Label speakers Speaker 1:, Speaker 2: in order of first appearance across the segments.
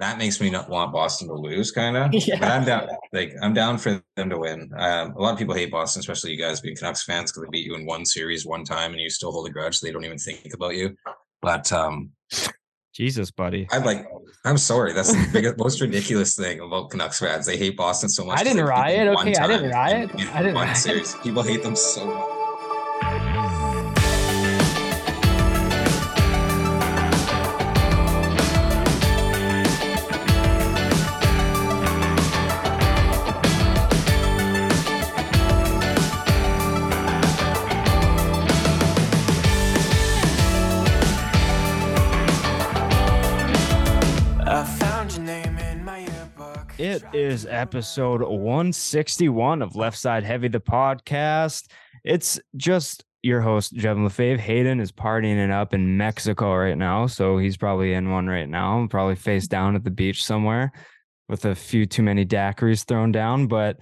Speaker 1: that makes me not want Boston to lose, kind of.
Speaker 2: Yeah.
Speaker 1: But I'm down. Like I'm down for them to win. Um, a lot of people hate Boston, especially you guys being Canucks fans, because they beat you in one series one time, and you still hold a grudge. So they don't even think about you. But um,
Speaker 3: Jesus, buddy.
Speaker 1: I'm like, I'm sorry. That's the biggest, most ridiculous thing about Canucks fans. They hate Boston so much.
Speaker 2: I didn't
Speaker 1: they beat them
Speaker 2: riot, okay? I didn't riot.
Speaker 1: in- in
Speaker 2: I didn't
Speaker 1: one
Speaker 2: riot.
Speaker 1: series. People hate them so much.
Speaker 3: Episode 161 of Left Side Heavy, the podcast. It's just your host, Jevin LaFave. Hayden is partying it up in Mexico right now. So he's probably in one right now, probably face down at the beach somewhere with a few too many daiquiris thrown down. But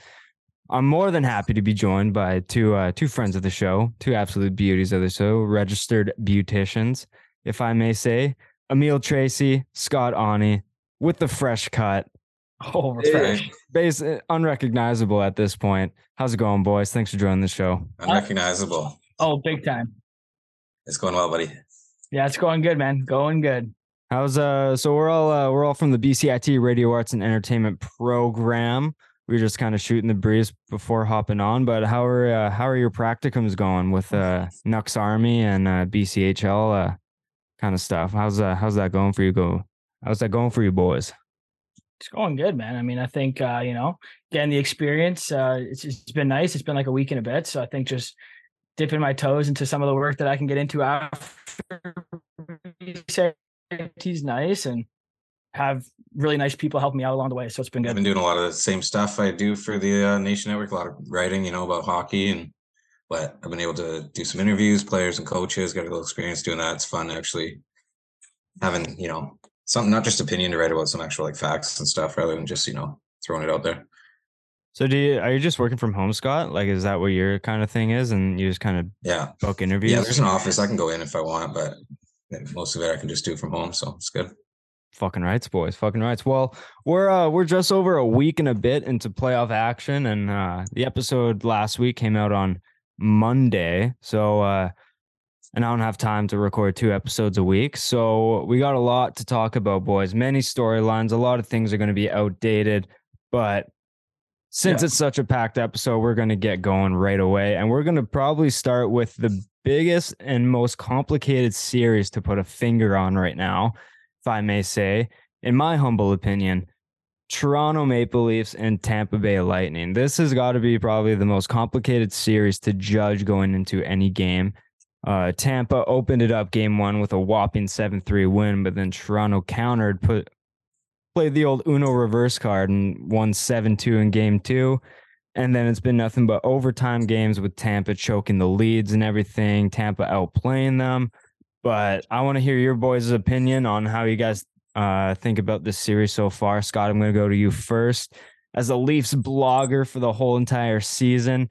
Speaker 3: I'm more than happy to be joined by two uh, two friends of the show, two absolute beauties of the show, registered beauticians, if I may say. Emile Tracy, Scott Ony, with the fresh cut,
Speaker 2: Oh, refresh.
Speaker 3: base uh, unrecognizable at this point. How's it going, boys? Thanks for joining the show.
Speaker 1: Unrecognizable.
Speaker 2: Oh, big time.
Speaker 1: It's going well, buddy.
Speaker 2: Yeah, it's going good, man. Going good.
Speaker 3: How's uh? So we're all uh, we're all from the BCIT Radio Arts and Entertainment Program. We are just kind of shooting the breeze before hopping on. But how are uh, how are your practicums going with uh, Nux Army and uh, BCHL uh, kind of stuff? How's uh, how's that going for you? Go. How's that going for you, boys?
Speaker 2: It's going good, man. I mean, I think uh, you know, getting the experience. Uh, it's it's been nice. It's been like a week and a bit. So I think just dipping my toes into some of the work that I can get into after BCIT nice and have really nice people helping me out along the way. So it's been good.
Speaker 1: I've been doing a lot of the same stuff I do for the uh, Nation Network, a lot of writing, you know, about hockey and but I've been able to do some interviews, players and coaches, got a little experience doing that. It's fun actually having, you know, something not just opinion to write about some actual like facts and stuff rather than just, you know, throwing it out there.
Speaker 3: So do you are you just working from home, Scott? Like, is that what your kind of thing is, and you just kind of
Speaker 1: Yeah.
Speaker 3: book interviews?
Speaker 1: Yeah, there's an office. I can go in if I want, but most of it I can just do from home. So it's good.
Speaker 3: Fucking rights, boys. Fucking rights. Well, we're uh we're just over a week and a bit into playoff action, and uh the episode last week came out on Monday. So uh and I don't have time to record two episodes a week. So we got a lot to talk about, boys. Many storylines, a lot of things are going to be outdated, but since
Speaker 2: Yeah.
Speaker 3: it's such a packed episode, we're going to get going right away. And we're going to probably start with the biggest and most complicated series to put a finger on right now, if I may say, in my humble opinion. Toronto Maple Leafs and Tampa Bay Lightning. This has got to be probably the most complicated series to judge going into any game. Uh, Tampa opened it up game one with a whopping 7 3 win, but then Toronto countered, put played the old Uno reverse card and won 7 2 in game two. And then it's been nothing but overtime games with Tampa choking the leads and everything, Tampa outplaying them. But I want to hear your boys' opinion on how you guys uh, think about this series so far. Scott, I'm going to go to you first. As a Leafs blogger for the whole entire season,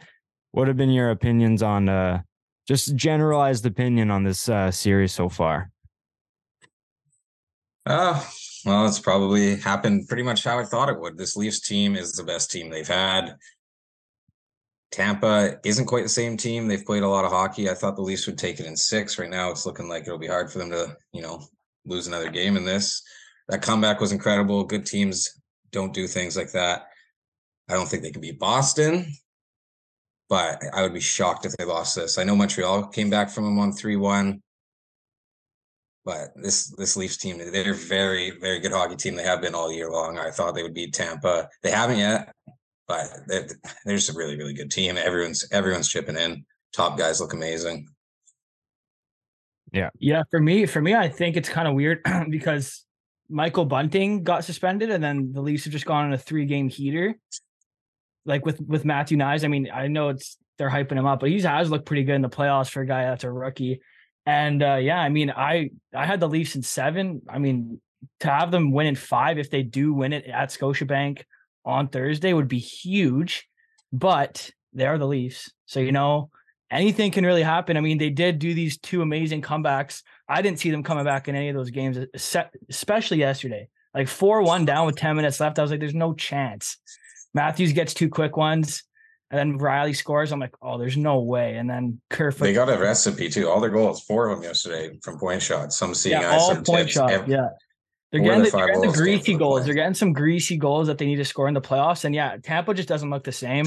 Speaker 3: what have been your opinions on uh, just generalized opinion on this uh, series so far?
Speaker 1: Uh, well, it's probably happened pretty much how I thought it would. This Leafs team is the best team they've had. Tampa isn't quite the same team. They've played a lot of hockey. I thought the Leafs would take it in six. Right now, it's looking like it'll be hard for them to, you know, lose another game in this. That comeback was incredible. Good teams don't do things like that. I don't think they can beat Boston, but I would be shocked if they lost this. I know Montreal came back from them on 3 1. But this this Leafs team, they're very, very good hockey team. They have been all year long. I thought they would beat Tampa. They haven't yet, but they're, they're just a really, really good team. Everyone's everyone's chipping in. Top guys look amazing.
Speaker 2: Yeah, yeah, for me, for me, I think it's kind of weird because Michael Bunting got suspended, and then the Leafs have just gone on a three-game heater. Like with with Matthew Knies, I mean, I know it's they're hyping him up, but he has looked pretty good in the playoffs for a guy that's a rookie. And uh, yeah, I mean, I I had the Leafs in seven. I mean, to have them win in five if they do win it at Scotiabank on Thursday would be huge. But they are the Leafs, so you know anything can really happen. I mean, they did do these two amazing comebacks. I didn't see them coming back in any of those games, especially yesterday. Like 4 1 down with 10 minutes left. I was like, there's no chance. Matthews gets two quick ones. And then Rielly scores. I'm like, oh, there's no way. And then Kerfoot.
Speaker 1: They got a recipe too. All their goals, four of them yesterday from point shots. Some seeing
Speaker 2: yeah,
Speaker 1: eyes,
Speaker 2: all
Speaker 1: some
Speaker 2: point
Speaker 1: tips.
Speaker 2: shots.
Speaker 1: Ev-
Speaker 2: yeah. They're getting,
Speaker 1: the
Speaker 2: the, they're getting the
Speaker 1: goals came from
Speaker 2: greasy goals. They're getting some greasy goals that they need to score in the playoffs. And yeah, Tampa just doesn't look the same.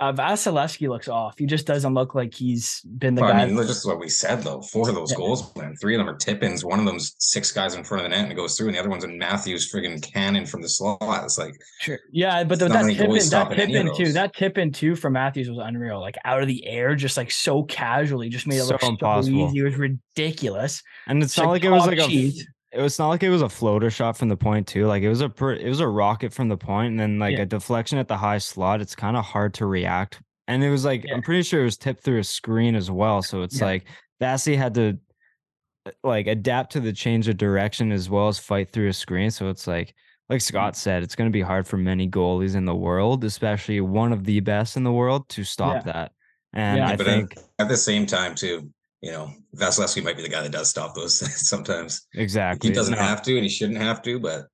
Speaker 2: Uh, Vasilevskiy looks off. He just doesn't look like he's been the
Speaker 1: Well,
Speaker 2: guy.
Speaker 1: I mean, that's just what we said though. Four of those
Speaker 2: Yeah.
Speaker 1: goals, man. Three of them are tip-ins. One of them's six guys in front of the net and it goes through, and the other one's a Matthews friggin' cannon from the slot. It's like
Speaker 2: Sure. Yeah, but the, that
Speaker 1: many
Speaker 2: tip in, that
Speaker 1: stopping
Speaker 2: tip-in too, that tip in too from Matthews was unreal. Like out of the air, just like so casually, just made it
Speaker 3: So
Speaker 2: look so
Speaker 3: impossible.
Speaker 2: easy. It was ridiculous.
Speaker 3: And it's
Speaker 2: It's
Speaker 3: not
Speaker 2: like
Speaker 3: like it was
Speaker 2: top
Speaker 3: like a
Speaker 2: cheese.
Speaker 3: It was not like it was a floater shot from the point too. Like it was a per, it was a rocket from the point and then like
Speaker 2: Yeah.
Speaker 3: a deflection at the high slot. It's kind of hard to react. And it was like
Speaker 2: Yeah.
Speaker 3: I'm pretty sure it was tipped through a screen as well. So it's
Speaker 2: Yeah.
Speaker 3: like Vassy had to uh, like adapt to the change of direction as well as fight through a screen. So it's like like Scott said, it's going to be hard for many goalies in the world, especially one of the best in the world, to stop that. And
Speaker 2: Yeah.
Speaker 3: I
Speaker 1: but
Speaker 3: think
Speaker 1: at the same time too, you know, Vasilevskiy might be the guy that does stop those sometimes.
Speaker 3: exactly
Speaker 1: He doesn't have to and he shouldn't have to, but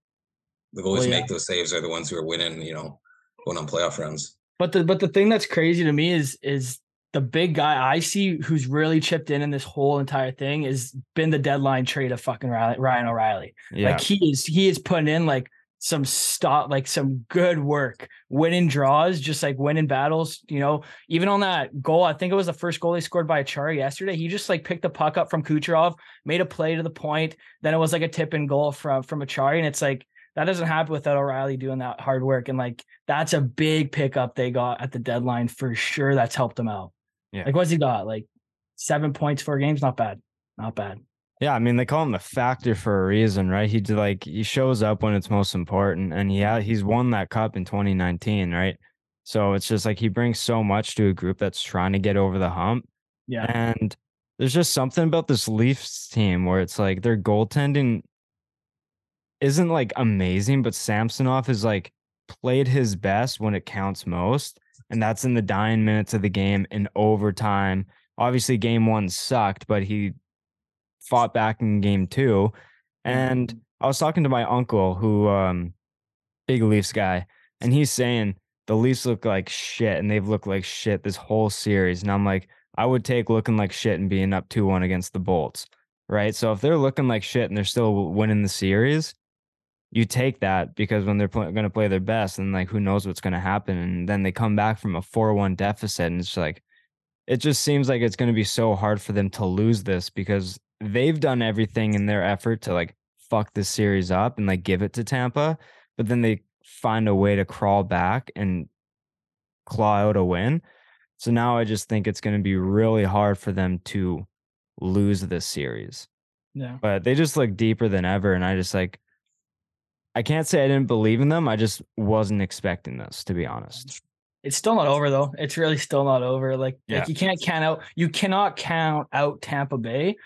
Speaker 1: the goalies
Speaker 2: Well, yeah.
Speaker 1: make those saves are the ones who are winning, you know, going on playoff runs.
Speaker 2: But the but the thing that's crazy to me is is the big guy I see who's really chipped in in this whole entire thing has been the deadline trade of fucking Ryan O'Reilly.
Speaker 3: Yeah.
Speaker 2: Like he is he is putting in like some stop like some good work, winning draws, just like winning battles. You know, even on that goal, I think it was the first goal he scored by Acciari yesterday. He just like picked the puck up from Kucherov, made a play to the point. Then it was like a tip and goal from from Acciari, and it's like that doesn't happen without O'Reilly doing that hard work. And like that's a big pickup they got at the deadline for sure. That's helped them out.
Speaker 3: Yeah.
Speaker 2: Like what's he got? Like seven points, four games, not bad, not bad.
Speaker 3: Yeah, I mean they call him the factor for a reason, right? He like he shows up when it's most important, and he ha- he's won that cup in 2019, right? So it's just like he brings so much to a group that's trying to get over the hump,
Speaker 2: Yeah,
Speaker 3: and there's just something about this Leafs team where it's like their goaltending isn't like amazing, but Samsonov is like played his best when it counts most, and that's in the dying minutes of the game in overtime. Obviously, game one sucked, but he fought back in game two. And I was talking to my uncle, who um big Leafs guy, and he's saying the Leafs look like shit, and they've looked like shit this whole series. And I'm like, I would take looking like shit and being up two one against the Bolts, right? So if they're looking like shit and they're still winning the series, you take that because when they're pl- going to play their best, and like who knows what's going to happen, and then they come back from a four one deficit, and it's like it just seems like it's going to be so hard for them to lose this because they've done everything in their effort to like fuck this series up and like give it to Tampa, but then they find a way to crawl back and claw out a win. So now I just think it's going to be really hard for them to lose this series.
Speaker 2: yeah.
Speaker 3: But they just look deeper than ever and I just like I can't say I didn't believe in them. I just wasn't expecting this to be honest.
Speaker 2: It's still not over though. It's really still not over. Like,
Speaker 3: Yeah.
Speaker 2: like you can't count out you cannot count out Tampa Bay,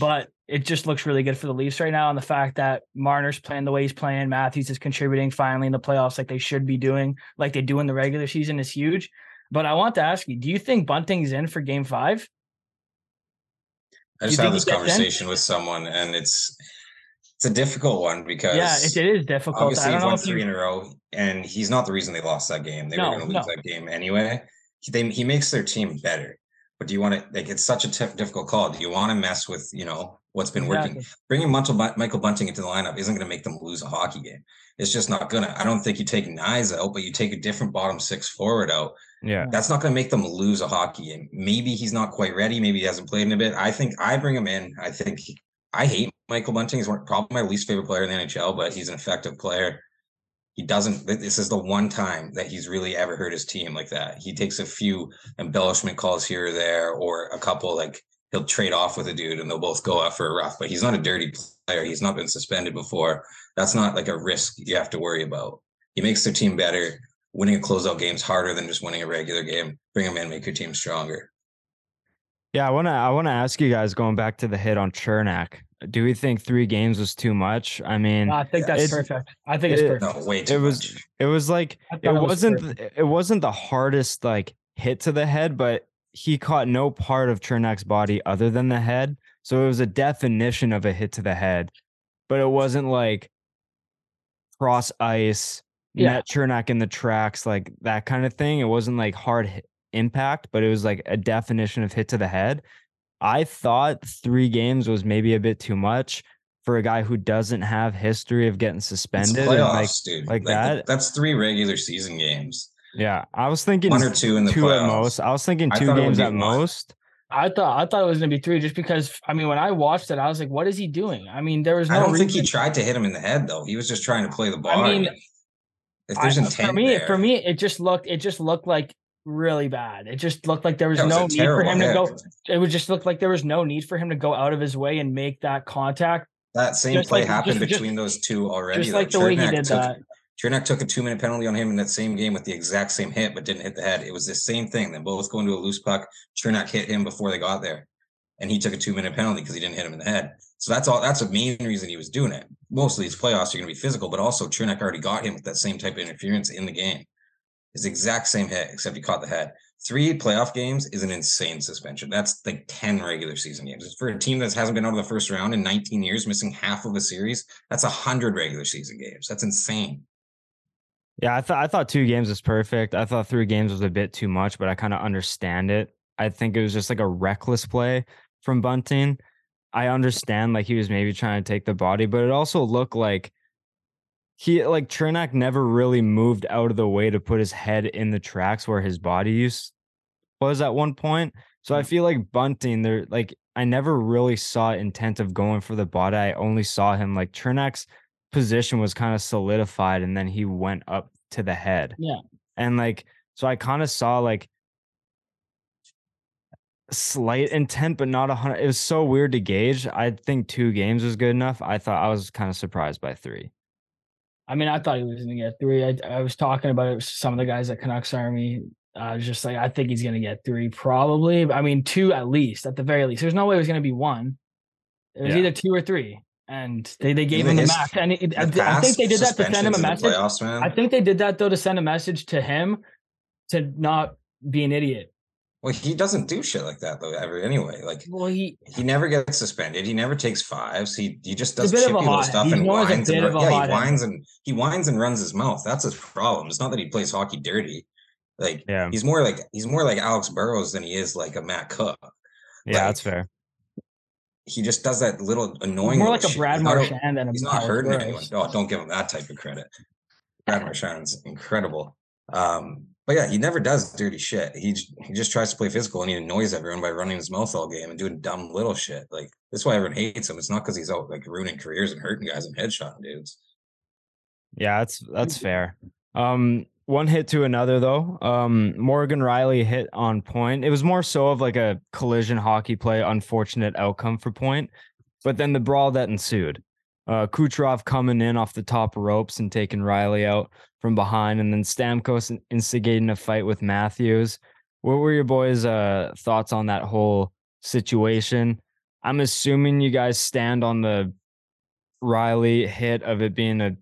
Speaker 2: but it just looks really good for the Leafs right now. And the fact that Marner's playing the way he's playing, Matthews is contributing finally in the playoffs like they should be doing, like they do in the regular season is huge. But I want to ask you, do you think Bunting's in for game five?
Speaker 1: I just had this
Speaker 2: he in?
Speaker 1: conversation with someone and it's it's a difficult one because
Speaker 2: Yeah, it, it is difficult. I
Speaker 1: obviously
Speaker 2: don't
Speaker 1: he's
Speaker 2: know
Speaker 1: won three
Speaker 2: you,
Speaker 1: in a row, and he's not the reason they lost that game. They
Speaker 2: No,
Speaker 1: were going to lose
Speaker 2: no.
Speaker 1: that game anyway. He, they, he makes their team better, but do you want to like? It's such a difficult call. Do you want to mess with you know what's been working? Bringing Michael, Michael Bunting into the lineup isn't going to make them lose a hockey game. It's just not gonna. I don't think you take Knies out, but you take a different bottom six forward out.
Speaker 3: Yeah.
Speaker 1: That's not going to make them lose a hockey game. Maybe he's not quite ready. Maybe he hasn't played in a bit. I think I bring him in. I think he- I hate Michael Bunting. is probably my least favorite player in the NHL, but he's an effective player. He doesn't. This is the one time that he's really ever hurt his team like that. He takes a few embellishment calls here or there, or a couple like he'll trade off with a dude and they'll both go out for a rough. But he's not a dirty player. He's not been suspended before. That's not like a risk you have to worry about. He makes their team better. Winning a closeout game is harder than just winning a regular game. Bring him in, make your team stronger.
Speaker 3: Yeah, I wanna I wanna ask you guys going back to the hit on Cernak. Do we think three games was too much? I mean,
Speaker 2: I think that's
Speaker 3: It's-
Speaker 2: perfect. I think it's
Speaker 3: it-
Speaker 2: perfect.
Speaker 1: No, way too
Speaker 3: it was
Speaker 1: much.
Speaker 3: it was like it
Speaker 2: it was
Speaker 3: wasn't
Speaker 2: perfect.
Speaker 3: th- it wasn't the hardest like hit to the head, but he caught no part of Cernak's body other than the head. So it was a definition of a hit to the head, but it wasn't like cross ice,
Speaker 2: Yeah.
Speaker 3: met Cernak in the tracks, like that kind of thing. It wasn't like hard hit impact, but it was like a definition of hit to the head. I thought three games was maybe a bit too much for a guy who doesn't have history of getting suspended. and,
Speaker 1: playoffs,
Speaker 3: like,
Speaker 1: dude.
Speaker 3: like
Speaker 1: th-
Speaker 3: that.
Speaker 1: That's three regular season games.
Speaker 3: yeah, I was thinking
Speaker 1: One or two in the
Speaker 3: two at most. I was thinking two
Speaker 1: thought it would
Speaker 3: games at
Speaker 1: one.
Speaker 3: most.
Speaker 2: I thought I thought it was gonna be three just because I mean when I watched it, I was like, what is he doing? I mean, there was no
Speaker 1: I don't think he tried to hit him in the head though. He was just trying to play the ball.
Speaker 2: I mean,
Speaker 1: if there's
Speaker 2: I-
Speaker 1: intent
Speaker 2: for me,
Speaker 1: there,
Speaker 2: for me, it just looked it just looked like really bad. It just looked like there was
Speaker 1: was
Speaker 2: no need for him to go. It would just look like there was no need for him to go out of his way and make that contact,
Speaker 1: That same
Speaker 2: just
Speaker 1: play
Speaker 2: like-
Speaker 1: happened
Speaker 2: just- just-
Speaker 1: between those two already.
Speaker 2: just
Speaker 1: though.
Speaker 2: like the way he did
Speaker 1: took,
Speaker 2: that.
Speaker 1: Cernak took a two minute penalty on him in that same game with the exact same hit, but didn't hit the head. It was the same thing. They both go into a loose puck. Cernak hit him before they got there, and he took a two minute penalty because he didn't hit him in the head. So that's all. That's the main reason he was doing it. Mostly, these playoffs are going to be physical, but also Cernak already got him with that same type of interference in the game. His exact same hit, except he caught the head. Three playoff games is an insane suspension. That's like 10 regular season games. For a team that hasn't been out of the first round in 19 years, missing half of a series, that's 100 regular season games. That's insane.
Speaker 3: Yeah, I thought I thought two games was perfect. I thought three games was a bit too much, but I kind of understand it. I think it was just like a reckless play from Bunting. I understand like he was maybe trying to take the body, but it also looked like he like Cernak never really moved out of the way to put his head in the tracks where his body use was at one point. So I mm. feel like Bunting there like I never really saw intent of going for the body. I only saw him like Cernak's position was kind of solidified and then he went up to the head.
Speaker 2: Yeah.
Speaker 3: And like so I kind of saw like slight intent, but not a hundred. It was so weird to gauge. I think two games was good enough. I thought I was kind of surprised by three.
Speaker 2: I mean, I thought he was gonna get three. I, I was talking about it with some of the guys at Canucks Army. I was just like, I think he's gonna get three, probably. I mean, two at least, at the very least. There's no way it was gonna be one. It was
Speaker 3: Yeah.
Speaker 2: either two or three, and they they gave
Speaker 1: Even
Speaker 2: him the
Speaker 1: his-
Speaker 2: max. And it,
Speaker 1: The
Speaker 2: I, I think they did that to send him a
Speaker 1: suspensions in the
Speaker 2: message.
Speaker 1: Playoffs, man.
Speaker 2: I think they did that though to send a message to him to not be an idiot.
Speaker 1: Well, he doesn't do shit like that though. Ever anyway, like
Speaker 2: Well, he
Speaker 1: he never gets suspended. He never takes fives. He he just does
Speaker 2: a bit
Speaker 1: chippy
Speaker 2: of
Speaker 1: little stuff
Speaker 2: He's
Speaker 1: and whines and
Speaker 2: bit of
Speaker 1: run-
Speaker 2: a
Speaker 1: yeah, he whines and he whines and runs his mouth. That's his problem. It's not that he plays hockey dirty. Like
Speaker 3: Yeah.
Speaker 1: he's more like he's more like Alex Burrows than he is like a Matt Cooke.
Speaker 3: Yeah, that's fair.
Speaker 1: He just does that little annoying.
Speaker 2: more
Speaker 1: little
Speaker 2: like a
Speaker 1: shit.
Speaker 2: Brad
Speaker 1: He's
Speaker 2: Marchand than a
Speaker 1: He's not hurting
Speaker 2: Burrows.
Speaker 1: anyone. Oh, don't give him that type of credit. Brad Marchand's incredible. Um, but yeah, he never does dirty shit. He he just tries to play physical and he annoys everyone by running his mouth all game and doing dumb little shit. Like that's why everyone hates him. It's not because he's out like ruining careers and hurting guys and headshotting dudes.
Speaker 3: Yeah, that's that's fair. Um, one hit to another though. Um, Morgan Rielly hit on point. It was more so of like a collision hockey play, unfortunate outcome for point. But then the brawl that ensued. Uh, Kucherov coming in off the top ropes and taking Rielly out from behind, and then Stamkos instigating a fight with Matthews. What were your boys' uh, thoughts on that whole situation? I'm assuming you guys stand on the Rielly hit of it being a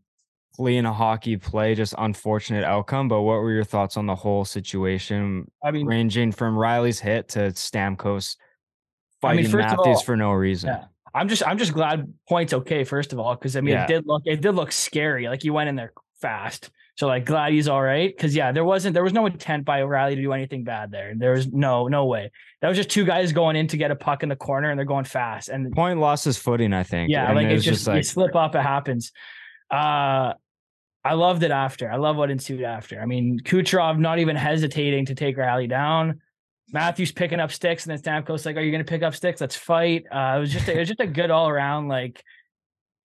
Speaker 3: clean hockey play, just unfortunate outcome. But what were your thoughts on the whole situation,
Speaker 2: I mean,
Speaker 3: ranging from Rielly's hit to Stamkos
Speaker 2: I mean,
Speaker 3: fighting Matthews
Speaker 2: all-
Speaker 3: for no reason?
Speaker 2: Yeah. I'm just I'm just glad points okay first of all because I mean
Speaker 3: Yeah.
Speaker 2: it did look it did look scary like he went in there fast so like glad he's all right because yeah there wasn't there was no intent by Rielly to do anything bad there there was no no way that was just two guys going in to get a puck in the corner and they're going fast and
Speaker 3: Point lost his footing, I think.
Speaker 2: yeah
Speaker 3: and
Speaker 2: like
Speaker 3: it
Speaker 2: it's
Speaker 3: was
Speaker 2: just, you slip up it happens uh I loved it after I love what ensued after I mean Kucherov not even hesitating to take Rielly down Matthews picking up sticks, and then Stamkos like, "Are you going to pick up sticks? Let's fight." Uh, it was just a, it was just a good all around like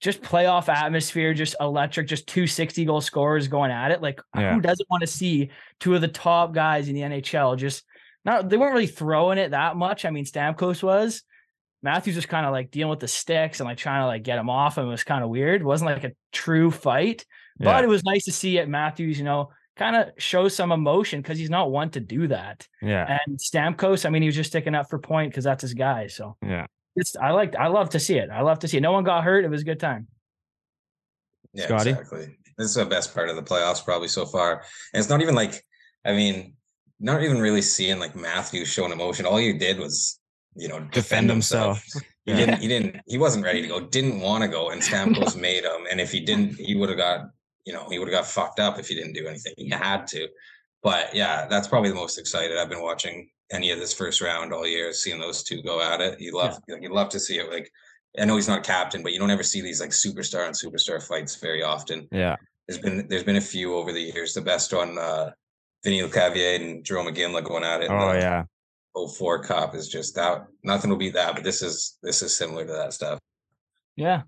Speaker 2: just playoff atmosphere, just electric, just two 60 goal scorers going at it. Like
Speaker 3: Yeah.
Speaker 2: who doesn't want to see two of the top guys in the NHL just not they weren't really throwing it that much. I mean, Stamkos was. Matthews was kind of like dealing with the sticks and like trying to like get him off and it was kind of weird. It wasn't like a true fight, but
Speaker 3: Yeah.
Speaker 2: it was nice to see it. Matthews, you know, kind of show some emotion because he's not one to do that.
Speaker 3: yeah,
Speaker 2: And Stamkos, I mean, he was just sticking up for point because that's his guy. So
Speaker 3: yeah.
Speaker 2: It's I like I love to see it. I love to see it. No one got hurt. It was a good time.
Speaker 1: Yeah,
Speaker 3: Scotty?
Speaker 1: exactly. This is the best part of the playoffs probably so far. And it's not even like, I mean, not even really seeing like Matthews showing emotion. All you did was, you know, defend,
Speaker 3: Defend
Speaker 1: himself.
Speaker 3: himself.
Speaker 1: He
Speaker 3: Yeah.
Speaker 1: didn't. He didn't. He wasn't ready to go. Didn't want to go, and Stamkos made him. And if he didn't, he would have got you know, he would have got fucked up if he didn't do anything. He had to. But yeah, that's probably the most excited I've been watching any of this first round all year, seeing those two go at it. You love you love to see it. Like I know he's not captain, but you don't ever see these like superstar and superstar fights very often.
Speaker 3: Yeah.
Speaker 1: There's been there's been a few over the years. The best one, uh Vinny Lecavalier and Jarome Iginla going at it.
Speaker 3: Oh yeah.
Speaker 1: 04 Cup is just that. Nothing will beat that, but this is this is similar to that stuff.
Speaker 2: Yeah.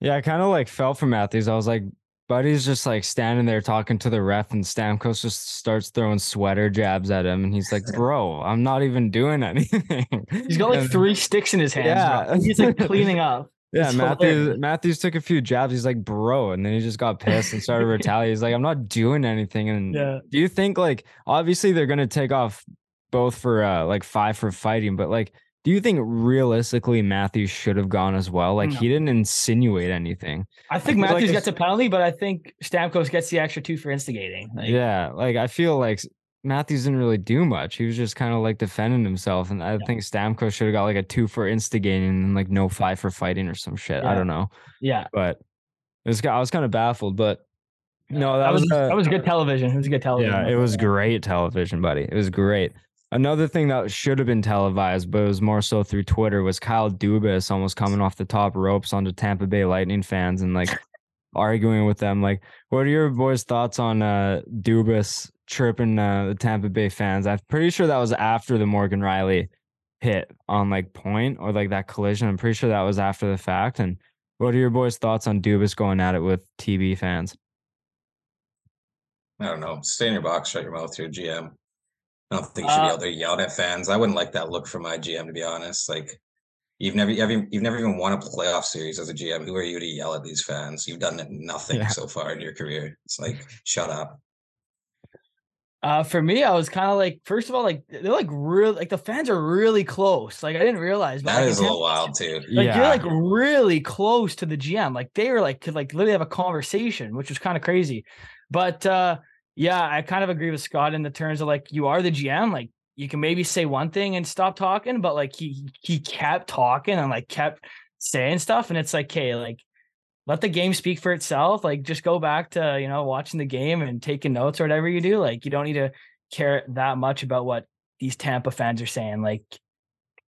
Speaker 3: Yeah, I kind of like felt for Matthews. I was like, Buddy's just like standing there talking to the ref, and Stamkos just starts throwing sweater jabs at him, and he's like, "Bro, I'm not even doing anything."
Speaker 2: He's got like three sticks in his hands.
Speaker 3: Yeah.
Speaker 2: He's like cleaning up.
Speaker 3: Yeah,
Speaker 2: It's
Speaker 3: Matthews.
Speaker 2: hilarious.
Speaker 3: Matthews took a few jabs. He's like, "Bro," and then he just got pissed and started retaliating. He's like, "I'm not doing anything." And
Speaker 2: Yeah.
Speaker 3: do you think like obviously they're gonna take off both for uh like five for fighting, but like, do you think realistically Matthews should have gone as well? Like
Speaker 2: No.
Speaker 3: he didn't insinuate anything.
Speaker 2: I think
Speaker 3: like
Speaker 2: Matthews
Speaker 3: it's-
Speaker 2: gets a penalty, but I think Stamkos gets the extra two for instigating. Like,
Speaker 3: yeah, like I feel like Matthews didn't really do much. He was just kind of like defending himself, and I
Speaker 2: Yeah.
Speaker 3: think Stamkos should have got like a two for instigating and like no five for fighting or some shit. I don't know,
Speaker 2: Yeah.
Speaker 3: but it was I was kind of baffled, but no, that,
Speaker 2: That was
Speaker 3: uh,
Speaker 2: that was good television. It was good television.
Speaker 3: yeah, it was great television, buddy. It was great. Another thing that should have been televised, but it was more so through Twitter, was Kyle Dubas almost coming off the top ropes onto Tampa Bay Lightning fans and like arguing with them. Like, what are your boys' thoughts on uh Dubas chirping uh, the Tampa Bay fans? I'm pretty sure that was after the Morgan Rielly hit on like point or like that collision. I'm pretty sure that was after the fact. And what are your boys' thoughts on Dubas going at it with TB fans?
Speaker 1: I don't know. Stay in your box, shut your mouth, you're GM. I don't think you should be
Speaker 2: Uh,
Speaker 1: out there yelling at fans. I wouldn't like that look from my GM to be honest. Like you've never you've, you've never even won a playoff series as a GM. Who are you to yell at these fans? You've done nothing
Speaker 3: Yeah.
Speaker 1: so far in your career. It's like shut up.
Speaker 2: Uh, for me, I was kind of like, first of all, like they're like real, like the fans are really close. Like I didn't realize, but
Speaker 1: That
Speaker 2: like,
Speaker 1: is a little wild too.
Speaker 2: Like
Speaker 3: yeah.
Speaker 2: you're like really close to the GM. Like they were like could like literally have a conversation, which was kind of crazy. But uh yeah, I kind of agree with Scott in the terms of like you are the GM. Like you can maybe say one thing and stop talking, but like he he kept talking and like kept saying stuff. And it's like, okay, like let the game speak for itself. Like just go back to, you know, watching the game and taking notes or whatever you do. Like you don't need to care that much about what these Tampa fans are saying. Like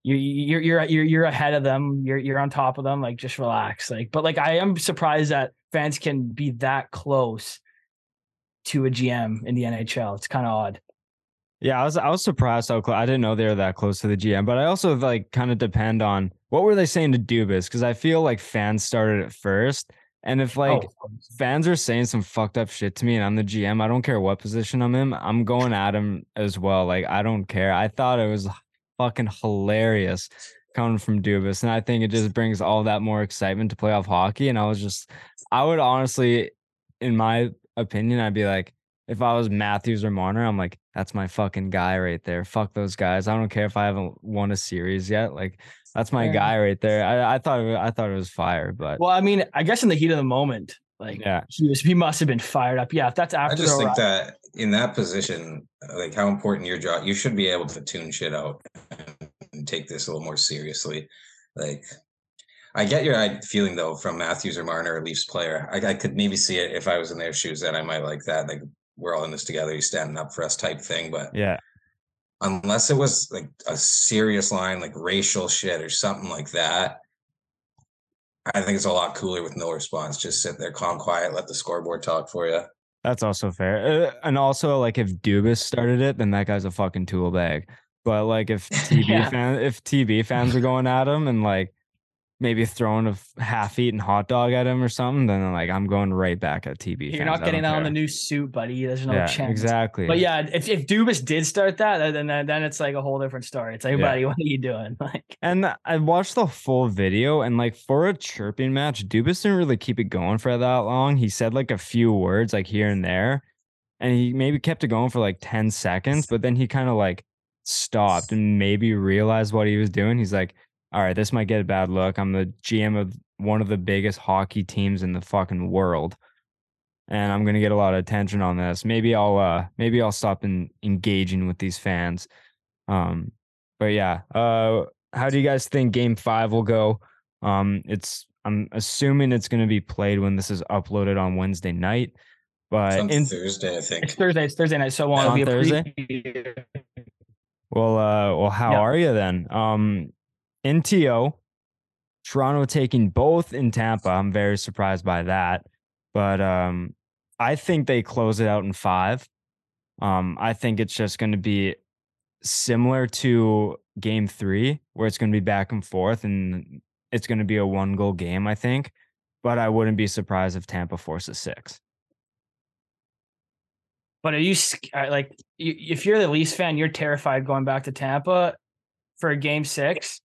Speaker 2: you you're you're you're you're ahead of them. You're you're on top of them. Like just relax. Like, but like I am surprised that fans can be that close to a GM in the NHL. It's kind of odd.
Speaker 3: Yeah, I was I was surprised how close. I didn't know they were that close to the GM, but I also like kind of depend on what were they saying to Dubas because I feel like fans started it first, and if oh, like
Speaker 2: Oh,
Speaker 3: fans are saying some fucked up shit to me and I'm the GM, I don't care what position I'm in, I'm going at him as well. Like I don't care. I thought it was fucking hilarious coming from Dubas, and I think it just brings all that more excitement to playoff hockey. And I was just, I would honestly, in my opinion, I'd be like, if I was Matthews or Marner, I'm like, that's my fucking guy right there. Fuck those guys. I don't care if I haven't won a series yet. Like that's my
Speaker 2: Fair
Speaker 3: guy right there. I, I thought it, I thought it was fire, but
Speaker 2: well, I mean, I guess in the heat of the moment, like
Speaker 3: yeah,
Speaker 2: he was, he must have been fired up. Yeah, if that's after
Speaker 1: I just think
Speaker 2: Ri-
Speaker 1: that in that position, like how important your job, you should be able to tune shit out and take this a little more seriously. Like, I get your feeling though from Matthews or Marner, or Leafs player. I, I could maybe see it if I was in their shoes. Then I might like that. Like, we're all in this together. He's standing up for us, type thing. But
Speaker 3: yeah.
Speaker 1: unless it was like a serious line, like racial shit or something like that, I think it's a lot cooler with no response. Just sit there, calm, quiet, let the scoreboard talk for you.
Speaker 3: That's also fair. Uh, and also, like, if Dubas started it, then that guy's a fucking tool bag. But like, if TB
Speaker 2: Yeah.
Speaker 3: fan, if TB fans are going at him and like maybe throwing a half-eaten hot dog at him or something, then like I'm going right back at TB.
Speaker 2: you're
Speaker 3: fans.
Speaker 2: not getting that on the new suit, buddy. There's no
Speaker 3: yeah,
Speaker 2: chance.
Speaker 3: exactly.
Speaker 2: But yeah, if, if Dubas did start that, then then it's like a whole different story. It's like,
Speaker 3: Yeah.
Speaker 2: buddy, what are you doing? Like,
Speaker 3: And I watched the full video, and like for a chirping match, Dubas didn't really keep it going for that long. He said like a few words, like here and there, and he maybe kept it going for like 10 seconds, but then he kind of like stopped and maybe realized what he was doing. He's like, all right, this might get a bad look. I'm the GM of one of the biggest hockey teams in the fucking world. And I'm gonna get a lot of attention on this. Maybe I'll uh maybe I'll stop in, engaging with these fans. Um, but yeah, uh how do you guys think game five will go? Um, it's I'm assuming it's going to be played when this is uploaded on Wednesday night. But
Speaker 1: It's on
Speaker 3: in
Speaker 1: Thursday, I think.
Speaker 2: It's Thursday. It's Thursday night, so it
Speaker 3: It's
Speaker 2: won't
Speaker 3: on
Speaker 2: be
Speaker 3: Thursday?
Speaker 2: preview.
Speaker 3: Well, uh, well, how
Speaker 2: Yeah.
Speaker 3: are you then? Um, in TO, Toronto taking both in Tampa. I'm very surprised by that, but um, I think they close it out in five. Um, I think it's just going to be similar to Game Three, where it's going to be back and forth, and it's going to be a one goal game. I think, but I wouldn't be surprised if Tampa forces six.
Speaker 2: But are you uh, like if you're the Leafs fan, you're terrified going back to Tampa for game six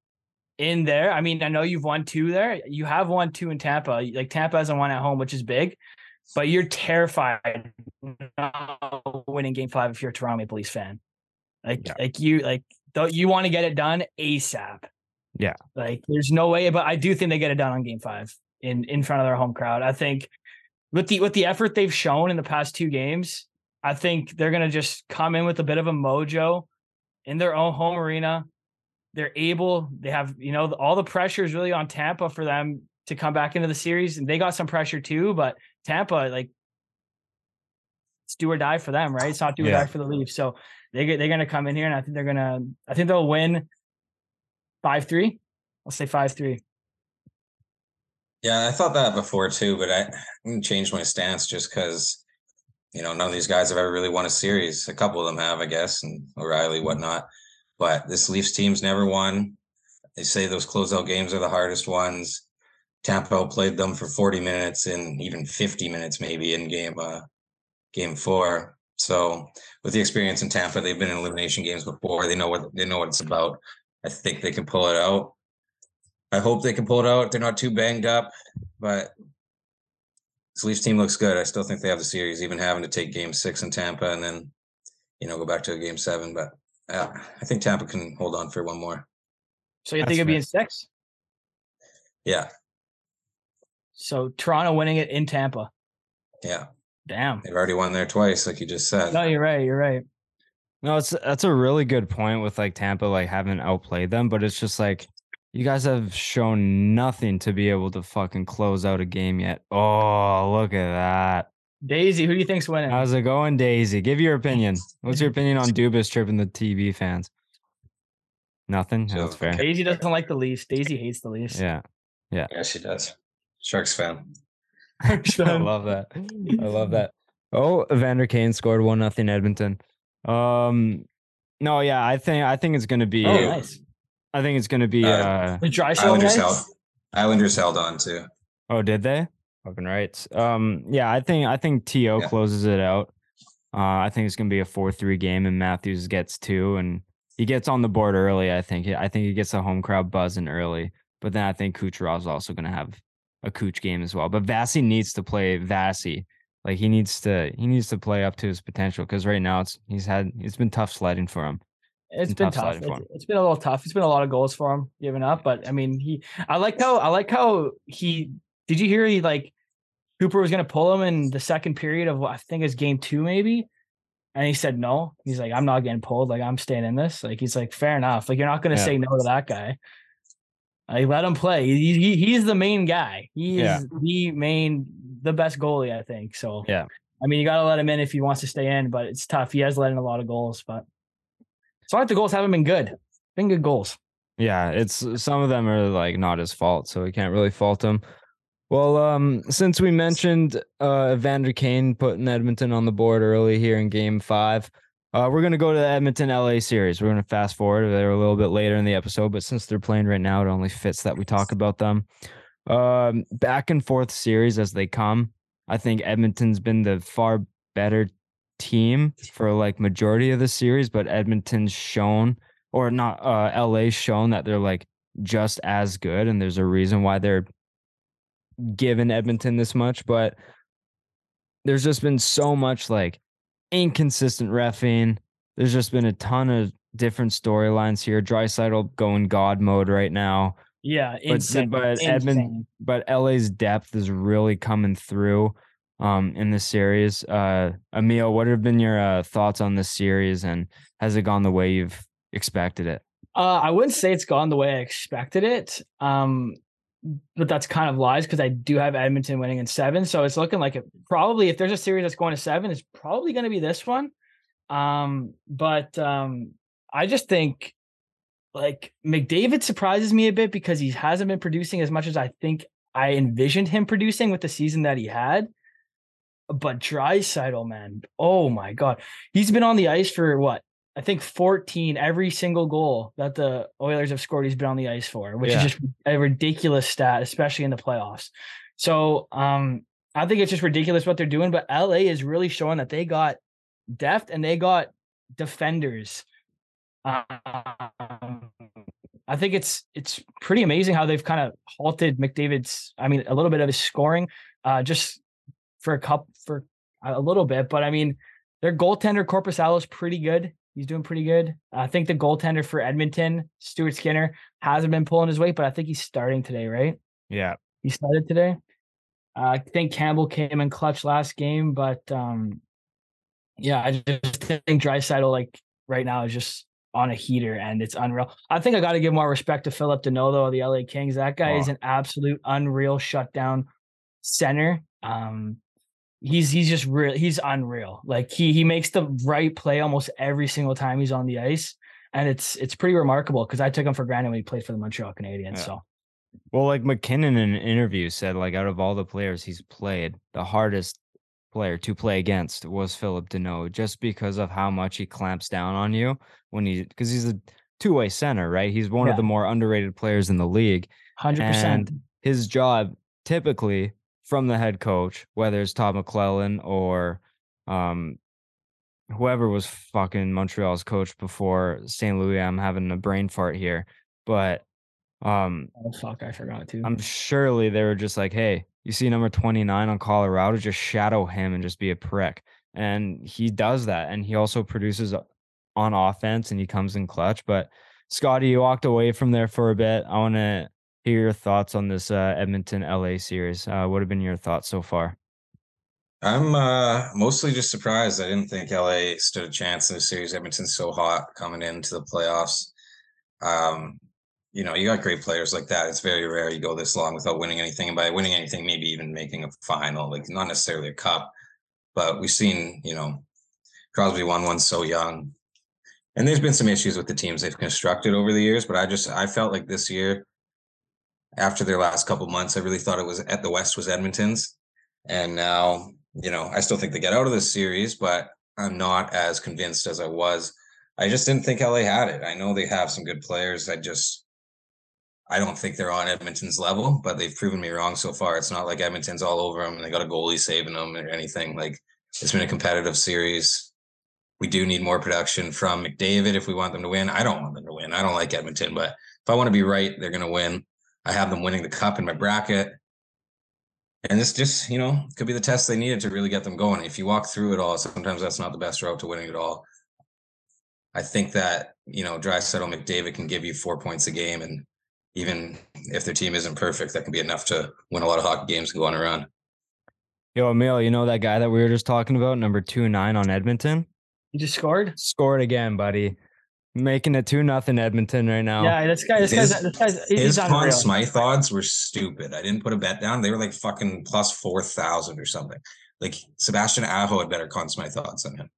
Speaker 2: in there. I mean, I know you've won two there. You have won two in Tampa. Like Tampa hasn't won at home, which is big. But you're terrified not winning game five if you're a Toronto Maple Leafs fan. Like,
Speaker 3: Yeah.
Speaker 2: like you like you want to get it done ASAP.
Speaker 3: Yeah.
Speaker 2: Like there's no way, but I do think they get it done on game five in in front of their home crowd. I think with the with the effort they've shown in the past two games, I think they're gonna just come in with a bit of a mojo in their own home arena. They're able, they have, you know, all the pressure is really on Tampa for them to come back into the series. And they got some pressure too, but Tampa, like it's do or die for them, right? It's not do or
Speaker 3: Yeah.
Speaker 2: die for the Leafs. So they get they're gonna come in here and I think they're gonna I think they'll win five three. I'll say five three.
Speaker 1: Yeah, I thought that before too, but I I changed my stance just because, you know, none of these guys have ever really won a series. A couple of them have, I guess, and O'Reilly, whatnot. But this Leafs team's never won. They say those closeout games are the hardest ones. Tampa played them for 40 minutes and even 50 minutes maybe in game uh game four. So with the experience in Tampa, they've been in elimination games before. They know what they know what it's about. I think they can pull it out. I hope they can pull it out. They're not too banged up, but this Leafs team looks good. I still think they have the series, even having to take game six in Tampa and then, you know, go back to game seven. But uh, I think Tampa can hold on for one more.
Speaker 2: So you
Speaker 3: That's
Speaker 2: think it'd be in six?
Speaker 1: Yeah.
Speaker 2: So Toronto winning it in Tampa.
Speaker 1: Yeah.
Speaker 2: Damn.
Speaker 1: They've already won there twice, like you just said.
Speaker 2: No, you're right. You're right.
Speaker 3: No, it's that's a really good point with like Tampa like having outplayed them, but it's just like you guys have shown nothing to be able to fucking close out a game yet. Oh, look at that.
Speaker 2: Daisy, who do you think's winning?
Speaker 3: How's it going, Daisy? Give your opinion. What's your opinion on Dubas tripping the TV fans? Nothing.
Speaker 1: So,
Speaker 3: That's fair.
Speaker 2: Daisy doesn't like the Leafs. Daisy hates the Leafs.
Speaker 3: Yeah.
Speaker 1: Yeah, yeah. she does. Sharks fan.
Speaker 3: I love that. I love that. Oh, Evander Kane scored one nothing Edmonton. Um no, yeah, I think I think it's gonna be
Speaker 2: Oh, nice.
Speaker 3: I think it's gonna be
Speaker 1: Uh,
Speaker 3: uh
Speaker 2: The dry
Speaker 1: Islanders held. Islanders held on too.
Speaker 3: Oh, did they? Fucking right. Um, yeah, I think I think To
Speaker 1: Yeah.
Speaker 3: closes it out. Uh, I think it's gonna be a four-three game, and Matthews gets two, and he gets on the board early. I think. I think he gets the home crowd buzzing early, but then I think Kucherov's also gonna have a Cooch game as well. But Vasi needs to play Vasi. Like he needs to he needs to play up to his potential because right now it's he's had it's been tough sledding for him.
Speaker 2: It's
Speaker 3: been
Speaker 2: been
Speaker 3: tough
Speaker 2: It's, it's been a little tough. It's been a lot of goals for him giving up, but I mean, he. I like how I like how he. Did you hear he like Cooper was going to pull him in the second period of what I think is game two maybe, and he said no. He's like, I'm not getting pulled. Like I'm staying in this. Like he's like, fair enough. Like you're not going to
Speaker 3: Yeah.
Speaker 2: say no to that guy. Like let him play. He, he he's the main guy. He is
Speaker 3: Yeah.
Speaker 2: the main, the best goalie. I think so.
Speaker 3: Yeah.
Speaker 2: I mean, you got to let him in if he wants to stay in, but it's tough. He has let in a lot of goals, but it's not like the goals haven't been good. Been good goals.
Speaker 3: Yeah, it's some of them are like not his fault, so we can't really fault him. Well, um, since we mentioned uh Evander Kane putting Edmonton on the board early here in game five, uh, we're gonna go to the Edmonton LA series. We're gonna fast forward. They're a little bit later in the episode, but since they're playing right now, it only fits that we talk about them. Um, back and forth series as they come. I think Edmonton's been the far better team for like majority of the series, but Edmonton's shown or not uh LA's shown that they're like just as good and there's a reason why they're giving Edmonton this much, but there's just been so much like inconsistent refing. There's just been a ton of different storylines here. Draisaitl going god mode right now.
Speaker 2: Yeah,
Speaker 3: But,
Speaker 2: insane.
Speaker 3: but Edmund,
Speaker 2: insane.
Speaker 3: but LA's depth is really coming through um in this series. Uh Emile, what have been your uh, thoughts on this series and has it gone the way you've expected it?
Speaker 2: Uh, I wouldn't say it's gone the way I expected it. Um, but that's kind of lies because I do have Edmonton winning in seven. So it's looking like it probably if there's a series that's going to seven, it's probably going to be this one. Um, but um, I just think like McDavid surprises me a bit because he hasn't been producing as much as I think I envisioned him producing with the season that he had. But Draisaitl, man, oh my god, he's been on the ice for what I think 14 every single goal that the Oilers have scored, he's been on the ice for, which
Speaker 3: Yeah.
Speaker 2: is just a ridiculous stat, especially in the playoffs. So um, I think it's just ridiculous what they're doing. But LA is really showing that they got depth and they got defenders. Um, I think it's it's pretty amazing how they've kind of halted McDavid's. I mean, a little bit of his scoring, uh, just for a cup for a little bit. But I mean, their goaltender Corpus is pretty good. He's doing pretty good. I think the goaltender for Edmonton, Stuart Skinner, hasn't been pulling his weight, but I think he's starting today, right?
Speaker 3: Yeah.
Speaker 2: He started today. Uh, I think Campbell came in clutch last game, but um, yeah, I just think Draisaitl like right now is just on a heater and it's unreal. I think I got to give more respect to Phillip Danault of the LA Kings. That guy is an absolute unreal shutdown center. Um, he's he's just real. He's unreal. Like he he makes the right play almost every single time he's on the ice, and it's it's pretty remarkable because I took him for granted when he played for the Montreal Canadiens.
Speaker 3: Yeah.
Speaker 2: So
Speaker 3: Well, like MacKinnon in an interview said, like out of all the players he's played, the hardest player to play against was Phillip Danault, just because of how much he clamps down on you when he because he's a two way center, right? He's one
Speaker 2: Yeah.
Speaker 3: of the more underrated players in the league.
Speaker 2: hundred percent.
Speaker 3: And his job typically from the head coach, whether it's Todd McLellan or um whoever was fucking Montreal's coach before St. Louis. I'm having a brain fart here. But um
Speaker 2: Oh fuck, I forgot to.
Speaker 3: I'm surely they were just like, hey, you see number 29 on Colorado, just shadow him and just be a prick. And he does that. And he also produces on offense and he comes in clutch. But Scotty, you walked away from there for a bit. I want to hear your thoughts on this uh, Edmonton LA series. Uh, what have been your thoughts so far?
Speaker 1: I'm uh mostly just surprised. I didn't think LA stood a chance in the series. Edmonton's so hot coming into the playoffs. Um, you know, you got great players like that. It's very rare you go this long without winning anything. And by winning anything, maybe even making a final, like not necessarily a cup. But we've seen, you know, Crosby won one so young. And there's been some issues with the teams they've constructed over the years, but I just I felt like this year, after their last couple months, I really thought it was at the West was Edmonton's. And now, you know, I still think they get out of this series, but I'm not as convinced as I was. I just didn't think LA had it. I know they have some good players. I just I don't think they're on Edmonton's level, but they've proven me wrong so far. It's not like Edmonton's all over them and they got a goalie saving them or anything. Like it's been a competitive series. We do need more production from McDavid if we want them to win. I don't want them to win. I don't like Edmonton, but if I want to be right, they're going to win. I have them winning the cup in my bracket. And this just, you know, could be the test they needed to really get them going. If you walk through it all, sometimes that's not the best route to winning it all. I think that, you know, Draisaitl McDavid can give you four points a game. And even if their team isn't perfect, that can be enough to win a lot of hockey games and go on a run.
Speaker 3: Yo, Emile, you know that guy that we were just talking about, number two nine on Edmonton?
Speaker 2: he just scored.
Speaker 3: Scored again, buddy. Making it two nothing Edmonton right now.
Speaker 2: Yeah, this guy, this
Speaker 1: His-
Speaker 2: guy's, this guy's, he's
Speaker 1: His Conn
Speaker 2: unreal.
Speaker 1: Smythe odds were stupid. I didn't put a bet down. They were like fucking plus 4,000 or something. Like Sebastian Aho had better Conn Smythe odds than him.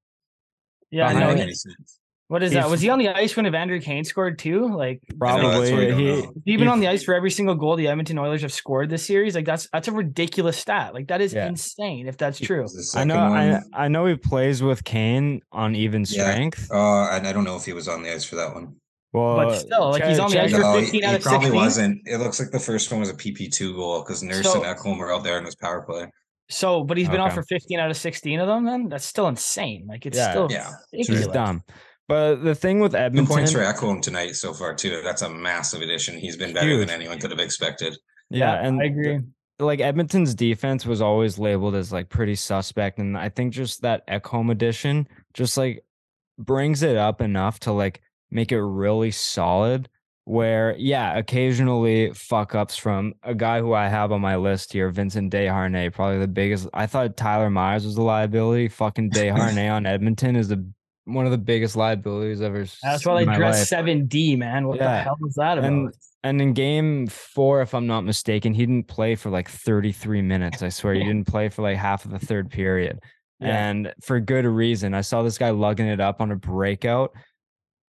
Speaker 2: Yeah, I
Speaker 1: Doesn't
Speaker 2: know.
Speaker 1: make any sense.
Speaker 2: What is
Speaker 3: He
Speaker 2: that? Was he on the ice when Evander Kane scored too? Like,
Speaker 1: I know, that's what
Speaker 3: Probably
Speaker 1: we don't
Speaker 3: he,
Speaker 1: know.
Speaker 2: has he been
Speaker 3: he
Speaker 2: on the ice for every single goal the Edmonton Oilers have scored this series? Like, that's that's a ridiculous stat. Like, that is
Speaker 3: Yeah.
Speaker 2: insane if that's true.
Speaker 3: I know I, I know he plays with Kane on even
Speaker 1: Yeah.
Speaker 3: strength.
Speaker 1: Uh, and I don't know if he was on the ice for that one.
Speaker 3: Well,
Speaker 2: But still, like, he's
Speaker 3: check-
Speaker 2: on the
Speaker 3: check-
Speaker 2: ice for
Speaker 1: No, he,
Speaker 2: 15
Speaker 1: he
Speaker 2: out of he
Speaker 1: probably
Speaker 2: 16?
Speaker 1: wasn't. It looks like the first one was a PP2 goal because Nurse
Speaker 2: So-
Speaker 1: and Ekholm were out there and his power play.
Speaker 2: So, but he's been on for 15 out of 16 of them. Then that's still insane. Like, it's
Speaker 3: Yeah.
Speaker 2: still
Speaker 1: Yeah.
Speaker 3: He's
Speaker 2: ridiculous.
Speaker 3: dumb. But the thing with
Speaker 1: Two
Speaker 3: Edmonton,
Speaker 1: points for Ekholm tonight so far, too. That's a massive addition. He's been better
Speaker 3: Huge.
Speaker 1: than anyone could have expected.
Speaker 3: yeah, and
Speaker 2: I agree.
Speaker 3: like Edmonton's defense was always labeled as like pretty suspect, and I think just that Ekholm addition just like brings it up enough to like make it really solid. Where yeah, occasionally fuck ups from a guy who I have on my list here, Vincent Desharnais, probably the biggest. I thought Tyler Myers was a liability. Fucking Desharnais on Edmonton is the one of the biggest liabilities I've ever.
Speaker 2: That's why they dress seven D, man. What the hell is that about?
Speaker 3: And and in game four, if I'm not mistaken, he didn't play for like 33 minutes. I swear, he didn't play for like half of the third period,
Speaker 2: Yeah.
Speaker 3: and for good reason. I saw this guy lugging it up on a breakout.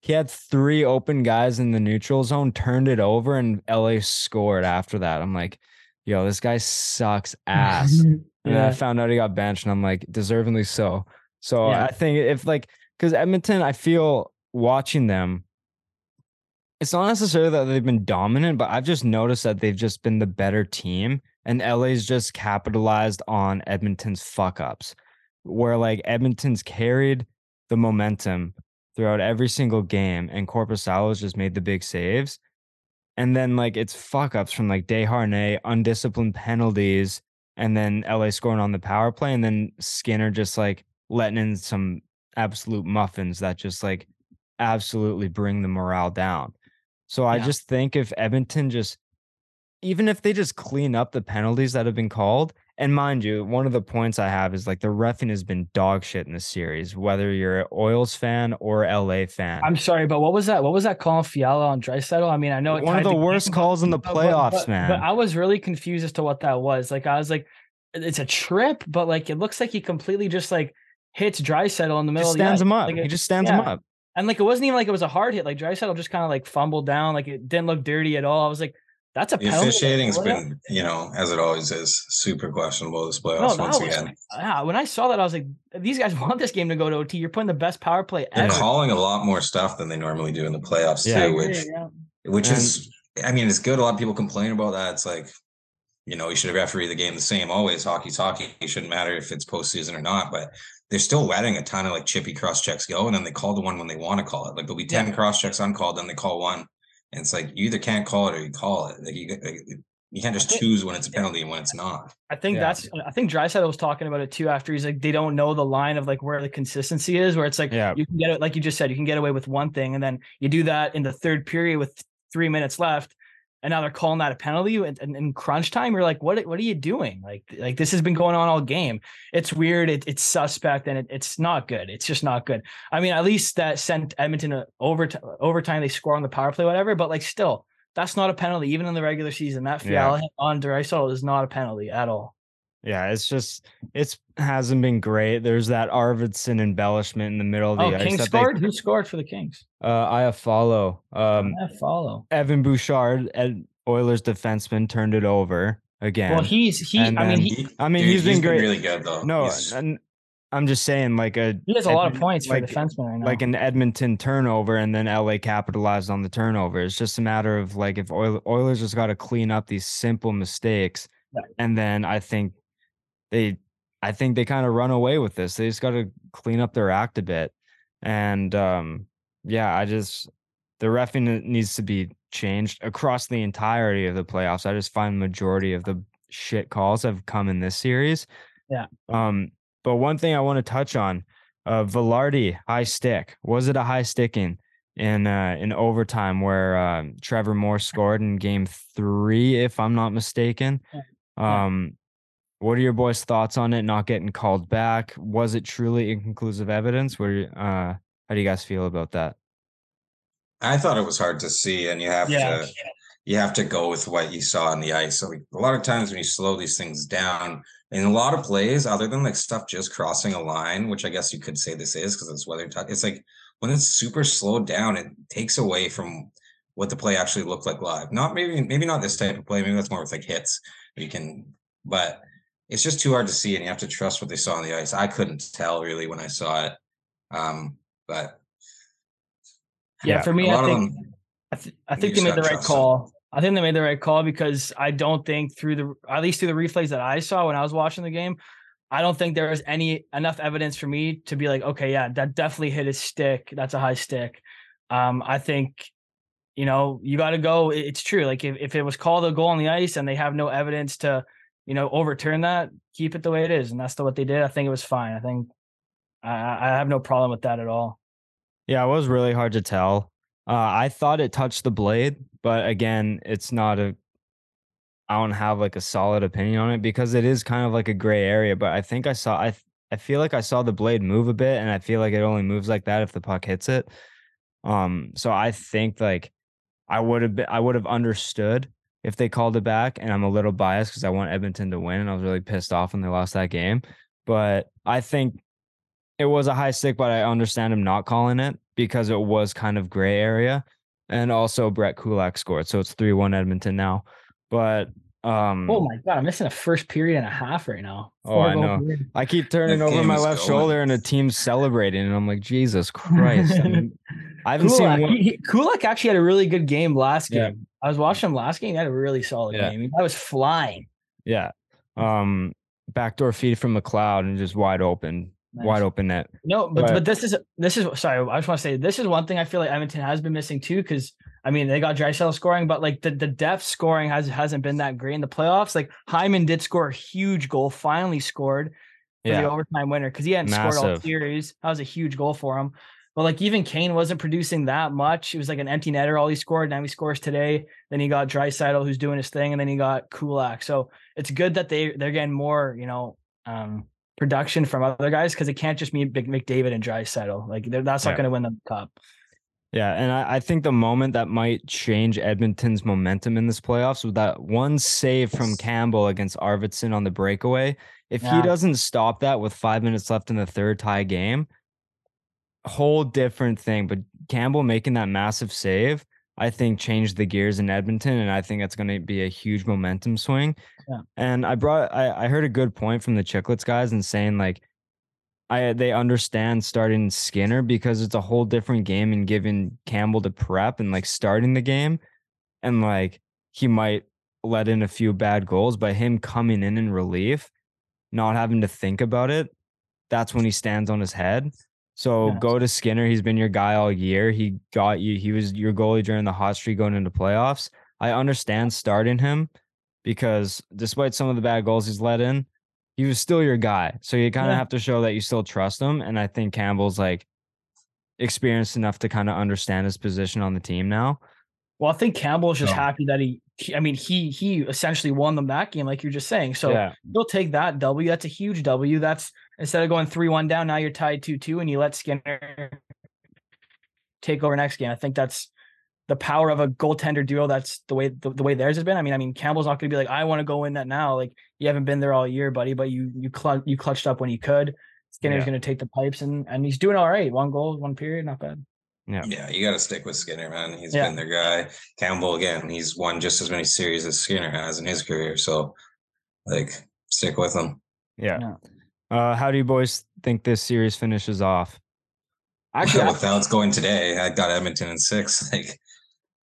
Speaker 3: He had three open guys in the neutral zone, turned it over, and LA scored after that. I'm like, yo, this guy sucks ass. And then I found out he got benched, and I'm like, deservingly so. So
Speaker 2: Yeah.
Speaker 3: I think if like, because Edmonton, I feel watching them, it's not necessarily that they've been dominant, but I've just noticed that they've just been the better team, and LA's just capitalized on Edmonton's fuck ups, where like Edmonton's carried the momentum throughout every single game, and Corpus Korpisalo's just made the big saves. And then like it's fuck ups from like Desharnais, undisciplined penalties, and then LA scoring on the power play, and then Skinner just like letting in some absolute muffins that just like absolutely bring the morale down. So I
Speaker 2: Yeah.
Speaker 3: just think if Edmonton just even if they just clean up the penalties that have been called, and mind you, one of the points I have is like the refing has been dog shit in this series, whether you're an Oils fan or LA fan.
Speaker 2: I'm sorry, but what was that? What was that call on Fiala on Draisaitl? I mean, I know it
Speaker 3: one of the worst
Speaker 2: game,
Speaker 3: calls in the
Speaker 2: but- but-
Speaker 3: playoffs,
Speaker 2: but-
Speaker 3: man.
Speaker 2: But I was really confused as to what that was. Like, I was like, it's a trip, but like, it looks like he completely just like hits Draisaitl in the middle
Speaker 3: just
Speaker 2: of the
Speaker 3: stands him up.
Speaker 2: Like,
Speaker 3: he
Speaker 2: it-
Speaker 3: just stands him up.
Speaker 2: And like, it wasn't even like it was a hard hit. Like Draisaitl just kind of like fumbled down. Like, it didn't look dirty at all. I was like, that's a
Speaker 1: The
Speaker 2: penalty.
Speaker 1: officiating has been, you know, as it always is, super questionable this
Speaker 2: No,
Speaker 1: playoffs
Speaker 2: that
Speaker 1: once
Speaker 2: was,
Speaker 1: again.
Speaker 2: yeah. When I saw that, I was like, these guys want this game to go to OT. You're putting the best power play
Speaker 1: They're
Speaker 2: ever.
Speaker 1: calling a lot more stuff than they normally do in the playoffs
Speaker 3: Yeah.
Speaker 1: too, which
Speaker 2: Yeah.
Speaker 1: which
Speaker 3: And-
Speaker 1: is I mean, it's good. A lot of people complain about that. It's like, you know, you should have referee the game the same always. Hockey's hockey. It shouldn't matter if it's postseason or not, but they're still letting a ton of like chippy cross checks go, and then they call the one when they want to call it. Like there'll be 10
Speaker 2: Yeah.
Speaker 1: cross checks uncalled, then they call one. And it's like you either can't call it or you call it. Like you like, you can't just
Speaker 2: think-
Speaker 1: choose when it's a penalty and when it's not.
Speaker 2: I think
Speaker 3: Yeah.
Speaker 2: that's I think Draisaitl was talking about it too after he's like they don't know the line of like where the consistency is where it's like
Speaker 3: Yeah.
Speaker 2: you can get it like you just said you can get away with one thing and then you do that in the third period with three minutes left and now they're calling that a penalty and in, crunch time you're like what what are you doing like like this has been going on all game it's weird it, it's suspect and it, it's not good it's just not good I mean at least that sent Edmonton to overtime they score on the power play whatever but like still that's not a penalty even in the regular season that
Speaker 3: Yeah.
Speaker 2: Fiala hit on Draisaitl is not a penalty at all.
Speaker 3: Yeah, it's just it's hasn't been great. There's that Arvidsson embellishment in the middle of the
Speaker 2: Oh,
Speaker 3: ice.
Speaker 2: Kings
Speaker 3: that they-
Speaker 2: scored. Who scored for the Kings?
Speaker 3: uh, I follow. Um,
Speaker 2: I follow.
Speaker 3: Evan Bouchard, Ed, Oilers defenseman, turned it over again.
Speaker 2: Well, he's he.
Speaker 3: and
Speaker 2: I mean,
Speaker 3: then-
Speaker 2: he,
Speaker 1: He-
Speaker 3: I mean,
Speaker 1: dude,
Speaker 3: he's been great.
Speaker 1: really good though.
Speaker 3: no, and I'm just saying, like a
Speaker 2: he has a lot of
Speaker 3: Edmon-
Speaker 2: points for
Speaker 3: like-
Speaker 2: defenseman right now.
Speaker 3: like an Edmonton turnover, and then LA capitalized on the turnover. It's just a matter of like if Oil, Oilers just got to clean up these simple mistakes,
Speaker 2: Yeah.
Speaker 3: and then I think they, I think they kind of run away with this. They just got to clean up their act a bit, and um, yeah, I just the refing needs to be changed across the entirety of the playoffs. I just find the majority of the shit calls have come in this series.
Speaker 2: Yeah.
Speaker 3: Um, but one thing I want to touch on, uh, Vilardi high stick. Was it a high sticking in uh, in overtime where um, Trevor Moore scored in Game Three, if I'm not mistaken? Um, what are your boys' thoughts on it not getting called back? Was it truly inconclusive evidence? What are you, uh, how do you guys feel about that?
Speaker 1: I thought it was hard to see, and you have
Speaker 2: yeah,
Speaker 1: to you have to go with what you saw on the ice. So like, a lot of times when you slow these things down, in a lot of plays, other than like stuff just crossing a line, which I guess you could say this is because it's weather talk. It's like when it's super slowed down, it takes away from what the play actually looked like live. Not maybe maybe not this type of play. Maybe that's more with like hits. You can, but it's just too hard to see, and you have to trust what they saw on the ice. I couldn't tell really when I saw it, um, but
Speaker 2: yeah. For me, I think
Speaker 1: them.
Speaker 2: I, th- I think they made the right
Speaker 1: trust them.
Speaker 2: call. I think they made the right call because I don't think through the at least through the replays that I saw when I was watching the game, I don't think there was any enough evidence for me to be like, okay, yeah, that definitely hit his stick. That's a high stick. Um, I think, you know, you got to go. It's true. Like if, if it was called a goal on the ice and they have no evidence to, you know, overturn that, keep it the way it is, and that's the, what they did. I think it was fine. I think I, I have no problem with that at all.
Speaker 3: Yeah, it was really hard to tell. Uh, I thought it touched the blade, but again, it's not a. I don't have like a solid opinion on it because it is kind of like a gray area. But I think I saw I I feel like I saw the blade move a bit, and I feel like it only moves like that if the puck hits it. Um, so I think like I would have been, I would have understood if they called it back, and I'm a little biased because I want Edmonton to win, and I was really pissed off when they lost that game. But I think it was a high stick, but I understand him not calling it because it was kind of gray area. And also Brett Kulak scored. So it's 3 1 Edmonton now. But um
Speaker 2: Oh my god, I'm missing a first period and a half right now.
Speaker 3: Oh, I know.
Speaker 2: period.
Speaker 3: I keep turning
Speaker 1: That
Speaker 3: over my left
Speaker 1: going.
Speaker 3: shoulder and a team's celebrating, and I'm like, Jesus Christ. I, mean, I haven't
Speaker 2: Kulak,
Speaker 3: seen one.
Speaker 2: he, he- Kulak actually had a really good game last
Speaker 3: Yeah.
Speaker 2: game. I was watching him last game. He had a really solid
Speaker 3: Yeah.
Speaker 2: game. I was flying.
Speaker 3: Yeah. Um backdoor feed from McLeod and just wide open,
Speaker 2: Nice.
Speaker 3: wide open net.
Speaker 2: No, but
Speaker 3: But-
Speaker 2: but this is this is sorry. I just want to say this is one thing I feel like Edmonton has been missing too. Because I mean they got Draisaitl scoring, but like the, the depth scoring has hasn't been that great in the playoffs. Like Hyman did score a huge goal, finally scored for the overtime winner because he hadn't scored all series. That was a huge goal for him. But like even Kane wasn't producing that much. It was like an empty netter all he scored. Now he scores today. Then he got Draisaitl who's doing his thing, and then he got Kulak. So it's good that they they're getting more, you know, um, production from other guys because it can't just be McDavid and Draisaitl. Like they're- that's
Speaker 3: Yeah.
Speaker 2: not going to win the cup.
Speaker 3: Yeah, and I, I think the moment that might change Edmonton's momentum in this playoffs was that one save from Campbell against Arvidsson on the breakaway. If
Speaker 2: Yeah.
Speaker 3: he doesn't stop that with five minutes left in the third tie game, whole different thing. But Campbell making that massive save, I think changed the gears in Edmonton, and I think that's going to be a huge momentum swing.
Speaker 2: Yeah.
Speaker 3: And I brought, I, I heard a good point from the Chicklets guys and saying like, I uh, they understand starting Skinner because it's a whole different game and giving Campbell to prep and like starting the game, and like he might let in a few bad goals, but him coming in in relief, not having to think about it, that's when he stands on his head. So go to Skinner. He's been your guy all year. He got you. He was your goalie during the hot streak going into playoffs. I understand starting him because despite some of the bad goals he's let in, he was still your guy. So you kind of
Speaker 2: Yeah.
Speaker 3: have to show that you still trust him. And I think Campbell's like experienced enough to kind of understand his position on the team now.
Speaker 2: Well, I think Campbell's just
Speaker 1: No.
Speaker 2: happy that he, he- I mean, he he essentially won them that game, like you're just saying. So
Speaker 3: yeah,
Speaker 2: he'll take that W. That's a huge W. That's instead of going three one down, now you're tied two two, and you let Skinner take over next game. I think that's the power of a goaltender duo. That's the way the, the way theirs has been. I mean, I mean, Campbell's not going to be like, I want to go in that now. Like you haven't been there all year, buddy, but you you cl- you clutched up when you could. Skinner's
Speaker 3: Yeah.
Speaker 2: going to take the pipes, and and he's doing all right. One goal, one period, not bad.
Speaker 3: yeah,
Speaker 1: Yeah, you got to stick with Skinner, man. He's
Speaker 2: Yeah.
Speaker 1: been their guy. Campbell again. He's won just as many series as Skinner has in his career. So, like, stick with him.
Speaker 3: yeah.
Speaker 2: Yeah.
Speaker 3: Uh, how do you boys think this series finishes off?
Speaker 2: Actually, I-
Speaker 1: with how it's going today, I got Edmonton in six. Like,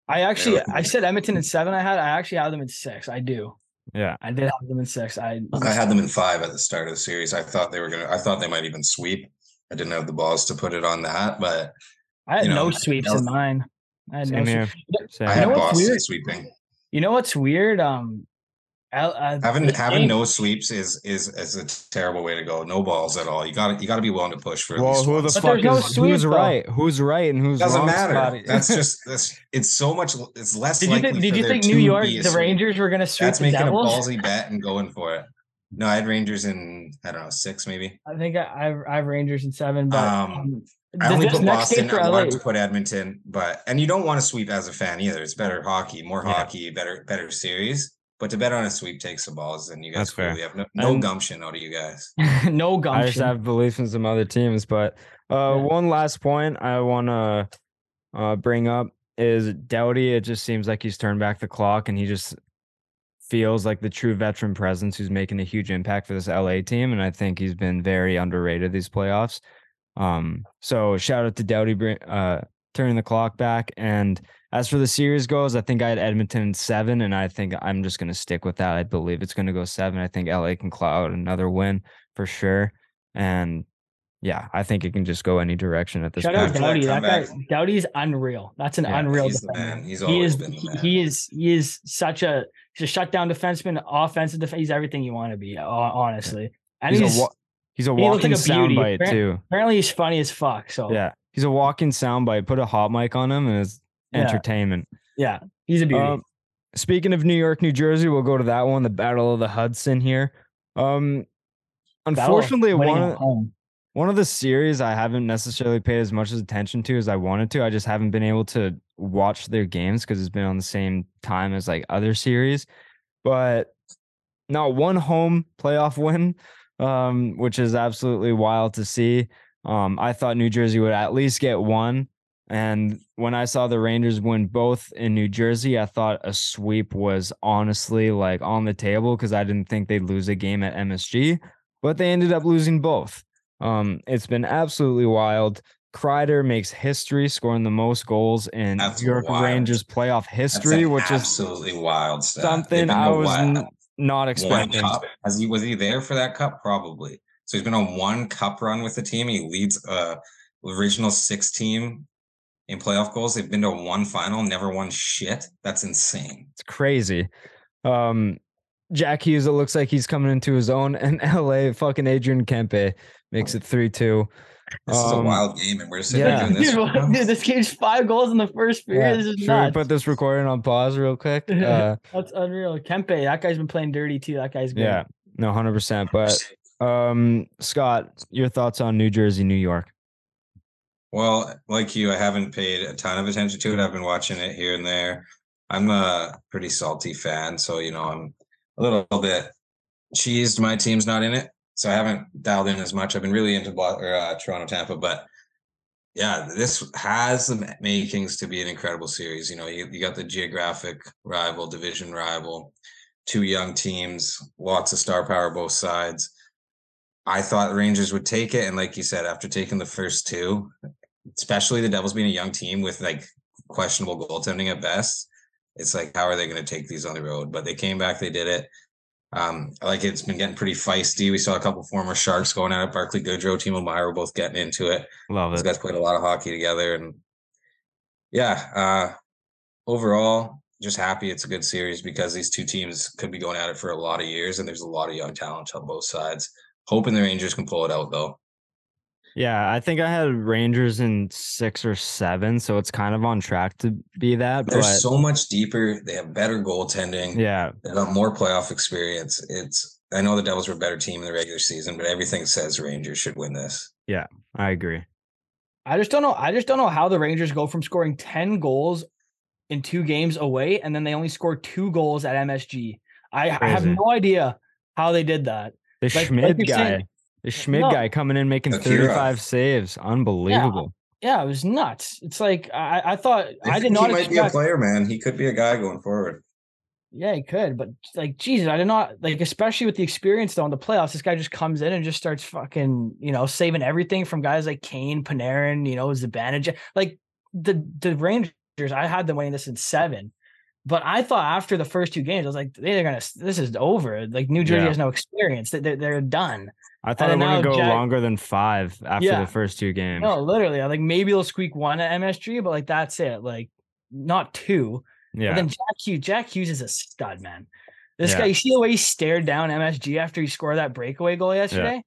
Speaker 2: I actually
Speaker 1: Yeah.
Speaker 2: I said Edmonton in seven. I had I actually had them in six. I do.
Speaker 3: Yeah,
Speaker 2: I did have them in six. I
Speaker 1: I had them in five at the start of the series. I thought they were gonna. I thought they might even sweep. I didn't have the balls to put it on that, but
Speaker 2: I had
Speaker 1: you
Speaker 2: no sweeps
Speaker 1: was-
Speaker 2: in mine. I had
Speaker 3: same
Speaker 2: no
Speaker 3: here.
Speaker 2: sweeps.
Speaker 1: I had
Speaker 2: know what's
Speaker 1: Boston
Speaker 2: weird?
Speaker 1: sweeping.
Speaker 2: You know what's weird? Um, Al- uh,
Speaker 1: Having
Speaker 2: the
Speaker 1: having
Speaker 2: game-
Speaker 1: no sweeps is is is a terrible way to go. No balls at all. You got to you got to be willing to push for at
Speaker 3: Well, who the fuck
Speaker 2: there's no
Speaker 3: is
Speaker 2: sweep,
Speaker 3: who's
Speaker 2: though.
Speaker 3: right? Who's right and who's
Speaker 1: doesn't
Speaker 3: wrong,
Speaker 1: matter.
Speaker 3: Scotty?
Speaker 1: That's just that's it's so much. It's less.
Speaker 2: Did you
Speaker 1: likely?
Speaker 2: Did you think New York, the
Speaker 1: sweep.
Speaker 2: Rangers were going to sweep
Speaker 1: That's
Speaker 2: the
Speaker 1: making
Speaker 2: Devils?
Speaker 1: a ballsy bet and going for it. No, I had Rangers in I don't know six maybe.
Speaker 2: I think I, I, I have Rangers in seven, but
Speaker 1: Um,
Speaker 2: um,
Speaker 1: I
Speaker 2: th-
Speaker 1: only put Boston.
Speaker 2: for
Speaker 1: I wanted to put Edmonton, but and you don't want to sweep as a fan either. It's better hockey, more
Speaker 3: Yeah.
Speaker 1: hockey, better better series. But to bet on a sweep takes some balls, and you guys
Speaker 3: That's fair.
Speaker 1: clearly have no, no
Speaker 3: And-
Speaker 1: gumption out of you guys.
Speaker 2: no gumption.
Speaker 3: I just have belief in some other teams. But uh,
Speaker 2: Yeah.
Speaker 3: one last point I want to uh, bring up is Doughty. It just seems like he's turned back the clock and he just feels like the true veteran presence who's making a huge impact for this LA team. And I think he's been very underrated these playoffs. Um, so shout out to Doughty uh, turning the clock back. And as for the series goes, I think I had Edmonton seven, and I think I'm just going to stick with that. I believe it's going to go seven. I think LA can cloud another win for sure. And yeah, I think it can just go any direction at this
Speaker 2: Shout
Speaker 3: point.
Speaker 2: out
Speaker 1: After that
Speaker 2: Doughty. That guy, Doughty's unreal. That's an
Speaker 3: Yeah,
Speaker 2: unreal
Speaker 1: he's the
Speaker 2: defender.
Speaker 1: man. He's
Speaker 2: he is
Speaker 1: been the
Speaker 2: he-
Speaker 1: man.
Speaker 2: he is he is such a he's a shutdown defenseman, offensive defense. He's everything you want to be, uh, honestly. And
Speaker 3: He's,
Speaker 2: he's,
Speaker 3: a wa- he's a
Speaker 2: he
Speaker 3: walking
Speaker 2: like a
Speaker 3: soundbite too.
Speaker 2: apparently he's funny as fuck. So
Speaker 3: Yeah, he's a walking soundbite. Put a hot mic on him, and it's
Speaker 2: Yeah.
Speaker 3: entertainment.
Speaker 2: yeah, he's a beauty.
Speaker 3: Um, speaking of New York, New Jersey, we'll go to that one, the Battle of the Hudson here. Um, Unfortunately, one of, one of the series I haven't necessarily paid as much attention to as I wanted to. I just haven't been able to watch their games because it's been on the same time as like other series. But not one home playoff win, um, which is absolutely wild to see. Um, I thought New Jersey would at least get one. And when I saw the Rangers win both in New Jersey, I thought a sweep was honestly like on the table because I didn't think they'd lose a game at MSG, but they ended up losing both. Um, it's been absolutely wild. Kreider makes history, scoring the most goals in
Speaker 1: That's
Speaker 3: New York
Speaker 1: wild.
Speaker 3: Rangers playoff history, which is
Speaker 1: absolutely wild stat.
Speaker 3: something I was n- not expecting.
Speaker 1: he was he there for that cup? Probably. So he's been on one cup run with the team. He leads a original six team in playoff goals. They've been to one final, never won shit. That's insane.
Speaker 3: It's crazy. Um, Jack Hughes, it looks like he's coming into his own, and LA fucking Adrian Kempe makes it 3 2.
Speaker 1: This is a
Speaker 3: Um,
Speaker 1: wild game, and we're sitting
Speaker 3: yeah.
Speaker 1: doing this.
Speaker 2: Dude,
Speaker 1: right
Speaker 2: dude, this game's five goals in the first period. This is
Speaker 3: Should
Speaker 2: nuts.
Speaker 3: we put this recording on pause real quick? Uh,
Speaker 2: That's unreal. Kempe, that guy's been playing dirty too. That guy's good.
Speaker 3: yeah, no, 100%. But um, Scott, your thoughts on New Jersey, New York?
Speaker 1: Well, like you, I haven't paid a ton of attention to it. I've been watching it here and there. I'm a pretty salty fan, so you know I'm a little bit cheesed. My team's not in it, so I haven't dialed in as much. I've been really into uh, Toronto, Tampa, but yeah, this has the ma- makings to be an incredible series. You know, you, you got the geographic rival, division rival, two young teams, lots of star power both sides. I thought the Rangers would take it, and like you said, after taking the first two, especially the Devils being a young team with like questionable goaltending at best, it's like how are they going to take these on the road? But they came back, they did it. Um, like it's been getting pretty feisty. We saw a couple former Sharks going out at it. Barclay Goodrow, Timo Meier were both getting into it.
Speaker 3: Love
Speaker 1: Those
Speaker 3: it.
Speaker 1: guys played a lot of hockey together, and yeah, uh, overall, just happy it's a good series because these two teams could be going at it for a lot of years, and there's a lot of young talent on both sides. Hoping the Rangers can pull it out though.
Speaker 3: Yeah, I think I had Rangers in six or seven, so it's kind of on track to be that.
Speaker 1: They're
Speaker 3: but
Speaker 1: so much deeper. They have better goaltending.
Speaker 3: yeah,
Speaker 1: They got more playoff experience. It's I know the Devils were a better team in the regular season, but everything says Rangers should win this.
Speaker 3: Yeah, I agree.
Speaker 2: I just don't know. I just don't know how the Rangers go from scoring 10 goals in two games away and then they only score two goals at MSG. I, I have no idea how they did that.
Speaker 3: The
Speaker 2: Like- like
Speaker 3: Schmid
Speaker 2: you're
Speaker 3: guy,
Speaker 2: saying-
Speaker 3: the Schmid
Speaker 2: No.
Speaker 3: guy coming in making
Speaker 1: Akira.
Speaker 3: Uh, 35 saves. Unbelievable.
Speaker 2: Yeah, it was nuts. It's like I, I thought I, did
Speaker 1: think
Speaker 2: not
Speaker 1: He might be a player, man. He could be a guy going forward.
Speaker 2: Yeah, he could, but like Jesus, I did not like, especially with the experience though in the playoffs. This guy just comes in and just starts fucking, you know, saving everything from guys like Kane, Panarin, you know, Zibanejad. Like the the Rangers, I had them winning this in seven, but I thought after the first two games, I was like, they're gonna, this is over. Like New Jersey
Speaker 3: Yeah.
Speaker 2: has no experience. They're they're done.
Speaker 3: I thought it
Speaker 2: then
Speaker 3: wouldn't go
Speaker 2: Jack-
Speaker 3: longer than five after
Speaker 2: Yeah.
Speaker 3: the first two games.
Speaker 2: No, literally, I'm like maybe they'll squeak one at MSG, but like that's it. Like not two.
Speaker 3: yeah.
Speaker 2: But then Jack Hughes, Jack Hughes is a stud, man. This
Speaker 3: Yeah.
Speaker 2: guy, you see the way he stared down MSG after he scored that breakaway goal yesterday?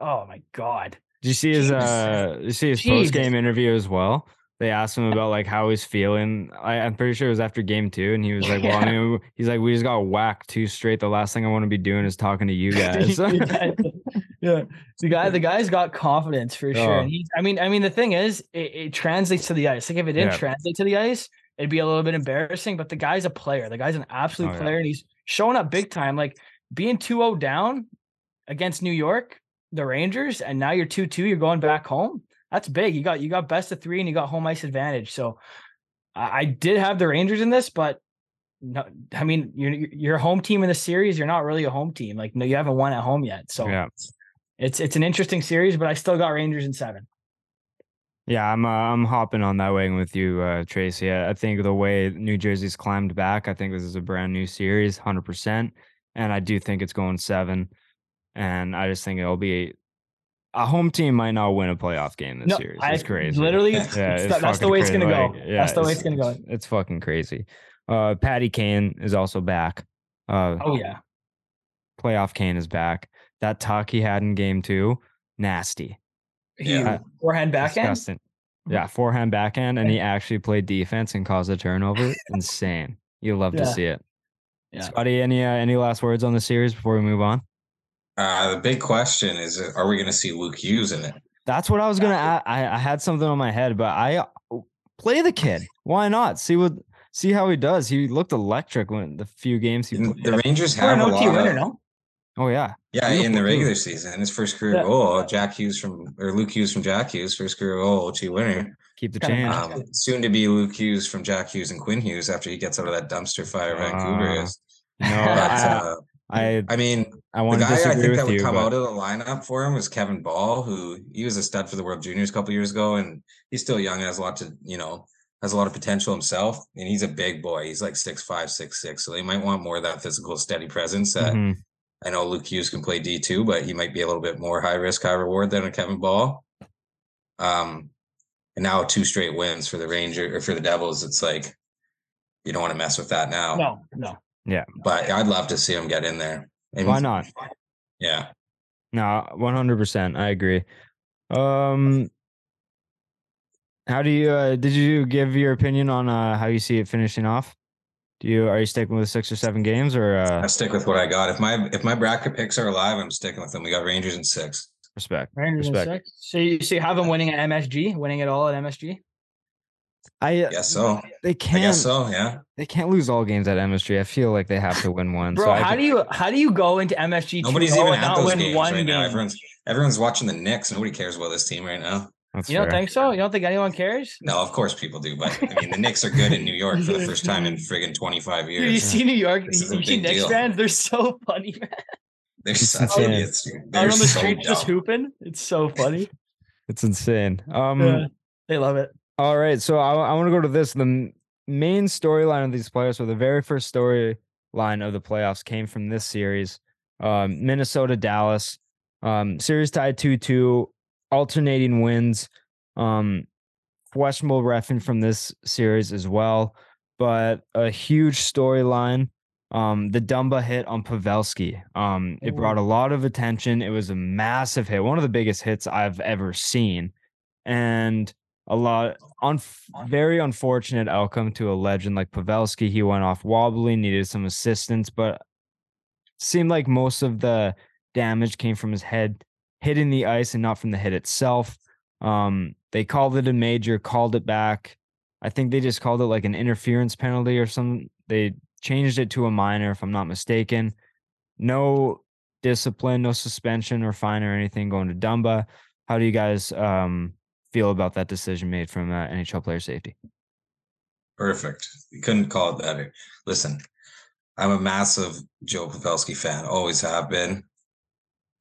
Speaker 2: Oh my god.
Speaker 3: Did you see his
Speaker 1: Jesus.
Speaker 3: uh you see his post game interview as well? They asked him about like how he's feeling. I, I'm pretty sure it was after game two, and he was like, Well, I mean, he's like, we just got whacked two straight. The last thing I want to be doing is talking to you guys.
Speaker 2: yeah. The guy, the guy's got confidence for sure.
Speaker 3: Oh.
Speaker 2: I mean, I mean, the thing is, it, it translates to the ice. Like if it didn't
Speaker 3: Yeah.
Speaker 2: translate to the ice, it'd be a little bit embarrassing. But the guy's a player. The guy's an absolute
Speaker 3: Oh, yeah.
Speaker 2: player, and he's showing up big time. Like being 2-0 down against New York, the Rangers, and now you're 2-2, you're going back home. That's big. You got you got best of three and you got home ice advantage. So I, I did have the Rangers in this, but no, I mean, you're you're home team in the series. You're not really a home team. Like, no, you haven't won at home yet. So
Speaker 3: yeah.
Speaker 2: It's it's an interesting series, but I still got Rangers in seven.
Speaker 3: Yeah, I'm uh, I'm hopping on that wagon with you, uh, Tracy. I I think the way New Jersey's climbed back, I think this is a brand new series, hundred percent, and I do think it's going seven. And I just think it'll be a home team might not win a playoff game this
Speaker 2: No,
Speaker 3: series.
Speaker 2: I
Speaker 3: It's crazy.
Speaker 2: literally,
Speaker 1: Yeah,
Speaker 2: it's
Speaker 3: it's
Speaker 2: that's the way it's gonna go.
Speaker 3: like, yeah,
Speaker 2: that's the way
Speaker 3: it's-
Speaker 2: it's gonna go.
Speaker 3: It's fucking crazy. Uh, Patty Kane is also back. Uh,
Speaker 2: Oh yeah,
Speaker 3: playoff Kane is back. That talk he had in game two, nasty.
Speaker 2: he
Speaker 1: Yeah.
Speaker 2: forehand backhand.
Speaker 3: Disgusting. Yeah, forehand backhand, and he actually played defense and caused a turnover. Insane. You love to see it.
Speaker 2: Yeah.
Speaker 3: Scotty, any uh, any last words on the series before we move on?
Speaker 1: Uh, the big question is, uh, are we going to see Luke Hughes in it?
Speaker 3: That's what I was gonna. add. I I had something on my head, but I uh, play the kid. Why not? See what see how he does. He looked electric when the few games he played.
Speaker 1: The Rangers
Speaker 2: For
Speaker 1: have
Speaker 2: an
Speaker 1: a
Speaker 2: OT
Speaker 1: lot
Speaker 2: winner,
Speaker 1: of,
Speaker 2: no?
Speaker 3: Oh yeah,
Speaker 1: yeah, in the
Speaker 3: too.
Speaker 1: regular season, his first career
Speaker 2: Yeah.
Speaker 1: goal, Jack Hughes from or Luke Hughes from Jack Hughes, first career goal, OT winner.
Speaker 3: keep the
Speaker 2: Kinda
Speaker 3: change.
Speaker 1: Um, soon to be Luke Hughes from Jack Hughes and Quinn Hughes after he gets out of that dumpster fire Vancouver
Speaker 3: Ah.
Speaker 1: is.
Speaker 3: no,
Speaker 1: But
Speaker 3: I,
Speaker 1: uh,
Speaker 3: I
Speaker 1: I mean,
Speaker 3: I
Speaker 1: the
Speaker 3: want to
Speaker 1: guy I think that would
Speaker 3: you.
Speaker 1: come
Speaker 3: but-
Speaker 1: out of the lineup for him was Kevin Bahl, who he was a stud for the World Juniors a couple years ago, and he's still young and has a lot to, you know, has a lot of potential himself. And he's a big boy. He's like six five, six six. So they might want more of that physical, steady presence that
Speaker 3: Mhm.
Speaker 1: I know Luke Hughes can play D two, but he might be a little bit more high risk, high reward than a Kevin Bahl. Um, and now two straight wins for the Ranger or for the Devils. It's like you don't want to mess with that now.
Speaker 2: No, no. Yeah.
Speaker 1: But I'd love to see him get in there. And
Speaker 3: Why not?
Speaker 1: Yeah.
Speaker 3: No, one hundred percent. I agree. Um, how do you? Uh, did you give your opinion on uh, how you see it finishing off? Do you are you sticking with six or seven games or
Speaker 1: I
Speaker 3: uh,
Speaker 1: stick with what I got. If my if my bracket picks are alive, I'm sticking with them. We got Rangers in six.
Speaker 3: respect?
Speaker 2: Rangers in six. So you, so you have them winning at MSG, winning it all at MSG?
Speaker 3: I uh,
Speaker 1: Guess so.
Speaker 3: they can't.
Speaker 1: guess so. Yeah.
Speaker 3: They can't lose all games at MSG. I feel like they have to win one.
Speaker 2: Bro,
Speaker 3: so
Speaker 2: how
Speaker 3: could-
Speaker 2: do you how do you go into MSG
Speaker 1: Nobody's
Speaker 2: 2-0
Speaker 1: even
Speaker 2: and
Speaker 1: at
Speaker 2: not
Speaker 1: those
Speaker 2: win
Speaker 1: games
Speaker 2: one
Speaker 1: right
Speaker 2: game?
Speaker 1: now. Everyone's everyone's watching the Knicks. Nobody cares about this team right now.
Speaker 3: That's
Speaker 2: you don't
Speaker 3: fair.
Speaker 2: think so? You don't think anyone cares?
Speaker 1: No, of course people do, but I mean the Knicks are good in New York for the first time in friggin' 25
Speaker 2: Dude, you see New York, you see Knicks
Speaker 1: deal.
Speaker 2: fans, they're so funny, man.
Speaker 1: They're
Speaker 3: It's
Speaker 1: such
Speaker 3: insane.
Speaker 1: idiots. They're
Speaker 2: on the
Speaker 1: so
Speaker 2: street just
Speaker 1: dumb.
Speaker 2: hooping. It's so funny.
Speaker 3: It's insane. Um.
Speaker 2: Yeah, they love it.
Speaker 3: All right, so I, I want to go to this. The main storyline of these players, or the very first storyline of the playoffs, came from this series, um, Minnesota Dallas. Um, series tied two two, alternating wins. Um, questionable refing from this series as well, but a huge storyline. Um, the Dumba hit on Pavelski. Um, it brought a lot of attention. It was a massive hit, one of the biggest hits I've ever seen, and a lot on very unfortunate outcome to a legend like Pavelski. He went off wobbly, needed some assistance, but seemed like most of the damage came from his head hitting the ice and not from the hit itself. Um, they called it a major, called it back. I think they just called it like an interference penalty or some. They changed it to a minor, if I'm not mistaken. No discipline, no suspension or fine or anything going to Dumba. How do you guys um, feel about that decision made from uh, NHL player safety?
Speaker 1: Perfect. You couldn't call it better. Listen, I'm a massive Joe Pavelski fan, always have been.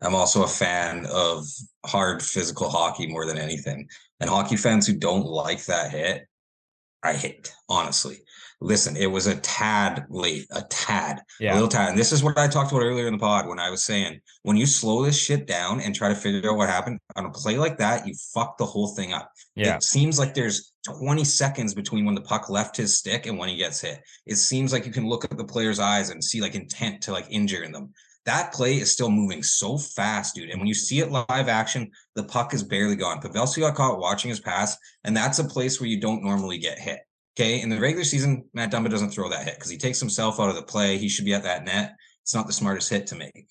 Speaker 1: I'm also a fan of hard physical hockey more than anything. And hockey fans who don't like that hit, I hate, honestly. Listen, it was a tad late, a tad, a little tad. And this is what I talked about earlier in the pod when I was saying when you slow this shit down and try to figure out what happened on a play like that, you fuck the whole thing up.
Speaker 3: yeah,
Speaker 1: It seems like there's 20 seconds between when the puck left his stick and when he gets hit. It seems like you can look at the player's eyes and see like intent to like injure in them. That play is still moving so fast, dude. And when you see it live action, the puck is barely gone. Pavelski got caught watching his pass, and that's a place where you don't normally get hit. Okay. In the regular season, Matt Dumba doesn't throw that hit because he takes himself out of the play. He should be at that net. It's not the smartest hit to make.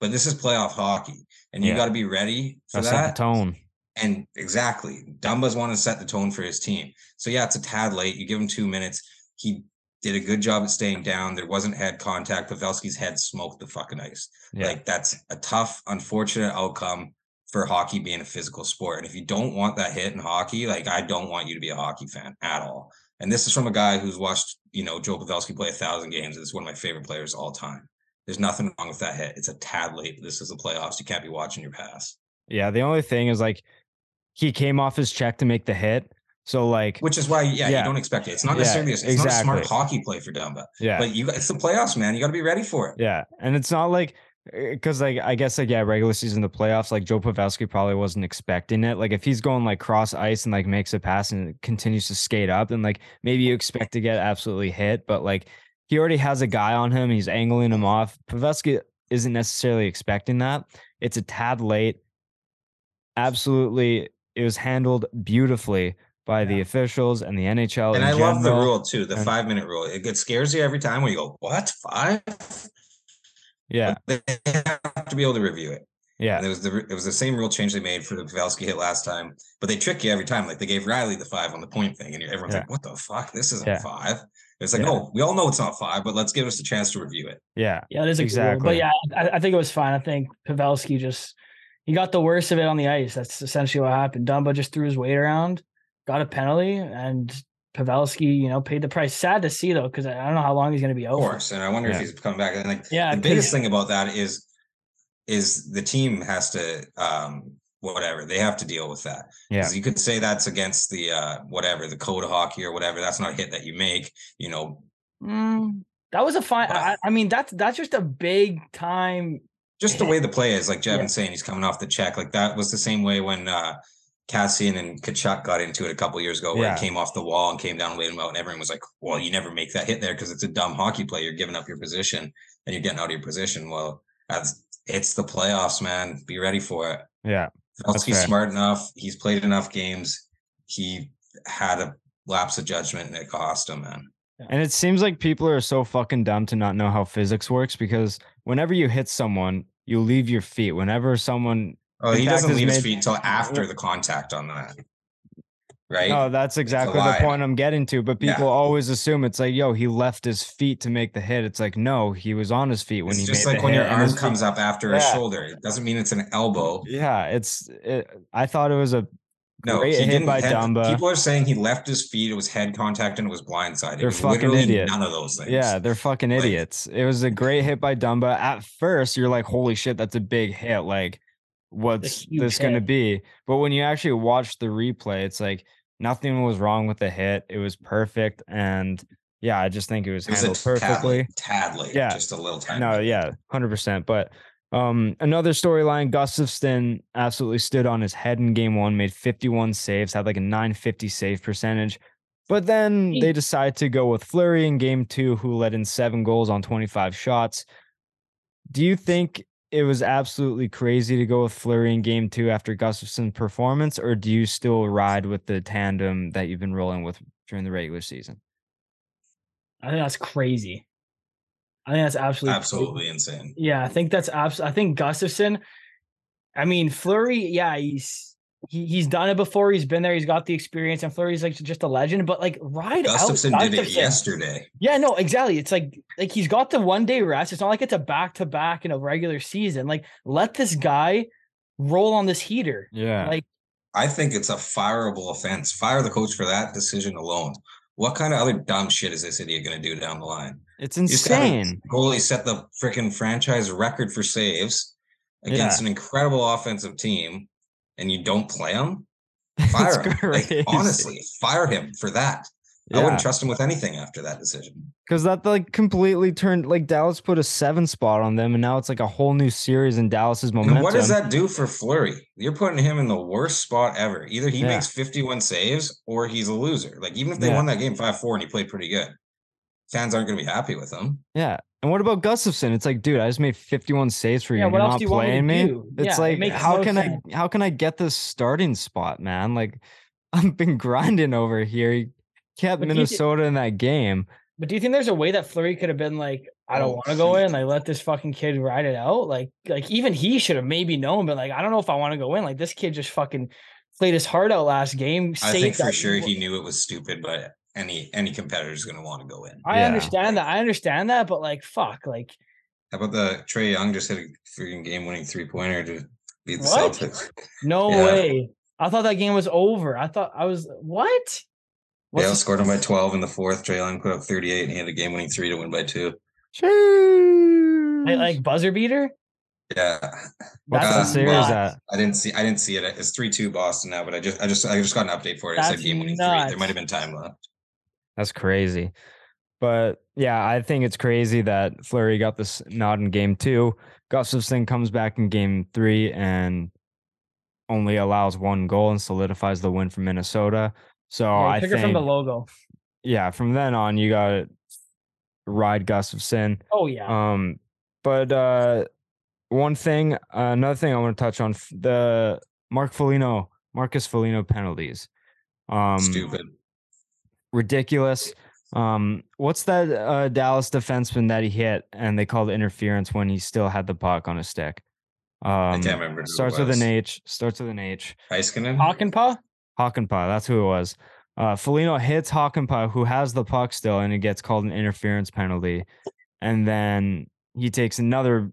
Speaker 1: But this is playoff hockey, and you
Speaker 3: Yeah.
Speaker 1: got to be ready for
Speaker 3: that's
Speaker 1: that.
Speaker 3: tone.
Speaker 1: And exactly, Dumba's want to set the tone for his team. So yeah, it's a tad late. You give him two minutes. He did a good job at staying down. There wasn't head contact. Pavelski's head smoked the fucking ice.
Speaker 3: Yeah.
Speaker 1: Like that's a tough, unfortunate outcome for hockey being a physical sport. And if you don't want that hit in hockey, like I don't want you to be a hockey fan at all. And this is from a guy who's watched, you know, Joe Pavelski play a thousand games. It's one of my favorite players of all time. There's nothing wrong with that hit. It's a tad late. This is the playoffs. You can't be watching your pass.
Speaker 3: Yeah, the only thing is like he came off his check to make the hit. So like
Speaker 1: Which is why, yeah,
Speaker 3: Yeah.
Speaker 1: you don't expect it. It's not
Speaker 3: Yeah,
Speaker 1: necessarily it's not a smart hockey play for Dumba,
Speaker 3: yeah.
Speaker 1: but you it's the playoffs, man. You got to be ready for it.
Speaker 3: Yeah, and it's not like eh, because like I guess like yeah, regular season, the playoffs, like Joe Pavelski probably wasn't expecting it. Like if he's going like cross ice and like makes a pass and continues to skate up, then like maybe you expect to get absolutely hit. But like he already has a guy on him, he's angling him off. Pavelski isn't necessarily expecting that. It's a tad late. Absolutely, it was handled beautifully by the officials and the NHL.
Speaker 1: And
Speaker 3: in
Speaker 1: I love the rule too, the
Speaker 3: and-
Speaker 1: five minute rule. It gets scares you every time when you go, "What five?
Speaker 3: Yeah.
Speaker 1: But They have to be able to review it.
Speaker 3: Yeah.
Speaker 1: And it was the it was the same rule change they made for the Pavelski hit last time, but they trick you every time. Like they gave Rielly the five on the point thing, and everyone's
Speaker 3: Yeah.
Speaker 1: like, "What the fuck? This isn't
Speaker 3: Yeah.
Speaker 1: five." It's like,
Speaker 3: Yeah.
Speaker 1: "No, we all know it's not five, but let's give us a chance to review it."
Speaker 3: Yeah.
Speaker 2: Yeah, it is a good.
Speaker 3: Exactly.
Speaker 2: But yeah, I, I think it was fine. I think Pavelski just he got the worst of it on the ice. That's essentially what happened. Dumba just threw his weight around, got a penalty, and Pavelski, you know, paid the price. Sad to see though, because I I don't know how long he's going to be out.
Speaker 1: Of course, and I wonder
Speaker 3: Yeah.
Speaker 1: if he's coming back. And like
Speaker 2: Yeah,
Speaker 1: the biggest thing about that is is the team has to um whatever they have to deal with that.
Speaker 3: Yeah,
Speaker 1: you could say that's against the uh whatever the code of hockey or whatever. That's not a hit that you make. You know,
Speaker 2: Mm, that was a fine.
Speaker 1: But-
Speaker 2: I, I mean, that's that's just a big time.
Speaker 1: just the way the play is, like Jevin's
Speaker 2: Yeah.
Speaker 1: saying, he's coming off the check. Like that was the same way when uh Kassian and Tkachuk got into it a couple years ago, where
Speaker 3: Yeah.
Speaker 1: he came off the wall and came down and laid him out, and everyone was like, "Well, you never make that hit there because it's a dumb hockey play. You're giving up your position and you're getting out of your position." Well, that's it's the playoffs, man. Be ready for it.
Speaker 3: Yeah. That's
Speaker 1: He's smart enough. He's played enough games. He had a lapse of judgment and it cost him, man.
Speaker 3: And it seems like people are so fucking dumb to not know how physics works because whenever you hit someone, you leave your feet. Whenever someone
Speaker 1: Oh, he doesn't leave his feet until after the contact on that. Right?
Speaker 3: No, that's exactly the point I'm getting to. But
Speaker 1: Yeah.
Speaker 3: people always assume it's like, yo, he left his feet to make the hit. It's like, no, he was on his feet when
Speaker 1: it's
Speaker 3: he
Speaker 1: just like when your arm comes up after a
Speaker 3: Yeah.
Speaker 1: shoulder. It doesn't mean it's an elbow.
Speaker 3: Yeah, it's. It, I thought it was a
Speaker 1: No,
Speaker 3: great
Speaker 1: he
Speaker 3: hit
Speaker 1: didn't.
Speaker 3: by
Speaker 1: head-
Speaker 3: Dumba.
Speaker 1: People are saying he left his feet. It was head contact and it was blindsided.
Speaker 3: They're
Speaker 1: was
Speaker 3: fucking
Speaker 1: literally
Speaker 3: idiot.
Speaker 1: none of those things.
Speaker 3: Yeah, they're fucking
Speaker 1: Like-
Speaker 3: idiots. It was a great hit by Dumba. At first, you're like, holy shit, that's a big hit. Like, what's this going to be? But when you actually watch the replay, it's like nothing was wrong with the hit. It was perfect. And yeah, I just think it was
Speaker 1: It was
Speaker 3: handled
Speaker 1: tad
Speaker 3: perfectly.
Speaker 1: tad late.
Speaker 3: Yeah.
Speaker 1: Just a little tiny.
Speaker 3: No, yeah, hundred percent. But um, another storyline: Gustavsson absolutely stood on his head in game one, made fifty-one saves, had like a nine fifty save percentage. But then they decide to go with Fleury in game two, who led in seven goals on twenty-five shots. Do you think it was absolutely crazy to go with Fleury in game two after Gustavsson's performance, or do you still ride with the tandem that you've been rolling with during the regular season?
Speaker 2: I think that's crazy. I think that's absolutely crazy.
Speaker 1: Absolutely insane.
Speaker 2: Yeah, I think that's absolutely. I think Gustavsson. I mean, Fleury. Yeah, he's he, he's done it before. He's been there. He's got the experience, and Fleury's like just a legend. But like, ride
Speaker 1: Gustavsson
Speaker 2: out
Speaker 1: did it yesterday.
Speaker 2: Yeah, no, exactly. It's like like he's got the one day rest. It's not like it's a back to back in a regular season. Like, let this guy roll on this heater.
Speaker 3: Yeah,
Speaker 2: Like,
Speaker 1: I think it's a fireable offense. Fire the coach for that decision alone. What kind of other dumb shit is this idiot going to do down the line?
Speaker 3: it's
Speaker 1: You just gotta-
Speaker 3: insane.
Speaker 1: Goalie set the freaking franchise record for saves against an incredible offensive team, and you don't play him. Fire him. Like, honestly, fire him for that. I wouldn't trust him with anything after that decision.
Speaker 3: Because that like completely turned like Dallas put a seven spot on them, and now it's like a whole new series in Dallas's momentum.
Speaker 1: And what does that do for Fleury? You're putting him in the worst spot ever. Either he
Speaker 3: Yeah.
Speaker 1: makes 51 saves or he's a loser. Like even if they
Speaker 3: Yeah.
Speaker 1: won that game 5-4 and he played pretty good, fans aren't going to be happy with him.
Speaker 3: Yeah. And what about Gustavsson? It's like, dude, I just made 51 saves for you.
Speaker 2: yeah,
Speaker 3: and
Speaker 2: what
Speaker 3: you're
Speaker 2: else
Speaker 3: not
Speaker 2: do you want me
Speaker 3: playing
Speaker 2: to
Speaker 3: me.
Speaker 2: do?
Speaker 3: It's
Speaker 2: Yeah, it
Speaker 3: like,
Speaker 2: makes
Speaker 3: how
Speaker 2: no
Speaker 3: can
Speaker 2: sense.
Speaker 3: I how can I get this starting spot, man? Like I've been grinding over here. He kept
Speaker 2: But do you
Speaker 3: Minnesota in that game.
Speaker 2: But do you think there's a way that Fleury could have been like, I don't
Speaker 1: Oh,
Speaker 2: want to go in, like let this fucking kid ride it out? Like, like even he should have maybe known, but like, I don't know if I want to go in. Like this kid just fucking played his heart out last game.
Speaker 1: I think for
Speaker 2: that-
Speaker 1: sure he knew it was stupid, but any any competitor is going to want to go in.
Speaker 2: I
Speaker 3: Yeah.
Speaker 2: understand that. I understand that, but like, fuck, like,
Speaker 1: How about the Trae Young just hit a freaking game winning three pointer to beat the
Speaker 2: What?
Speaker 1: Celtics?
Speaker 2: no
Speaker 1: Yeah.
Speaker 2: way. I thought that game was over. I thought I was what?
Speaker 1: They
Speaker 2: What's
Speaker 1: outscored him by 12 in the fourth. Trae Young put up 38 and he had a game winning three to win by two.
Speaker 2: like, like buzzer beater?
Speaker 1: Yeah.
Speaker 3: What's
Speaker 1: Uh,
Speaker 3: the series
Speaker 2: nuts.
Speaker 3: at?
Speaker 1: I didn't see I didn't see it. It's 3-2 Boston now, but I just I just I just got an update for it. It said game winning three. There might have been time left.
Speaker 3: That's crazy. But yeah, I think it's crazy that Fleury got this nod in game two. Gustavsson comes back in game three and only allows one goal and solidifies the win for Minnesota. So
Speaker 2: Yeah,
Speaker 3: I
Speaker 2: took
Speaker 3: think,
Speaker 2: it from the logo.
Speaker 3: yeah, from then on, you got to ride Gustavsson.
Speaker 2: Oh yeah.
Speaker 3: Um, but uh, one thing, another thing I want to touch on the Mark Foligno, Marcus Foligno penalties. Um,
Speaker 1: Stupid.
Speaker 3: Ridiculous. Um, what's that uh, Dallas defenseman that he hit and they called interference when he still had the puck on his stick? Um,
Speaker 1: I can't remember.
Speaker 3: Starts with an H. Starts with an H.
Speaker 1: Heiskanen?
Speaker 2: Hakanpää?
Speaker 3: Hakanpää, that's who it was. Uh, Foligno hits Hakanpää, who has the puck still, and it gets called an interference penalty. And then he takes another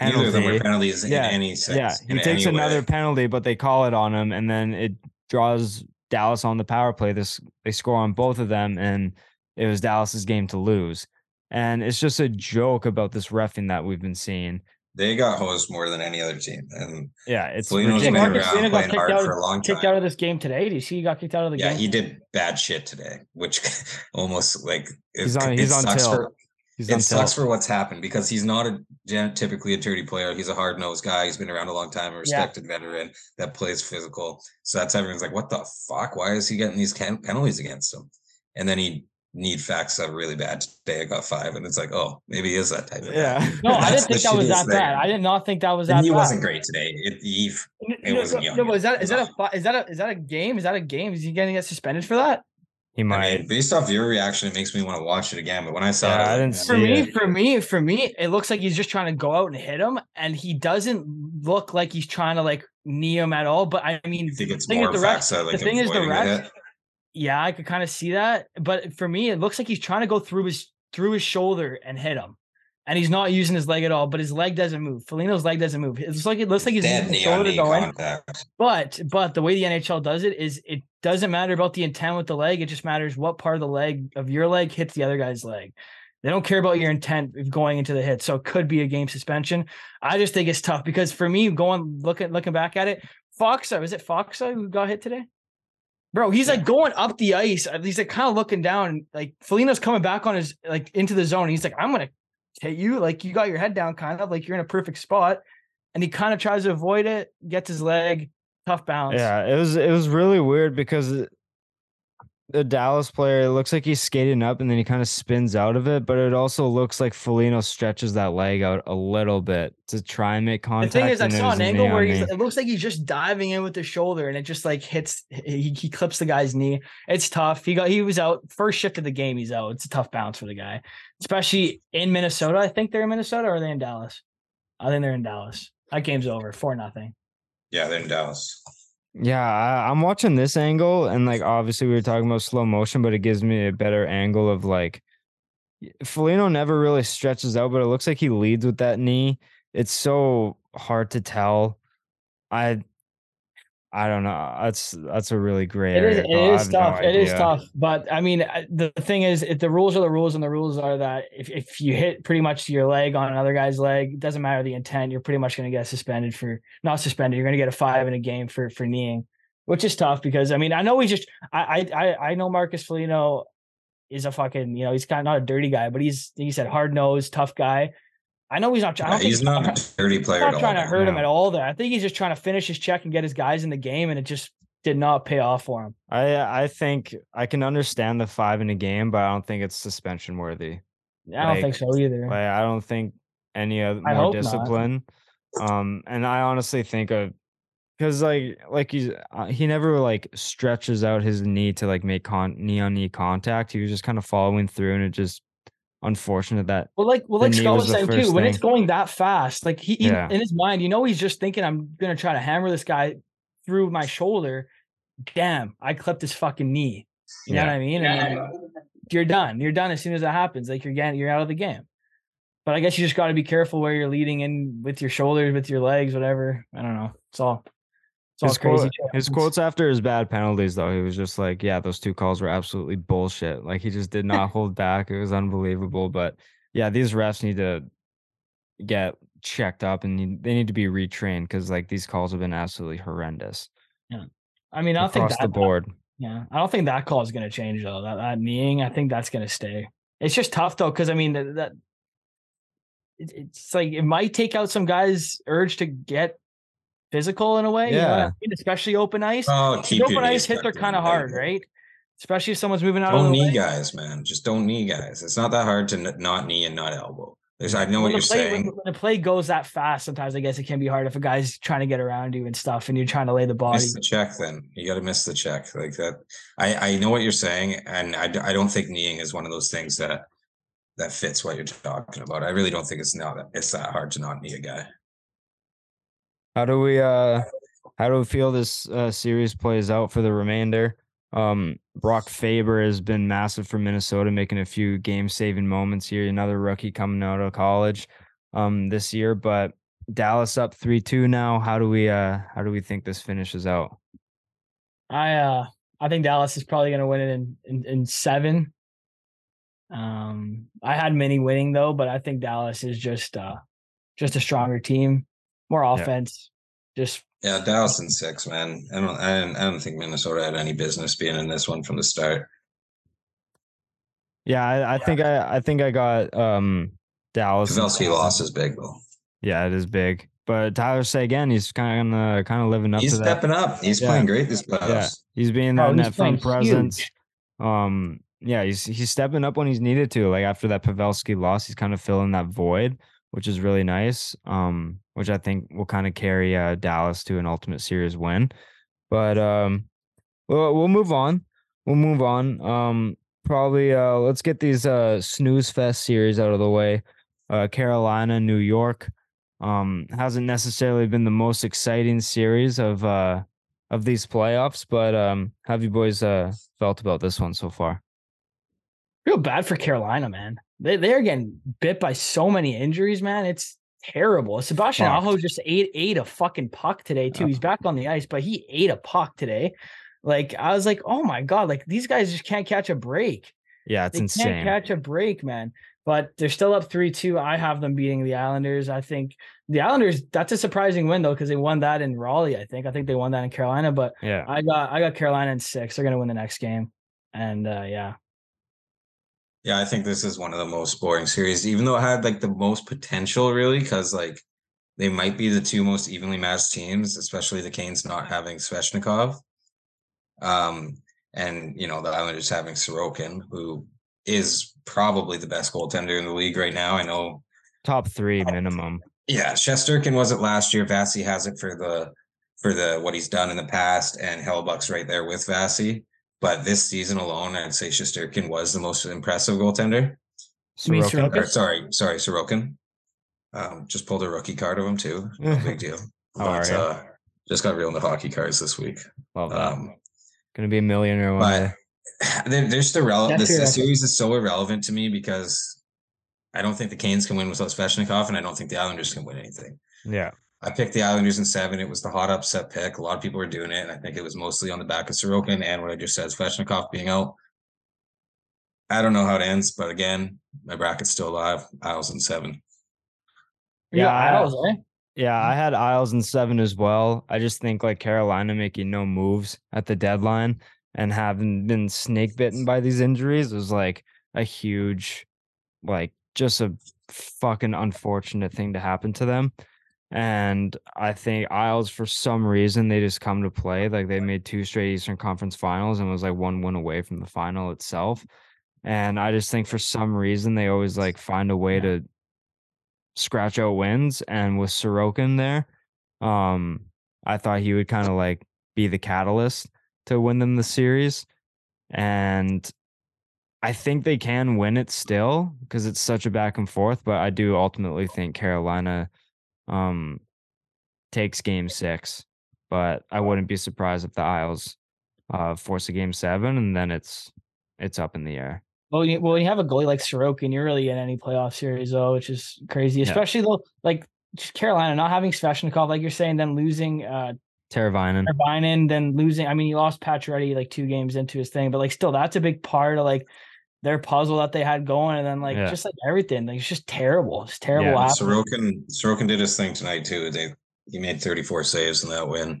Speaker 1: Neither of them were
Speaker 3: penalty.
Speaker 1: penalties
Speaker 3: Yeah,
Speaker 1: in any sense.
Speaker 3: Yeah, he takes another
Speaker 1: way.
Speaker 3: penalty, but they call it on him, and then it draws Dallas on the power play. This they score on both of them, and it was Dallas's game to lose. And it's just a joke about this refing that we've been seeing.
Speaker 1: They got hosed more than any other team, and
Speaker 3: Yeah, it's
Speaker 1: Foligno's been
Speaker 3: ridiculous.
Speaker 1: Around
Speaker 2: Foligno got
Speaker 1: playing
Speaker 2: kicked
Speaker 1: hard
Speaker 2: out-
Speaker 1: for a long
Speaker 2: Kicked
Speaker 1: time.
Speaker 2: out of this game today. Do you see he got kicked out of the
Speaker 1: yeah,
Speaker 2: game?
Speaker 1: he did bad shit today, which almost like it,
Speaker 3: He's on-
Speaker 1: it
Speaker 3: he's on
Speaker 1: sucks
Speaker 3: tilt.
Speaker 1: for
Speaker 3: He's
Speaker 1: it
Speaker 3: on
Speaker 1: sucks for what's happened because he's not a gen- typically a dirty player. He's a hard nosed guy. He's been around a long time, a respected veteran that plays physical. So that's everyone's like, what the fuck? Why is he getting these can- penalties against him? And then he need facts up really bad today. I got five, and it's like, oh, maybe he is that type of guy.
Speaker 3: Yeah.
Speaker 2: No, I didn't think that was that
Speaker 1: thing.
Speaker 2: bad. I did not think that was
Speaker 1: And
Speaker 2: that
Speaker 1: he
Speaker 2: bad.
Speaker 1: wasn't great today. It, he, It
Speaker 2: no,
Speaker 1: wasn't
Speaker 2: no,
Speaker 1: young.
Speaker 2: no, but is that
Speaker 1: It
Speaker 2: is
Speaker 1: was
Speaker 2: that a is that a is that a game? Is that a game? Is he going to get suspended for that?
Speaker 3: He
Speaker 1: I
Speaker 3: might.
Speaker 1: mean, based off your reaction, it makes me want to watch it again. But when I saw
Speaker 3: Yeah,
Speaker 1: it,
Speaker 3: I didn't
Speaker 2: For
Speaker 3: See
Speaker 2: me,
Speaker 3: it.
Speaker 2: for me, for me, it looks like he's just trying to go out and hit him, and he doesn't look like he's trying to like knee him at all. But I mean,
Speaker 1: I think it's
Speaker 2: the thing is
Speaker 1: more
Speaker 2: the
Speaker 1: facts
Speaker 2: refs-
Speaker 1: that like
Speaker 2: the thing is the
Speaker 1: avoiding
Speaker 2: refs-
Speaker 1: it.
Speaker 2: yeah, I could kind of see that. But for me, it looks like he's trying to go through his through his shoulder and hit him. And he's not using his leg at all, but his leg doesn't move. Foligno's leg doesn't move. It looks like it looks like he's using his shoulder going. But but the way the NHL does it is it doesn't matter about the intent with the leg. It just matters what part of the leg of your leg hits the other guy's leg. They don't care about your intent of going into the hit. So it could be a game suspension. I just think it's tough because for me, going looking looking back at it, Faksa, is it Faksa who got hit today? Bro, he's like going up the ice. He's like kind of looking down. Like Foligno's coming back on his like into the zone. He's like, I'm gonna hit you. Like you got your head down, kind of like you're in a perfect spot. And he kind of tries to avoid it, gets his leg, tough bounce.
Speaker 3: Yeah, it was it was really weird because the Dallas player it looks like he's skating up and then he kind of spins out of it, but it also looks like Foligno stretches that leg out a little bit to try and make contact.
Speaker 2: The thing is, I saw an angle where
Speaker 3: on
Speaker 2: he's,
Speaker 3: knee.
Speaker 2: it looks like he's just diving in with the shoulder and it just like hits, he, he clips the guy's knee. It's tough. He got, he was out first shift of the game. He's out. It's a tough bounce for the guy, especially in Minnesota. I think they're in Minnesota or are they in Dallas? I think they're in Dallas. That game's over four nothing.
Speaker 1: Yeah, they're in Dallas.
Speaker 3: Yeah, I, I'm watching this angle, and like obviously we were talking about slow motion, but it gives me a better angle of like Foligno never really stretches out, but it looks like he leads with that knee. It's so hard to tell. I I don't know. That's that's a really great.
Speaker 2: It is.
Speaker 3: area.
Speaker 2: It is
Speaker 3: have no
Speaker 2: tough. it is tough. But I mean, the thing is, if the rules are the rules, and the rules are that if, if you hit pretty much your leg on another guy's leg, it doesn't matter the intent. You're pretty much going to get suspended for not suspended. You're going to get a five in a game for for kneeing, which is tough because I mean, I know we just I I I, I know Marcus Foligno is a fucking you know he's kind of not a dirty guy, but he's he said hard nosed, tough guy. I know he's not. I don't think
Speaker 1: he's not a dirty
Speaker 2: He's
Speaker 1: player
Speaker 2: not
Speaker 1: at
Speaker 2: trying to
Speaker 1: all.
Speaker 2: hurt him at all. There, I think he's just trying to finish his check and get his guys in the game, and it just did not pay off for him.
Speaker 3: I I think I can understand the five in a game, but I don't think it's suspension worthy.
Speaker 2: I don't
Speaker 3: Like-
Speaker 2: think so either.
Speaker 3: Like I don't think any of
Speaker 2: I
Speaker 3: more
Speaker 2: hope not.
Speaker 3: discipline. Um, and I honestly think of because like like he's uh, he never like stretches out his knee to like make con knee on knee contact. He was just kind of following through, and it just unfortunate that
Speaker 2: Well, like well, like Scott
Speaker 3: was
Speaker 2: was saying too,
Speaker 3: first
Speaker 2: when it's going that fast, like he, he-
Speaker 3: Yeah.
Speaker 2: in his mind, you know, he's just thinking, I'm gonna try to hammer this guy through my shoulder. Damn, I clipped his fucking knee. You know what I mean? And then you're done. You're done as soon as that happens. Like you're getting, you're out of the game. But I guess you just got to be careful where you're leading in with your shoulders, with your legs, whatever. I don't know. It's all, it's all
Speaker 3: his, quote, his quotes after his bad penalties though he was just like yeah those two calls were absolutely bullshit. Like he just did not hold back. It was unbelievable but yeah these refs need to get checked up and need, they need to be retrained because like these calls have been absolutely horrendous Yeah,
Speaker 2: I mean, I don't think that,
Speaker 3: the board.
Speaker 2: Yeah, I don't think that call is going to change though. That, that kneeing, I think that's going to stay. It's just tough though, because I mean that, that it's like it might take out some guys' urge to get physical in a way. you know I
Speaker 3: Yeah.
Speaker 2: mean? especially open ice.
Speaker 1: Oh, keep
Speaker 2: open ice hits are kind of hard, right? Especially if someone's moving out
Speaker 1: Don't
Speaker 2: the
Speaker 1: knee
Speaker 2: way.
Speaker 1: guys, man. Just don't knee guys. It's not that hard to not knee and not elbow. There's, I know
Speaker 2: when
Speaker 1: what you're
Speaker 2: play,
Speaker 1: saying.
Speaker 2: when the play goes that fast, sometimes I guess it can be hard if a guy's trying to get around you and stuff, and you're trying to lay the body.
Speaker 1: Miss the check, then you got to miss the check like that. I I know what you're saying, and I I don't think kneeing is one of those things that that fits what you're talking about. I really don't think it's not it's that hard to not knee a guy.
Speaker 3: How do we uh how do we feel this uh, series plays out for the remainder? Um Brock Faber has been massive for Minnesota, making a few game saving moments here. Another rookie coming out of college um this year, but Dallas up 3-2 now. How do we uh how do we think this finishes out?
Speaker 2: I uh I think Dallas is probably gonna win it in, in in seven. Um I had many winning though, but I think Dallas is just uh just a stronger team, more offense. Just
Speaker 1: Yeah, Dallas in six, man. I don't I don't, I don't think Minnesota had any business being in this one from the start.
Speaker 3: Yeah, I, I think I I think I got um Dallas. in
Speaker 1: Pavelski
Speaker 3: seven.
Speaker 1: loss is big though.
Speaker 3: Yeah, it is big. But Tyler Seguin, he's kind of kind of living up
Speaker 1: He's
Speaker 3: to that.
Speaker 1: stepping up. He's
Speaker 3: Yeah.
Speaker 1: playing great this playoffs.
Speaker 3: Yeah, he's being
Speaker 2: Oh,
Speaker 3: that
Speaker 2: he's
Speaker 3: net front presence.
Speaker 2: huge.
Speaker 3: Um, yeah, he's he's stepping up when he's needed to. Like after that Pavelski loss, he's kind of filling that void, which is really nice. Um, which I think will kind of carry uh, Dallas to an ultimate series win. But um, we'll we'll move on. We'll move on. Um, probably uh, let's get these uh snooze fest series out of the way. Uh, Carolina, New York. Um, hasn't necessarily been the most exciting series of uh of these playoffs, but um, have you boys uh felt about this one so far?
Speaker 2: feel bad for Carolina, man. They they're getting bit by so many injuries, man. It's terrible. Sebastian
Speaker 3: Fucked.
Speaker 2: Aho just ate ate a fucking puck today too. He's back on the ice, but he ate a puck today. Like I was like, oh my god, like these guys just can't catch a break.
Speaker 3: Yeah, it's
Speaker 2: they
Speaker 3: insane.
Speaker 2: can't catch a break, man. But they're still up three two. I have them beating the Islanders. I think the Islanders. That's a surprising win though, because they won that in Raleigh. I think. I think they won that in Carolina, but
Speaker 3: yeah,
Speaker 2: I got I got Carolina in six. They're gonna win the next game, and uh, yeah,
Speaker 1: Yeah, I think this is one of the most boring series, even though it had like the most potential, really, because like they might be the two most evenly matched teams, especially the Canes not having Svechnikov. Um, and you know, the Islanders having Sorokin, who is probably the best goaltender in the league right now. I know
Speaker 3: top three minimum.
Speaker 1: yeah, Shesterkin was it last year. Vassy has it for the for the what he's done in the past, and Hellebuyck's right there with Vassy. But this season alone, I'd say Shesterkin was the most impressive goaltender.
Speaker 3: Sorokin?
Speaker 2: Sorokin?
Speaker 1: Or, sorry, sorry, Sorokin. Um, just pulled a rookie card of him too. No big deal.
Speaker 3: How are
Speaker 1: But uh, just got real into hockey cards this week.
Speaker 3: Love that.
Speaker 1: Um,
Speaker 3: Gonna be a millionaire one day.
Speaker 1: but they're, they're just irrelevant. This,
Speaker 2: true.
Speaker 1: this series is so irrelevant to me because I don't think the Canes can win without Svechnikov, and I don't think the Islanders can win anything.
Speaker 3: Yeah,
Speaker 1: I picked the Islanders in seven. It was the hot upset pick. A lot of people were doing it, and I think it was mostly on the back of Sorokin and what I just said, Svechnikov being out. I don't know how it ends, but again, my bracket's still alive. Isles in seven.
Speaker 2: You got
Speaker 3: Yeah, I-
Speaker 2: Isles, eh?
Speaker 3: yeah. I had Isles in seven as well. I just think like Carolina making no moves at the deadline and having been snake bitten by these injuries was like a huge, like just a fucking unfortunate thing to happen to them. And I think Isles, for some reason, they just come to play. Like they made two straight Eastern Conference finals and was like one win away from the final itself. And I just think for some reason they always like find a way to scratch out wins. And with Sorokin there, um, I thought he would kind of like be the catalyst to win them the series. And I think they can win it still because it's such a back and forth. But I do ultimately think Carolina um takes game six. But I wouldn't be surprised if the Isles uh force a game seven and then it's it's up in the air.
Speaker 2: Well, you, well, you have a goalie like Sorokin, you're really in any playoff series though, which is crazy.
Speaker 3: Yeah.
Speaker 2: Especially though, like just Carolina not having Svechnikov, like you're saying, then losing uh
Speaker 3: Teravainen.
Speaker 2: Binen, then losing. I mean, you lost Pacioretty like two games into his thing, but like still, that's a big part of like their puzzle that they had going, and then like
Speaker 3: Yeah.
Speaker 2: just like everything, like it's just terrible. It's terrible.
Speaker 3: Yeah,
Speaker 2: happening.
Speaker 1: Sorokin Sorokin did his thing tonight too. They he made 34 saves in that win.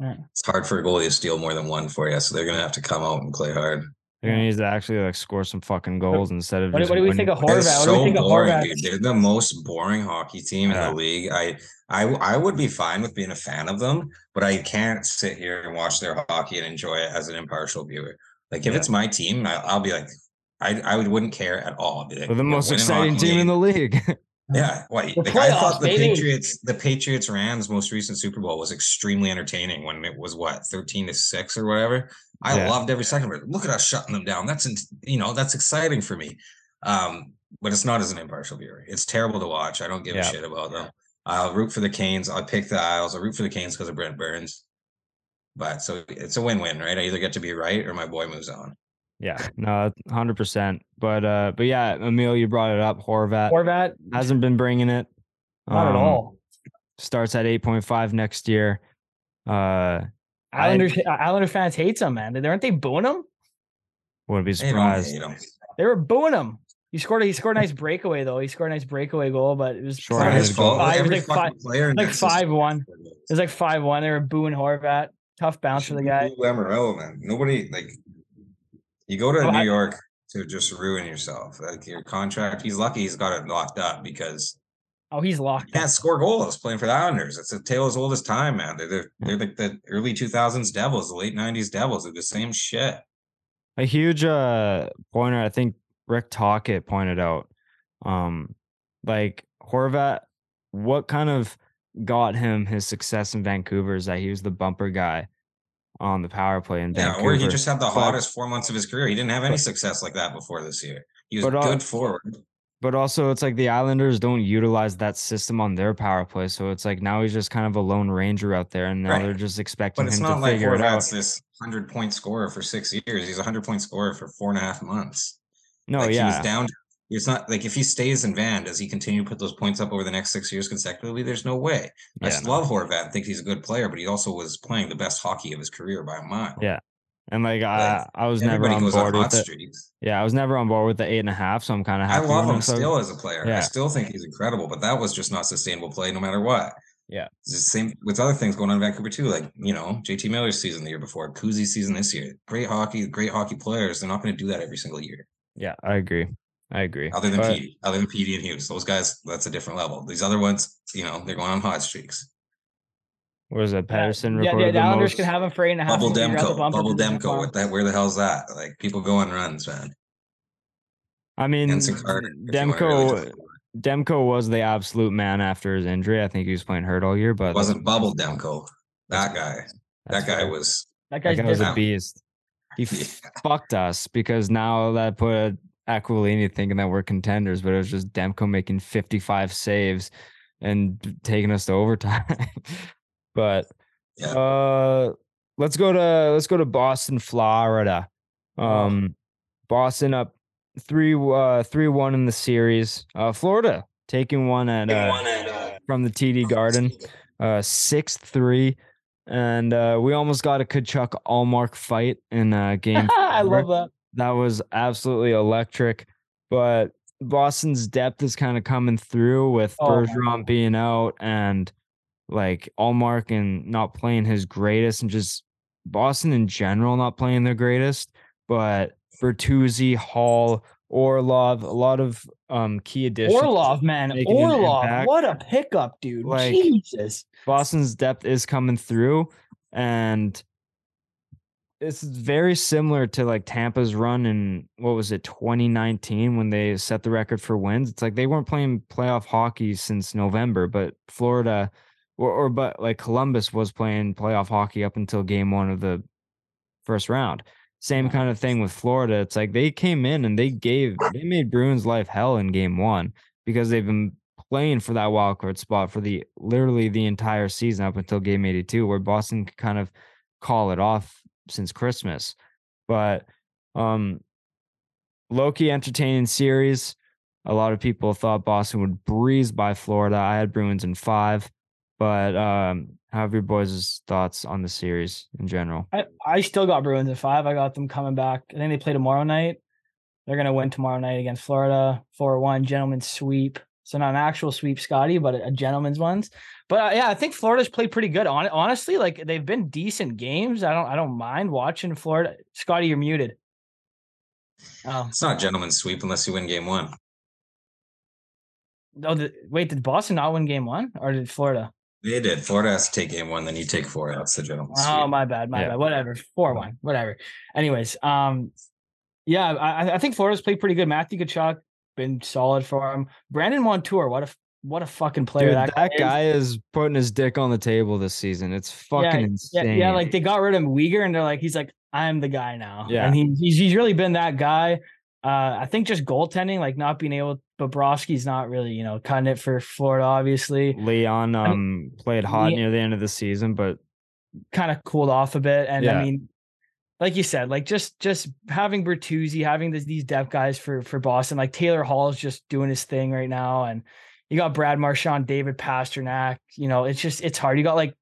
Speaker 2: Right.
Speaker 1: It's hard for a goalie to steal more than one for you, so they're gonna have to come out and play hard.
Speaker 3: They're gonna need to actually like score some fucking goals instead of
Speaker 2: What, do-
Speaker 3: just
Speaker 2: what do we
Speaker 3: winning.
Speaker 2: think of
Speaker 1: They're
Speaker 2: Horvat? What do
Speaker 1: so
Speaker 2: we think of
Speaker 1: boring,
Speaker 2: Horvat?
Speaker 1: dude. They're the most boring hockey team in the league. I, I, I would be fine with being a fan of them, but I can't sit here and watch their hockey and enjoy it as an impartial viewer. Like if
Speaker 3: Yeah.
Speaker 1: it's my team, I, I'll be like, I, I would, wouldn't care at all. I'd like,
Speaker 3: They're the
Speaker 1: "We're
Speaker 3: most exciting
Speaker 1: hockey
Speaker 3: team in the league.
Speaker 1: Yeah, wait.
Speaker 2: The
Speaker 1: Like, I thought the
Speaker 2: baby.
Speaker 1: Patriots, the Patriots Rams most recent Super Bowl was extremely entertaining when it was what thirteen to six or whatever. I
Speaker 3: Yeah.
Speaker 1: loved every second of it. Look at us shutting them down. That's in- you know that's exciting for me. Um, but it's not as an impartial viewer. It's terrible to watch. I don't give
Speaker 3: Yeah.
Speaker 1: a shit about them. I'll root for the Canes. I'll pick the Isles. I'll root for the Canes because of Brent Burns. But so it's a win-win, right? I either get to be right or my boy moves on.
Speaker 3: Yeah, no, hundred percent. But uh, but yeah, Emile, you brought it up. Horvat
Speaker 2: Horvat,
Speaker 3: hasn't been bringing it.
Speaker 2: not at
Speaker 3: Um,
Speaker 2: all.
Speaker 3: Starts at eight point five next year. Uh, I-
Speaker 2: Islanders, Islander fans hates him, man. Aren't they booing him?
Speaker 3: wouldn't be
Speaker 1: They don't
Speaker 3: surprised.
Speaker 1: hate 'em.
Speaker 2: They were booing him. He scored. He scored a nice breakaway though. He scored a nice breakaway goal, but it was
Speaker 3: Sure,
Speaker 1: not his
Speaker 3: to go.
Speaker 1: fault.
Speaker 2: Five-
Speaker 1: Every
Speaker 2: like five- like 5-1. It was like five one. They were booing Horvat. Tough bounce for the guy.
Speaker 1: Lou man. Nobody like you go to
Speaker 2: Oh,
Speaker 1: New
Speaker 2: I-
Speaker 1: York to just ruin yourself. Like your contract, he's lucky he's got it locked up because
Speaker 2: Oh, he's locked.
Speaker 1: can't
Speaker 2: Up.
Speaker 1: score goals playing for the Islanders. It's a tale as old as time, man. They're they're, they're like the early two thousands Devils, the late nineties Devils. They're the same shit.
Speaker 3: A huge uh pointer, I think Rick Tocchet pointed out. Um, like Horvat, what kind of got him his success in Vancouver is that he was the bumper guy on the power play in Vancouver.
Speaker 1: Yeah, or he just had the
Speaker 3: But-
Speaker 1: hottest four months of his career. He didn't have any success like that before this year. He was
Speaker 3: But, uh,
Speaker 1: good forward.
Speaker 3: But also, it's like the Islanders don't utilize that system on their power play, so it's like now he's just kind of a lone ranger out there, and now
Speaker 1: Right.
Speaker 3: they're just expecting
Speaker 1: But it's
Speaker 3: him
Speaker 1: not
Speaker 3: to
Speaker 1: like
Speaker 3: figure it out.
Speaker 1: Horvat's this hundred point scorer for six years. He's a hundred point scorer for four and a half months.
Speaker 3: No,
Speaker 1: like he
Speaker 3: yeah,
Speaker 1: was down. It's not like if he stays in Van, does he continue to put those points up over the next six years consecutively? There's no way. I
Speaker 3: Yeah,
Speaker 1: just
Speaker 3: no.
Speaker 1: love Horvat and think he's a good player, but he also was playing the best hockey of his career by a mile.
Speaker 3: Yeah, and like I, I was never on
Speaker 1: goes on
Speaker 3: board with it.
Speaker 1: streaks.
Speaker 3: Yeah, I was never on board with the eight and a half, so I'm kind of
Speaker 1: I love him
Speaker 3: so-
Speaker 1: still as a player. I still think he's incredible, but that was just not sustainable play no matter what.
Speaker 3: Yeah.
Speaker 1: It's the same with other things going on in Vancouver too. Like, you know, JT Miller's season the year before, Kuzi's season this year. Great hockey, great hockey players. They're not going to do that every single year.
Speaker 3: Yeah, I agree. I agree.
Speaker 1: Other than
Speaker 3: But-
Speaker 1: Petey, other than Petey and Hughes. Those guys, that's a different level. These other ones, you know, they're going on hot streaks.
Speaker 3: What is it? Patterson
Speaker 2: Yeah, yeah,
Speaker 3: recorded
Speaker 2: the
Speaker 3: the
Speaker 2: Islanders can have him for eight and a half.
Speaker 1: Bubble
Speaker 2: and the
Speaker 1: Demko, Bubble
Speaker 2: position
Speaker 1: Demko. What that? Where the hell's that? Like people go on runs, man.
Speaker 3: I mean,
Speaker 1: Ensign Carter. if you really
Speaker 3: Demko.
Speaker 1: talk about it.
Speaker 3: Demko was the absolute man after his injury. I think he was playing hurt all year, but
Speaker 1: It wasn't Bubble Demko. That guy. That guy
Speaker 3: fair.
Speaker 1: was.
Speaker 2: That
Speaker 3: That guy was a beast. He f- fucked us because now that put Aquilini thinking that we're contenders, but it was just Demko making 55 saves and taking us to overtime. but
Speaker 1: Yeah.
Speaker 3: uh let's go to let's go to Boston, Florida. Um Boston up three uh three one in the series. Uh Florida taking one at uh, from the TD Garden, uh six three. And uh, we almost got a Tkachuk Ullmark fight in uh, game.
Speaker 2: I love that.
Speaker 3: That was absolutely electric. But Boston's depth is kind of coming through with
Speaker 2: Oh
Speaker 3: Bergeron being out and like Ullmark and not playing his greatest, and just Boston in general not playing their greatest. But Bertuzzi, Hall, Orlov, a lot of um key additions.
Speaker 2: Orlov, man, Orlov, what a pickup, dude!
Speaker 3: Like-
Speaker 2: Jesus,
Speaker 3: Boston's depth is coming through, and it's very similar to like Tampa's run in what was it 2019 when they set the record for wins. It's like they weren't playing playoff hockey since November, but Florida or, or but like Columbus was playing playoff hockey up until game one of the first round. Same kind of thing with Florida. It's like they came in and they gave they made Bruins life hell in game one because they've been playing for that wild card spot for the literally the entire season up until game 82, where Boston could kind of call it off since Christmas. But um Loki entertaining series. A lot of people thought Boston would breeze by Florida. I had Bruins in five. But um how have your boys' thoughts on the series in general?
Speaker 2: I, I still got Bruins in five. I got them coming back. I think they play tomorrow night. They're gonna win tomorrow night against Florida, four one, gentlemen sweep. So not an actual sweep, Scotty, but a, a gentleman's ones. But uh, yeah, I think Florida's played pretty good. Hon- honestly, like they've been decent games. I don't I don't mind watching Florida. Scotty, you're muted. Oh,
Speaker 1: It's not a gentleman's sweep unless you win game one.
Speaker 2: oh the, wait, did Boston not win game one or did Florida?
Speaker 1: They did. Florida has to take game one, then you take four. That's the gentleman's
Speaker 2: Oh,
Speaker 1: sweep.
Speaker 2: my bad, my
Speaker 3: Yeah.
Speaker 2: bad. Whatever, four one, whatever. Anyways, um, yeah, I, I think Florida's played pretty good. Matthew Tkachuk, been solid for him. Brandon Montour, what a what a fucking player
Speaker 3: Dude,
Speaker 2: that,
Speaker 3: that,
Speaker 2: is.
Speaker 3: guy is putting his dick on the table this season. It's fucking
Speaker 2: yeah,
Speaker 3: insane.
Speaker 2: yeah, like they got rid of Weegar and they're like, he's like, I'm the guy now.
Speaker 3: Yeah.
Speaker 2: And he, he's he's really been that guy. Uh, I think just goaltending, like not being able Bobrovsky's not really, you know, cutting it for Florida, obviously.
Speaker 3: Lyon
Speaker 2: I
Speaker 3: um played hot near the end of the season, but
Speaker 2: kind of cooled off a bit. And
Speaker 3: Yeah.
Speaker 2: I mean, like you said, like just just having Bertuzzi, having this, these depth guys for for Boston, like Taylor Hall is just doing his thing right now, and you got Brad Marchand, David Pastrnak. You know, it's just it's hard. You got like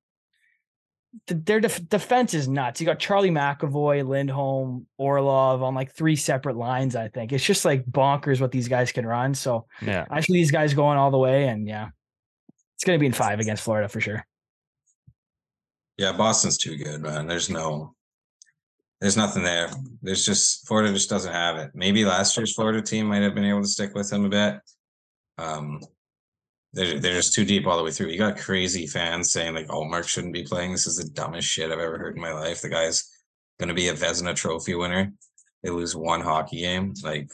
Speaker 2: th- their def- defense is nuts. You got Charlie McAvoy, Lindholm, Orlov on like three separate lines. I think it's just like bonkers what these guys can run. So
Speaker 3: yeah.
Speaker 2: I see these guys going all the way, and yeah, it's gonna be in five against Florida for sure.
Speaker 1: Yeah, Boston's too good, man. There's no, there's nothing there. There's just Florida just doesn't have it. Maybe last year's Florida team might have been able to stick with him a bit. Um, they're they're just too deep all the way through. You got crazy fans saying like, "Oh, Mark shouldn't be playing. This is the dumbest shit I've ever heard in my life." The guy's gonna be a Vezina Trophy winner. They lose one hockey game, like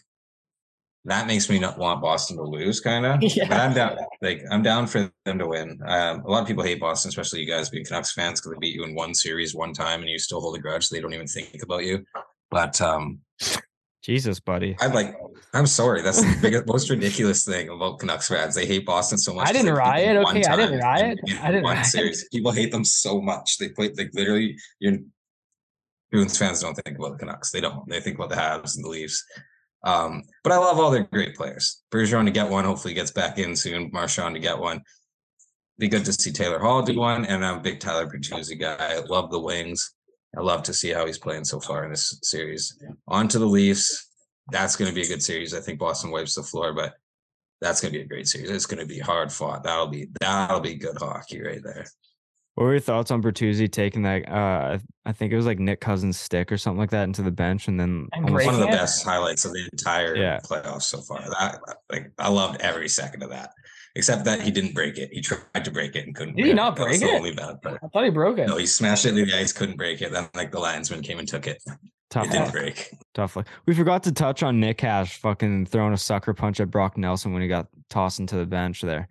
Speaker 1: that makes me not want Boston to lose, kind of.
Speaker 2: Yeah.
Speaker 1: But I'm down, like I'm down for them to win. Um, a lot of people hate Boston, especially you guys being Canucks fans, because they beat you in one series one time, and you still hold a grudge. So they don't even think about you. But um,
Speaker 3: Jesus, buddy.
Speaker 1: I'm like, I'm sorry. That's the biggest, most ridiculous thing about Canucks fans. They hate Boston so much.
Speaker 2: I
Speaker 1: 'cause
Speaker 2: didn't
Speaker 1: they beat them
Speaker 2: riot, okay, I didn't riot, I didn't
Speaker 1: one
Speaker 2: riot.
Speaker 1: series. People hate them so much. They play like literally. You're Bruins fans don't think about the Canucks. They don't. They think about the Habs and the Leafs. Um, but I love all their great players. Bergeron to get one. Hopefully, gets back in soon. Marchand to get one. Be good to see Taylor Hall do one. And I'm a big Tyler Bertuzzi guy. I love the wings. I love to see how he's playing so far in this series. On to the Leafs. That's going to be a good series. I think Boston wipes the floor, but that's going to be a great series. It's going to be hard fought. That'll be that'll be good hockey right there.
Speaker 3: What were your thoughts on Bertuzzi taking that? Uh, I think it was like Nick Cousins' stick or something like that into the bench, and then
Speaker 2: And
Speaker 3: almost-
Speaker 1: One of the
Speaker 2: it?
Speaker 1: best highlights of the entire
Speaker 3: Yeah.
Speaker 1: playoffs so far. That like I loved every second of that. Except that he didn't break it. He tried to break it and couldn't.
Speaker 2: Did he
Speaker 1: break
Speaker 2: not
Speaker 1: That was
Speaker 2: break
Speaker 1: the
Speaker 2: it?
Speaker 1: Only bad part.
Speaker 2: I thought he broke it.
Speaker 1: No, he smashed it into the ice, couldn't break it. Then like the linesman came and took it.
Speaker 3: tough
Speaker 1: It didn't break.
Speaker 3: Tough luck. We forgot to touch on Nick Cash fucking throwing a sucker punch at Brock Nelson when he got tossed into the bench there.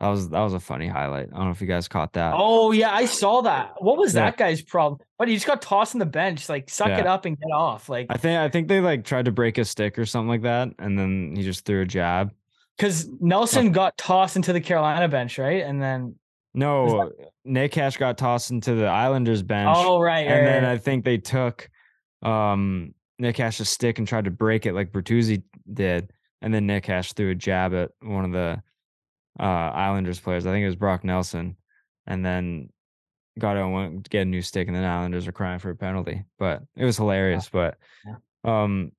Speaker 3: That was that was a funny highlight. I don't know if you guys caught that.
Speaker 2: Oh yeah, I saw that. What was
Speaker 3: Yeah.
Speaker 2: that guy's problem? But he just got tossed in the bench. Like suck it up and get off. Like
Speaker 3: I think I think they like tried to break a stick or something like that, and then he just threw a jab.
Speaker 2: because Nelson got tossed into the Carolina bench, right? And then
Speaker 3: No, Nick Cash got tossed into the Islanders bench.
Speaker 2: oh right,
Speaker 3: and then
Speaker 2: right,
Speaker 3: I think they took um Nick Cash's stick and tried to break it like Bertuzzi did, and then Nick Cash threw a jab at one of the uh Islanders players. I think it was Brock Nelson, and then got went to get a new stick, and then Islanders are crying for a penalty. But it was hilarious. But um,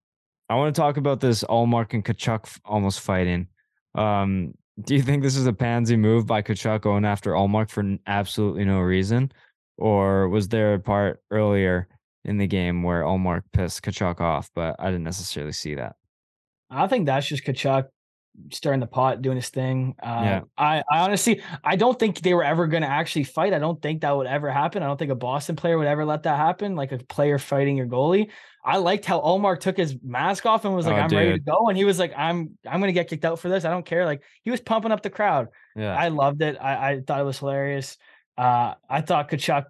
Speaker 3: I want to talk about this Ullmark and Tkachuk almost fighting. Um, do you think this is a pansy move by Tkachuk going after Ullmark for absolutely no reason? Or was there a part earlier in the game where Ullmark pissed Tkachuk off? But I didn't necessarily see that.
Speaker 2: I think that's just Tkachuk stirring the pot, doing his thing. Uh,
Speaker 3: Yeah.
Speaker 2: I, I honestly, I don't think they were ever going to actually fight. I don't think that would ever happen. I don't think a Boston player would ever let that happen, like a player fighting your goalie. I liked how Ullmark took his mask off and was like,
Speaker 3: Oh,
Speaker 2: "I'm ready to go," and he was like, "I'm, I'm going to get kicked out for this. I don't care." Like he was pumping up the crowd.
Speaker 3: Yeah.
Speaker 2: I loved it. I, I thought it was hilarious. Uh, I thought Tkachuk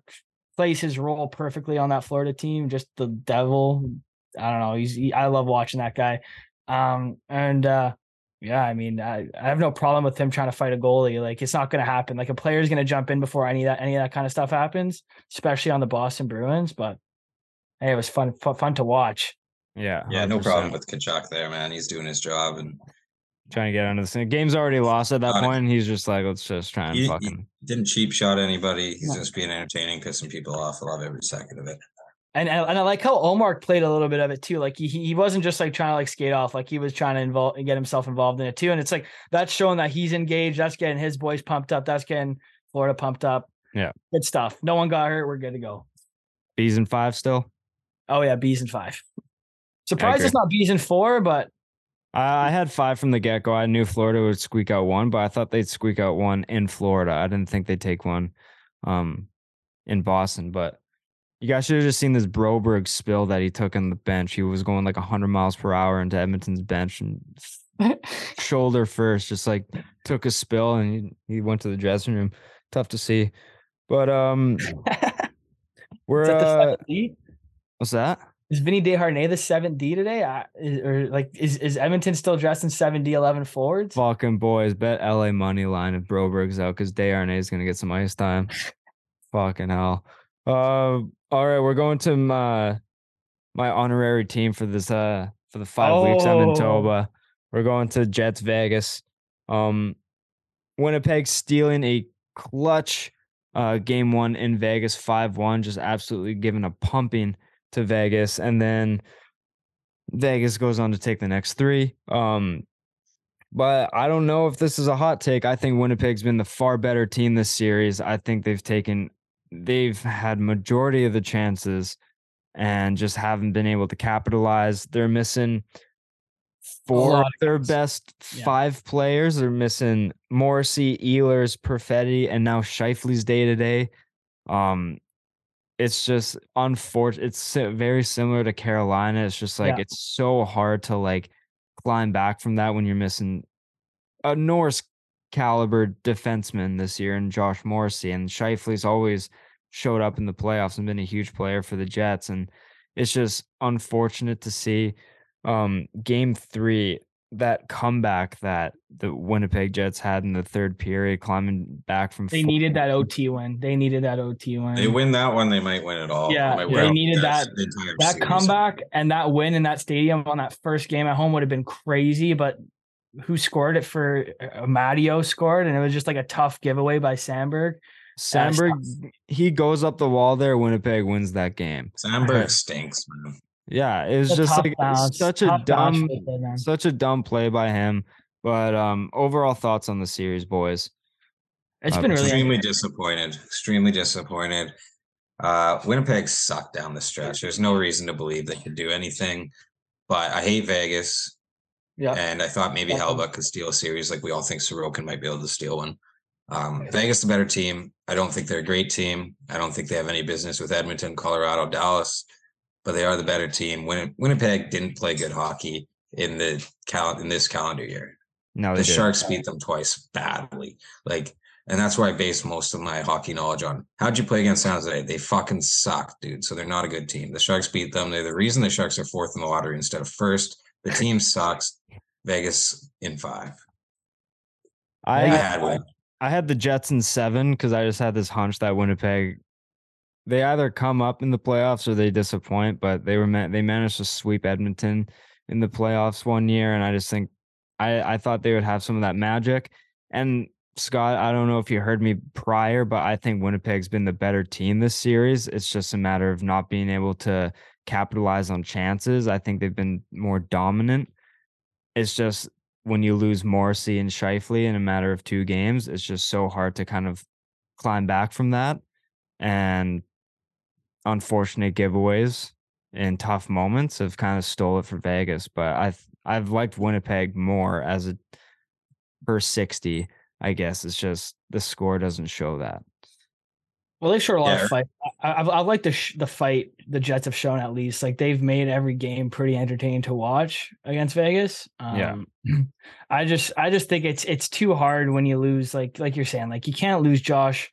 Speaker 2: plays his role perfectly on that Florida team. Just the devil. I don't know. He's. He, I love watching that guy. Um, and uh, yeah, I mean, I, I have no problem with him trying to fight a goalie. Like it's not going to happen. Like a player's going to jump in before any of that any of that kind of stuff happens, especially on the Boston Bruins. But hey, it was fun fun, fun to watch.
Speaker 3: yeah.
Speaker 1: Yeah, no
Speaker 3: 100%.
Speaker 1: problem with Tkachuk there, man. He's doing his job and
Speaker 3: trying to get under the same. Game's already lost at that
Speaker 1: Got
Speaker 3: point. And he's just like, let's just try and
Speaker 1: He- he-
Speaker 3: fucking.
Speaker 1: didn't cheap shot anybody. He's
Speaker 2: No.
Speaker 1: just being entertaining, pissing people off. I love every second of it.
Speaker 2: And, and I like how Ullmark played a little bit of it too. Like he he wasn't just like trying to like skate off. Like he was trying to involve and get himself involved in it too. And it's like that's showing that he's engaged. That's getting his boys pumped up. That's getting Florida pumped up.
Speaker 3: Yeah.
Speaker 2: good stuff. No one got hurt. We're good to go.
Speaker 3: Bees and five still.
Speaker 2: Oh yeah, bees and five. Surprised it's not bees and four, but
Speaker 3: I I had five from the get go. I knew Florida would squeak out one, but I thought they'd squeak out one in Florida. I didn't think they'd take one um, in Boston. But you guys should have just seen this Broberg spill that he took on the bench. He was going like 100 miles per hour into Edmonton's bench and shoulder first, just like took a spill and he, he went to the dressing room. Tough to see. But um we're
Speaker 2: that the
Speaker 3: uh, what's that?
Speaker 2: Is Vinny Desharnais the seventh D today? I, is, or like is, is Edmonton still dressed in seven D eleven forwards?
Speaker 3: Fucking boys, bet LA money line if Broberg's out because Desharnais is gonna get some ice time. Fucking hell. Uh, all right, we're going to my my honorary team for this uh for the five weeks I'm in
Speaker 2: Oh.
Speaker 3: Toba. We're going to Jets Vegas. Um, Winnipeg stealing a clutch uh game one in Vegas five one, just absolutely giving a pumping to Vegas, and then Vegas goes on to take the next three. Um, but I don't know if this is a hot take. I think Winnipeg's been the far better team this series. I think they've taken, they've had majority of the chances, and just haven't been able to capitalize. They're missing four of
Speaker 2: of
Speaker 3: their
Speaker 2: guys.
Speaker 3: best
Speaker 2: Yeah.
Speaker 3: five players. They're missing Morrissey, Ehlers, Perfetti, and now Scheifele's day to day. Um, it's just unfortunate. It's very similar to Carolina. It's just like
Speaker 2: Yeah.
Speaker 3: it's so hard to like climb back from that when you're missing a Norris caliber defenseman this year and Josh Morrissey and Scheifele's always showed up in the playoffs and been a huge player for the Jets and it's just unfortunate to see um game 3 that comeback that the Winnipeg Jets had in the third period climbing back from
Speaker 2: They
Speaker 3: four-
Speaker 2: needed that OT win. They needed that OT win.
Speaker 1: They win that one, they might win it all.
Speaker 2: Yeah,
Speaker 1: might
Speaker 2: they needed that-
Speaker 1: the
Speaker 2: that
Speaker 1: series.
Speaker 2: comeback and that win in that stadium on that first game at home would have been crazy. But who scored it for uh, Amadio scored, and it was just like a tough giveaway by Samberg.
Speaker 3: Samberg he goes up the wall there Winnipeg wins that game.
Speaker 1: Samberg stinks, man.
Speaker 3: Yeah, it was
Speaker 2: A
Speaker 3: just like
Speaker 2: bounce,
Speaker 3: such a
Speaker 2: tough bounce
Speaker 3: dumb
Speaker 2: there,
Speaker 3: such a dumb play by him. But um overall thoughts on the series, boys.
Speaker 2: It's
Speaker 3: uh,
Speaker 2: been really
Speaker 1: extremely disappointed. Extremely disappointed. Uh, Winnipeg sucked down the stretch. There's no reason to believe they could do anything. But I hate Vegas,
Speaker 2: yeah.
Speaker 1: and I thought maybe
Speaker 2: Definitely.
Speaker 1: Helba could steal a series like we all think Sorokin might be able to steal one. Um, Vegas, the better team. I don't think they're a great team. I don't think they have any business with Edmonton, Colorado, Dallas, but they are the better team. Win- Winnipeg didn't play good hockey in the cal- in this calendar year
Speaker 3: No,
Speaker 1: the
Speaker 3: they did.
Speaker 1: Sharks beat them twice badly. Like, and that's where I base most of my hockey knowledge on. How'd you play against San Jose? They fucking suck, dude. So they're not a good team. The Sharks beat them. They're the reason the Sharks are fourth in the lottery instead of first. The team sucks. Vegas in five.
Speaker 3: I
Speaker 1: I had one.
Speaker 3: I had the Jets in seven because I just had this hunch that Winnipeg they either come up in the playoffs or they disappoint, but they were they managed to sweep Edmonton in the playoffs one year, and I just think I I thought they would have some of that magic. And Scott, I don't know if you heard me prior, but I think Winnipeg's been the better team this series. It's just a matter of not being able to capitalize on chances. I think they've been more dominant. It's just when you lose Morrissey and Scheifele in a matter of two games, it's just so hard to kind of climb back from that. And unfortunate giveaways in tough moments have kind of stole it for Vegas. But I've I've liked Winnipeg more as a per 60, I guess. It's just the score doesn't show that.
Speaker 2: Well, they showed a lot
Speaker 1: Yeah.
Speaker 2: of fight. I, I've, I've liked the sh- the fight the Jets have shown at least. Like they've made every game pretty entertaining to watch against Vegas.
Speaker 3: Yeah.
Speaker 2: Um, I just I just think it's it's too hard when you lose like like you're saying like you can't lose Josh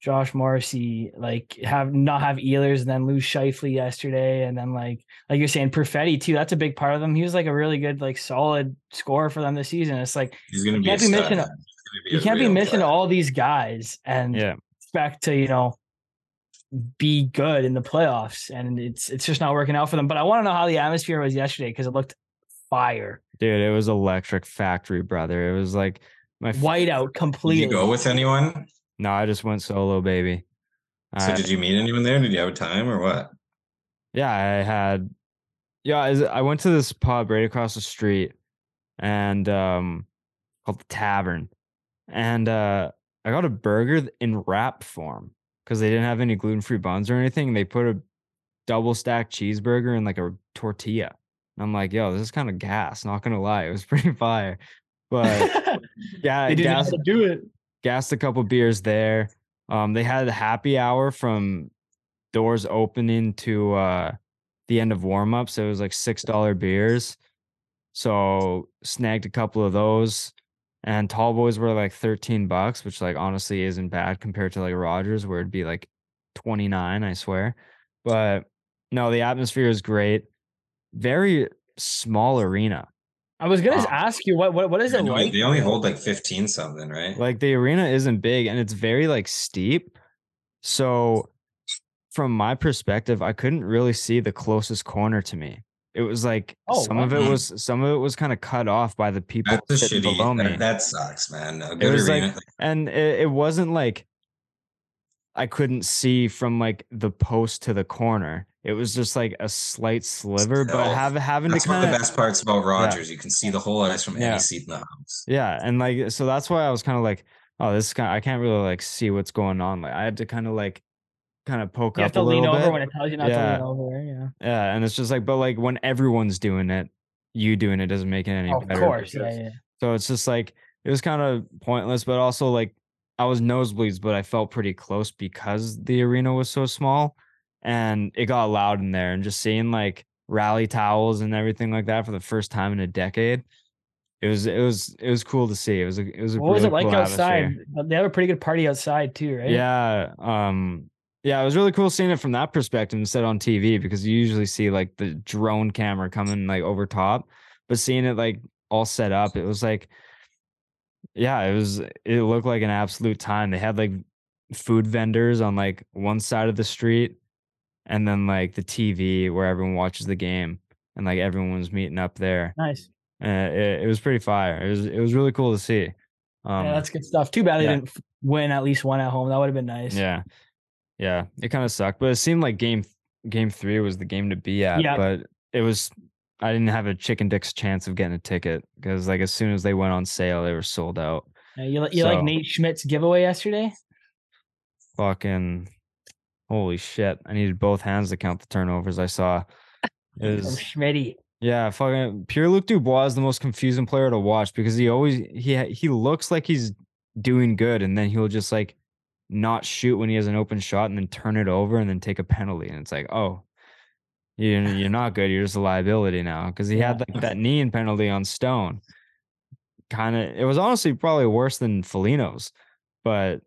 Speaker 2: Josh Morrissey like have not have Ehlers and then lose Scheifele yesterday and then like like you're saying Perfetti too. That's a big part of them. He was like a really good like solid scorer for them this season. It's like
Speaker 1: He's gonna be.
Speaker 2: can't be missing
Speaker 1: He's gonna be
Speaker 2: you
Speaker 1: a
Speaker 2: can't be missing all these guys and
Speaker 3: Yeah.
Speaker 2: Expect to you know be good in the playoffs and it's it's just not working out for them but i want to know how the atmosphere was yesterday because it looked fire
Speaker 3: Dude, it was electric factory, brother. It was like my f-
Speaker 2: white out
Speaker 1: Did
Speaker 2: completely
Speaker 1: you go with anyone?
Speaker 3: No, I just went solo, baby.
Speaker 1: So
Speaker 3: I-
Speaker 1: did you meet anyone there? Did you have a time or what?
Speaker 3: Yeah, I had. Yeah, I went to this pub right across the street, and um, called the Tavern, and uh, I got a burger in wrap form because they didn't have any gluten free buns or anything. They put a double stacked cheeseburger in like a tortilla. And I'm like, yo, this is kind of gas. Not gonna lie, it was pretty fire. But yeah,
Speaker 2: they didn't know how
Speaker 3: gas,
Speaker 2: to do it
Speaker 3: gassed a couple beers there. Um, they had a happy hour from doors opening to uh the end of warm up, so it was like six dollar beers. So snagged a couple of those. And tall boys were like 13 bucks, which like honestly isn't bad compared to like Rogers, where it'd be like 29, I swear. But no, the atmosphere is great. Very small arena.
Speaker 2: I was gonna
Speaker 1: Wow.
Speaker 2: ask you what what what is
Speaker 1: They
Speaker 2: it
Speaker 1: only,
Speaker 2: like?
Speaker 1: they only hold like 15 something, right?
Speaker 3: Like the arena isn't big and it's very like steep. So from my perspective, I couldn't really see the closest corner to me. It was like
Speaker 2: Oh,
Speaker 3: some of it was some of it was kind of cut off by the people
Speaker 1: That's
Speaker 3: sitting
Speaker 1: shitty.
Speaker 3: below me.
Speaker 1: That, that sucks, man. A good
Speaker 3: was like- and it, it wasn't like I couldn't see from like the post to the corner. It was just like a slight sliver, but have, having to
Speaker 1: that's one
Speaker 3: kind
Speaker 1: of the best parts about Rogers. You can see the whole ice from
Speaker 3: Yeah.
Speaker 1: any seat in the house.
Speaker 3: yeah, and like so that's why I was kind of like, oh, this kind I can't really like see what's going on. Like I had to kind of like kind of poke
Speaker 2: You have
Speaker 3: up
Speaker 2: to
Speaker 3: a
Speaker 2: lean
Speaker 3: little
Speaker 2: over
Speaker 3: bit.
Speaker 2: when it tells you not
Speaker 3: Yeah.
Speaker 2: to lean over. Yeah.
Speaker 3: Yeah, and it's just like, but like when everyone's doing it, you doing it doesn't make it any
Speaker 2: of
Speaker 3: better.
Speaker 2: course. Yeah, yeah.
Speaker 3: So it's just like it was kind of pointless, but also like I was nosebleeds, but I felt pretty close because the arena was so small and it got loud in there. And just seeing like rally towels and everything like that for the first time in a decade, it was it was it was cool to see. It was a it was a
Speaker 2: What was it like
Speaker 3: cool
Speaker 2: outside?
Speaker 3: atmosphere.
Speaker 2: They have a pretty good party outside too, right?
Speaker 3: Yeah. Um yeah, it was really cool seeing it from that perspective instead on TV because you usually see like the drone camera coming like over top, but seeing it like all set up, it was like yeah, it was it looked like an absolute time. They had like food vendors on like one side of the street and then like the TV where everyone watches the game and like everyone was meeting up there.
Speaker 2: Nice.
Speaker 3: Uh, it, it was pretty fire. It was it was really cool to see. Um
Speaker 2: yeah, that's good stuff. Too bad they
Speaker 3: yeah.
Speaker 2: didn't win at least one at home. That would have been nice.
Speaker 3: Yeah. Yeah. It kind of sucked, but it seemed like game game three was the game to be at.
Speaker 2: Yeah.
Speaker 3: But it was I didn't have a chicken dick's chance of getting a ticket because like as soon as they went on sale, they were sold out.
Speaker 2: Yeah, you you like Nate Schmidt's giveaway yesterday?
Speaker 3: Fucking holy shit. I needed both hands to count the turnovers I saw. Oh, it
Speaker 2: From Schmitty.
Speaker 3: yeah, fucking Pierre Luc Dubois is the most confusing player to watch because he always he he looks like he's doing good and then he'll just like not shoot when he has an open shot and then turn it over and then take a penalty. And it's like oh you're you're not good. You're just a liability now. Because he had like that knee in penalty on Stone. Kind of it was honestly probably worse than Foligno's but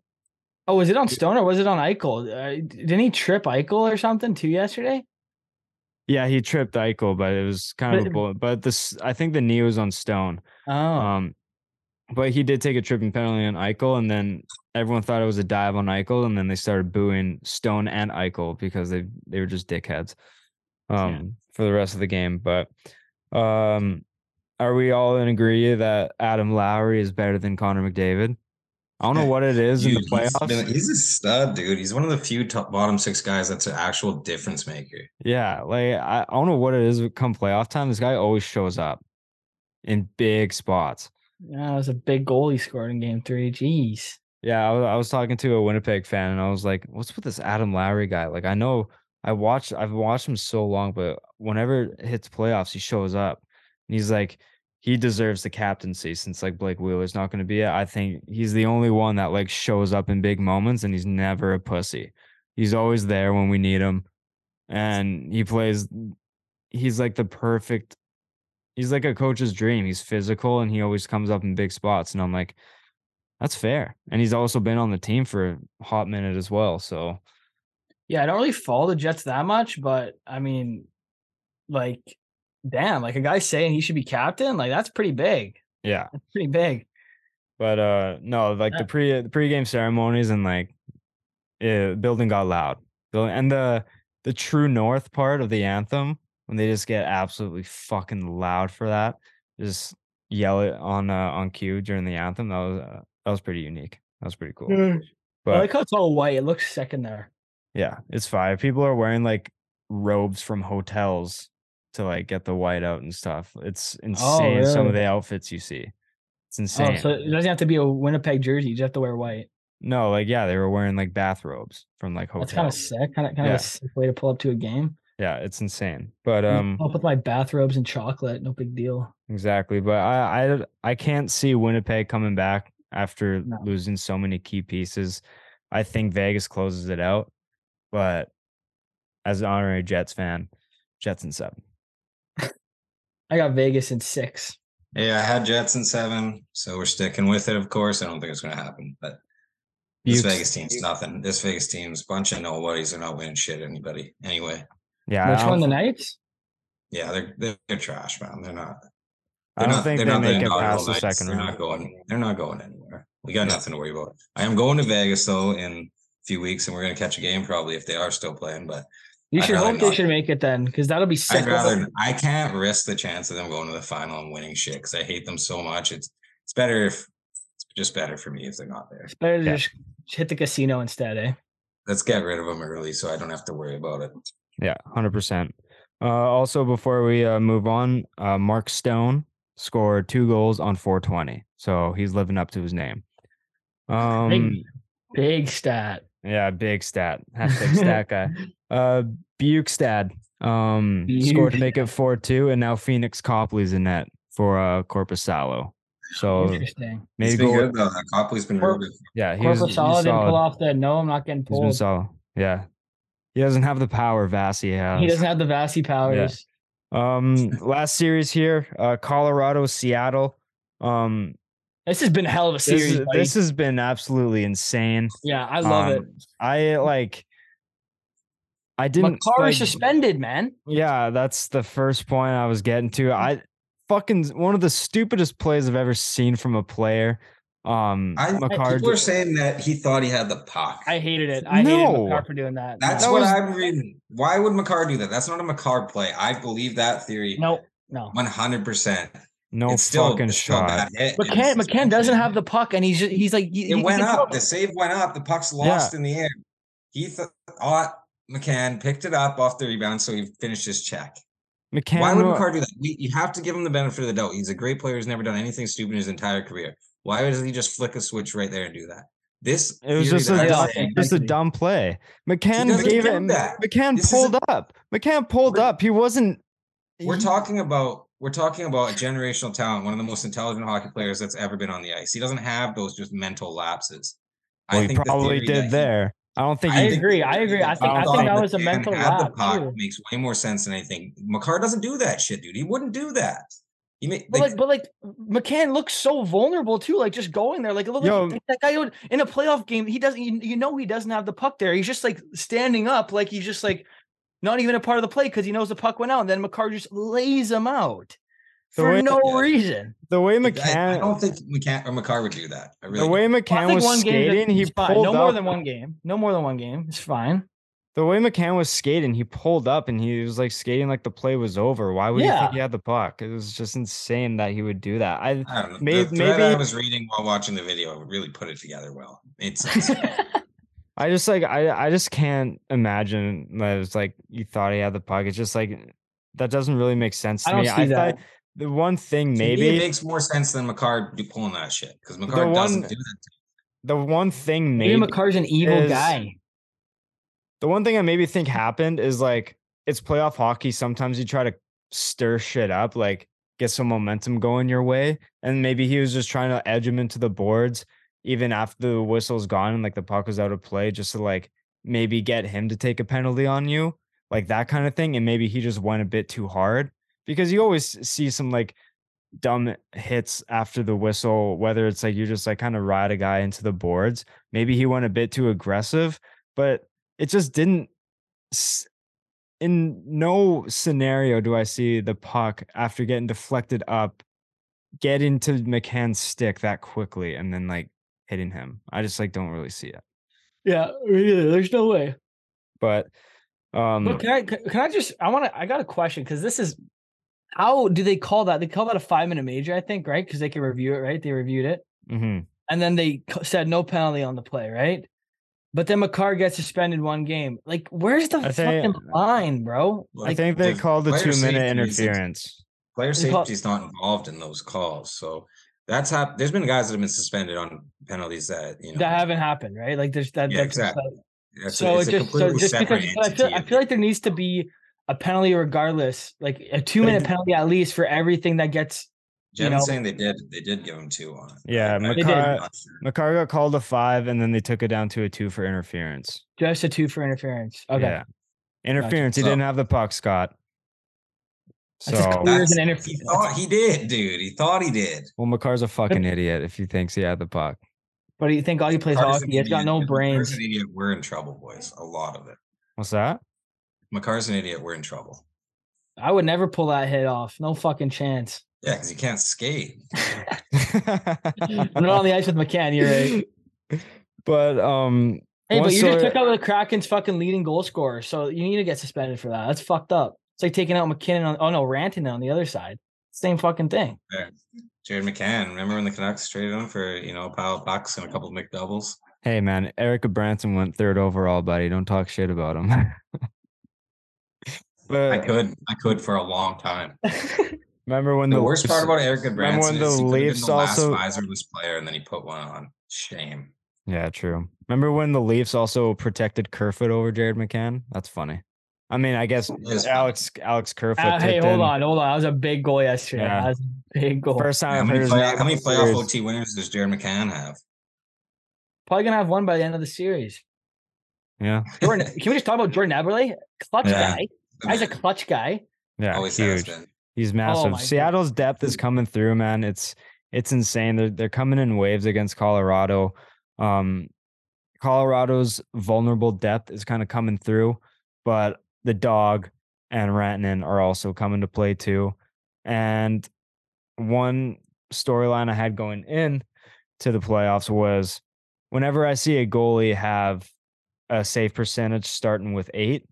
Speaker 2: Oh, was it on Stone or was it on Eichel? Uh, didn't he trip Eichel or something too yesterday?
Speaker 3: yeah he tripped Eichel but it was kind of a
Speaker 2: But-
Speaker 3: bullet but this I think the knee was on Stone.
Speaker 2: Oh,
Speaker 3: Um, but he did take a tripping penalty on Eichel, and then everyone thought it was a dive on Eichel, and then they started booing Stone and Eichel because they they were just dickheads. Um, for the rest of the game, but um, are we all in agree that Adam Lowry is better than Connor McDavid? I don't know what it is in the
Speaker 1: Dude, he's
Speaker 3: playoffs.
Speaker 1: been- he's a stud, dude. He's one of the few top bottom six guys that's an actual difference maker.
Speaker 3: Yeah, like I, I don't know what it is come playoff time. This guy always shows up in big spots.
Speaker 2: Yeah, it was a big goal he scored in game three. Jeez.
Speaker 3: Yeah, I was, I was talking to a Winnipeg fan, and I was like, "What's with this Adam Lowry guy? Like, I know I watched, I've watched him so long, but whenever it hits playoffs, he shows up, and he's like, he deserves the captaincy since like Blake Wheeler's not going to be it. I think he's the only one that like shows up in big moments, and he's never a pussy. He's always there when we need him, and he plays. He's like the perfect. He's like a coach's dream. He's physical, and he always comes up in big spots, and I'm like. That's fair. And he's also been on the team for a hot minute as well. So
Speaker 2: Yeah, I don't really follow the Jets that much, but I mean, like, damn, like a guy saying he should be captain, like that's pretty big.
Speaker 3: yeah.
Speaker 2: That's pretty big.
Speaker 3: But uh no, like
Speaker 2: Yeah.
Speaker 3: the pre the pregame ceremonies and like uh, building got loud. And the the true north part of the anthem, when they just get absolutely fucking loud for that, just yell it on uh, on cue during the anthem. That was uh, that was pretty unique. That was pretty cool.
Speaker 2: I
Speaker 3: But
Speaker 2: like how it's all white. It looks sick in there.
Speaker 3: Yeah, it's fine. People are wearing like robes from hotels to like get the white out and stuff. It's insane. Some of
Speaker 2: Oh,
Speaker 3: the outfits you see. It's
Speaker 2: Oh,
Speaker 3: insane.
Speaker 2: so it doesn't have to be a Winnipeg jersey. You just have to wear white.
Speaker 3: no, like yeah, they were wearing like bathrobes from like hotels.
Speaker 2: That's kind of sick. Kind of kind
Speaker 3: Yeah.
Speaker 2: of a sick way to pull up to a game.
Speaker 3: Yeah, it's insane. But
Speaker 2: I'm
Speaker 3: um
Speaker 2: up with my bathrobes and chocolate. No big deal.
Speaker 3: exactly. But I I I can't see Winnipeg coming back after
Speaker 2: No.
Speaker 3: losing so many key pieces. I think Vegas closes it out. But as an honorary Jets fan, Jets in seven.
Speaker 2: I got Vegas in six.
Speaker 1: Yeah, I had Jets in seven, so we're sticking with it. Of course, I don't think it's going to happen, but this
Speaker 3: Bukes-
Speaker 1: Vegas team's nothing. This Vegas team's a bunch of nobodies. They're not winning shit. Anybody anyway?
Speaker 3: Yeah,
Speaker 2: Which one? The Knights?
Speaker 1: Yeah, they're they're, they're trash, man. They're not.
Speaker 3: I
Speaker 1: They're
Speaker 3: don't
Speaker 1: not,
Speaker 3: think
Speaker 1: they're
Speaker 3: they
Speaker 1: not
Speaker 3: make
Speaker 1: the
Speaker 3: it past the
Speaker 1: Knights.
Speaker 3: second
Speaker 1: They're
Speaker 3: round.
Speaker 1: not going. They're not going anywhere. We got nothing to worry about. I am going to Vegas though in a few weeks, and we're going to catch a game probably if they are still playing. But
Speaker 2: You
Speaker 1: I'd
Speaker 2: should
Speaker 1: rather
Speaker 2: hope they
Speaker 1: not.
Speaker 2: should make it then, because that'll be sick.
Speaker 1: I'd rather. I can't risk the chance of them going to the final and winning shit because I hate them so much. It's it's better if it's just better for me if they're not there.
Speaker 2: It's better to
Speaker 3: Yeah.
Speaker 2: just hit the casino instead, eh?
Speaker 1: Let's get rid of them early so I don't have to worry about it.
Speaker 3: Yeah, hundred percent. Uh, also, before we uh, move on, uh, Mark Stone scored two goals on 420, so he's living up to his name. Um,
Speaker 2: Big, big stat.
Speaker 3: yeah, big stat. Hashtag stat guy. Uh, Bukestad um scored to make it four two, and now Phoenix Copley's in net for uh Korpisalo. So
Speaker 2: Interesting.
Speaker 3: maybe
Speaker 1: He's been
Speaker 3: go.
Speaker 1: good though. Copley's been real
Speaker 2: Cor-
Speaker 1: good.
Speaker 3: Yeah, he was
Speaker 2: Corpus
Speaker 3: he's
Speaker 2: solid didn't pull off the no, I'm not getting
Speaker 3: He's been
Speaker 2: pulled.
Speaker 3: solid. Yeah, he doesn't have the power Vasi has.
Speaker 2: He doesn't have the Vasi powers.
Speaker 3: Um, last series here, uh, Colorado, Seattle. Um,
Speaker 2: This has been a hell of a
Speaker 3: this,
Speaker 2: series.
Speaker 3: is- this has been absolutely insane.
Speaker 2: yeah, I love it.
Speaker 3: Um, I like. I didn't.
Speaker 2: Makar
Speaker 3: like-
Speaker 2: suspended, man.
Speaker 3: Yeah, that's the first point I was getting to. I fucking one of the stupidest plays I've ever seen from a player. Um,
Speaker 1: I,
Speaker 3: Makar
Speaker 1: people are saying that he thought he had the puck.
Speaker 2: I hated it. I hated
Speaker 3: No.
Speaker 2: Makar for doing that.
Speaker 1: That's
Speaker 3: That
Speaker 1: what
Speaker 3: was-
Speaker 1: I'm reading. Why would Makar do that? That's not a Makar play. I believe that theory
Speaker 2: no, no.
Speaker 1: 100%.
Speaker 3: no
Speaker 1: it's still,
Speaker 3: fucking
Speaker 1: it's still a
Speaker 3: shot.
Speaker 1: bad
Speaker 2: McCann, McCann doesn't have the puck, and he's just, he's like he,
Speaker 1: It
Speaker 2: he
Speaker 1: went
Speaker 2: can
Speaker 1: up. The save went up. The puck's lost in the air. He thought McCann picked it up off the rebound, so he finished his check.
Speaker 3: McCann.
Speaker 1: Why would
Speaker 3: wa-
Speaker 1: Makar do that? We, you have to give him the benefit of the doubt. He's a great player. He's never done anything stupid in his entire career. Why does he just flick a switch right there and do that? This
Speaker 3: It was just
Speaker 1: that
Speaker 3: a
Speaker 1: I'm
Speaker 2: dumb-
Speaker 1: saying-
Speaker 3: just a dumb play. McCann gave
Speaker 1: do
Speaker 3: it.
Speaker 1: that.
Speaker 3: McCann
Speaker 1: This
Speaker 3: pulled
Speaker 1: isn't-
Speaker 3: up. McCann pulled up. He wasn't.
Speaker 1: We're
Speaker 3: he-
Speaker 1: talking about we're talking about a generational talent, one of the most intelligent hockey players that's ever been on the ice. He doesn't have those just mental lapses.
Speaker 3: Well, he
Speaker 1: the
Speaker 3: probably
Speaker 1: theory that
Speaker 3: did
Speaker 1: he-
Speaker 3: there. I don't think
Speaker 2: I
Speaker 3: he.
Speaker 2: agree,
Speaker 1: the
Speaker 2: I agree. I
Speaker 3: think- I think that
Speaker 2: was a mental
Speaker 1: had the
Speaker 2: lap.
Speaker 1: Makes way more sense than anything. Makar doesn't do that shit, dude. He wouldn't do that. He made
Speaker 2: But
Speaker 1: like,
Speaker 2: like, but like, McCann looks so vulnerable too. Like just going there, like look,
Speaker 3: Yo.
Speaker 2: like, that guy would in a playoff game. He doesn't. You, you know, he doesn't have the puck there. He's just like standing up, like he's just like not even a part of the play because he knows the puck went out. And then Makar just lays him out for
Speaker 3: way-
Speaker 2: no
Speaker 1: Yeah.
Speaker 2: reason.
Speaker 3: The way McCann.
Speaker 1: I don't think McCann or Makar would do that. I really
Speaker 3: the way
Speaker 1: don't.
Speaker 2: Well, I
Speaker 3: McCann
Speaker 2: think
Speaker 3: was
Speaker 2: one game
Speaker 3: skating, he
Speaker 2: is fine.
Speaker 3: pulled
Speaker 2: No more
Speaker 3: up.
Speaker 2: than one game. No more than one game. It's fine.
Speaker 3: The way McCann was skating, he pulled up and he was like skating like the play was over. Why would he
Speaker 2: Yeah.
Speaker 3: think he had the puck? It was just insane that he would do that. I
Speaker 1: I don't know.
Speaker 3: May-
Speaker 1: the thread I was reading while watching the video really put it together well. It's, it's
Speaker 3: I just like I I just can't imagine that it's like you thought he had the puck. It's just like that doesn't really make sense to
Speaker 2: I don't
Speaker 3: me.
Speaker 2: see
Speaker 3: I
Speaker 2: that.
Speaker 3: thought the one thing
Speaker 1: to me,
Speaker 3: maybe
Speaker 1: it makes more sense than Makar do pulling that shit because Makar doesn't
Speaker 3: one-
Speaker 1: do that.
Speaker 3: the one thing
Speaker 2: Maybe
Speaker 3: maybe
Speaker 2: Makar's an evil
Speaker 3: is-
Speaker 2: guy.
Speaker 3: The one thing I maybe think happened is like it's playoff hockey. Sometimes you try to stir shit up, like get some momentum going your way. And maybe he was just trying to edge him into the boards even after the whistle's gone and like the puck was out of play, just to like maybe get him to take a penalty on you, like that kind of thing. And maybe he just went a bit too hard because you always see some like dumb hits after the whistle, whether it's like you just like kind of ride a guy into the boards. Maybe he went a bit too aggressive, but it just didn't. In no scenario do I see the puck after getting deflected up get into McCann's stick that quickly and then like hitting him. I just like don't really see it.
Speaker 2: Yeah, really. there's no way.
Speaker 3: But um
Speaker 2: But can I can I just I want to I got a question because this is how do they call that? They call that a five minute major, I think, right? Because they can review it, right? They reviewed it,
Speaker 3: mhm.
Speaker 2: and then they said no penalty on the play, right? But then Makar gets suspended one game. Like, where's the
Speaker 3: I think-
Speaker 2: fucking line, bro?
Speaker 1: Well,
Speaker 3: I think they
Speaker 1: the
Speaker 3: called the two minute
Speaker 1: safety is-
Speaker 3: interference.
Speaker 1: Player
Speaker 2: They call-
Speaker 1: safety is not involved in those calls, so that's hap- There's been guys that have been suspended on penalties that you know.
Speaker 2: that haven't happened, right? Like, there's that.
Speaker 1: Yeah,
Speaker 2: that's
Speaker 1: exactly. that's a-
Speaker 2: so
Speaker 1: it's
Speaker 2: it
Speaker 1: a
Speaker 2: just so just because I feel, I feel like there needs to be a penalty regardless, like a two minute penalty at least for everything that gets. You
Speaker 1: Jevin's
Speaker 2: know-
Speaker 1: saying they did. They did give him two on it.
Speaker 3: Yeah,
Speaker 1: I- I-
Speaker 2: They did.
Speaker 1: I'm not sure.
Speaker 3: Makar got called a five and then they took it down to a two for interference.
Speaker 2: Just a two for interference. Okay.
Speaker 3: Yeah. Interference. He
Speaker 1: So-
Speaker 3: didn't have the puck, Scott. So,
Speaker 2: clear as an
Speaker 1: That's-
Speaker 2: interview.
Speaker 1: He thought he did, dude. He thought he did.
Speaker 3: well, Makar's a fucking idiot if he thinks he had the puck.
Speaker 2: But do you think all he plays
Speaker 1: Makar's
Speaker 2: hockey? He's got no
Speaker 1: If Makar's
Speaker 2: brains.
Speaker 1: an idiot. We're in trouble, boys. A lot of it.
Speaker 3: What's that?
Speaker 1: Makar's an idiot. We're in trouble.
Speaker 2: I would never pull that hit off. No fucking chance.
Speaker 1: Yeah, because you can't skate.
Speaker 2: I'm not on the ice with McCann. You're right.
Speaker 3: but um,
Speaker 2: Hey, but you just took out the Kraken's fucking leading goal scorer, so you need to get suspended for that. That's fucked up. It's like taking out MacKinnon on oh no, Rantanen on the other side. Same fucking thing.
Speaker 1: Jared McCann. Remember when the Canucks traded him for you know a pile of bucks and a couple of McDoubles?
Speaker 3: hey man, Erik Gudbranson went third overall, buddy. Don't talk shit about him.
Speaker 1: I could, I could for a long time.
Speaker 3: Remember when
Speaker 1: The,
Speaker 3: the
Speaker 1: worst part about Eric
Speaker 3: remember
Speaker 1: Branson
Speaker 3: when
Speaker 1: is
Speaker 3: the
Speaker 1: he could've been
Speaker 3: Leafs
Speaker 1: the last
Speaker 3: also-
Speaker 1: visorless player, and then he put one on. Shame.
Speaker 3: Yeah, true. Remember when the Leafs also protected Kerfoot over Jared McCann? That's funny. I mean, I guess
Speaker 1: is.
Speaker 3: Alex Alex Kerfoot.
Speaker 2: Uh, hey, hold
Speaker 3: in.
Speaker 2: on, hold on. That was a big goal yesterday.
Speaker 3: Yeah.
Speaker 2: That was a big goal.
Speaker 3: First time
Speaker 1: how many, play, how many playoff
Speaker 3: series.
Speaker 1: OT winners does Jared McCann have?
Speaker 2: Probably gonna have one by the end of the series.
Speaker 3: Yeah,
Speaker 2: Jordan, can we just talk about Jordan Eberle? Clutch
Speaker 1: Yeah.
Speaker 2: guy. Guy's a clutch guy.
Speaker 3: yeah,
Speaker 1: Always has
Speaker 3: huge.
Speaker 1: been.
Speaker 3: He's massive.
Speaker 2: Oh
Speaker 3: Seattle's depth is coming through, man. It's it's insane. They're they're coming in waves against Colorado. Um, Colorado's vulnerable depth is kind of coming through, but the dog and Rantanen are also coming to play too. And one storyline I had going in to the playoffs was whenever I see a goalie have a save percentage starting with eight,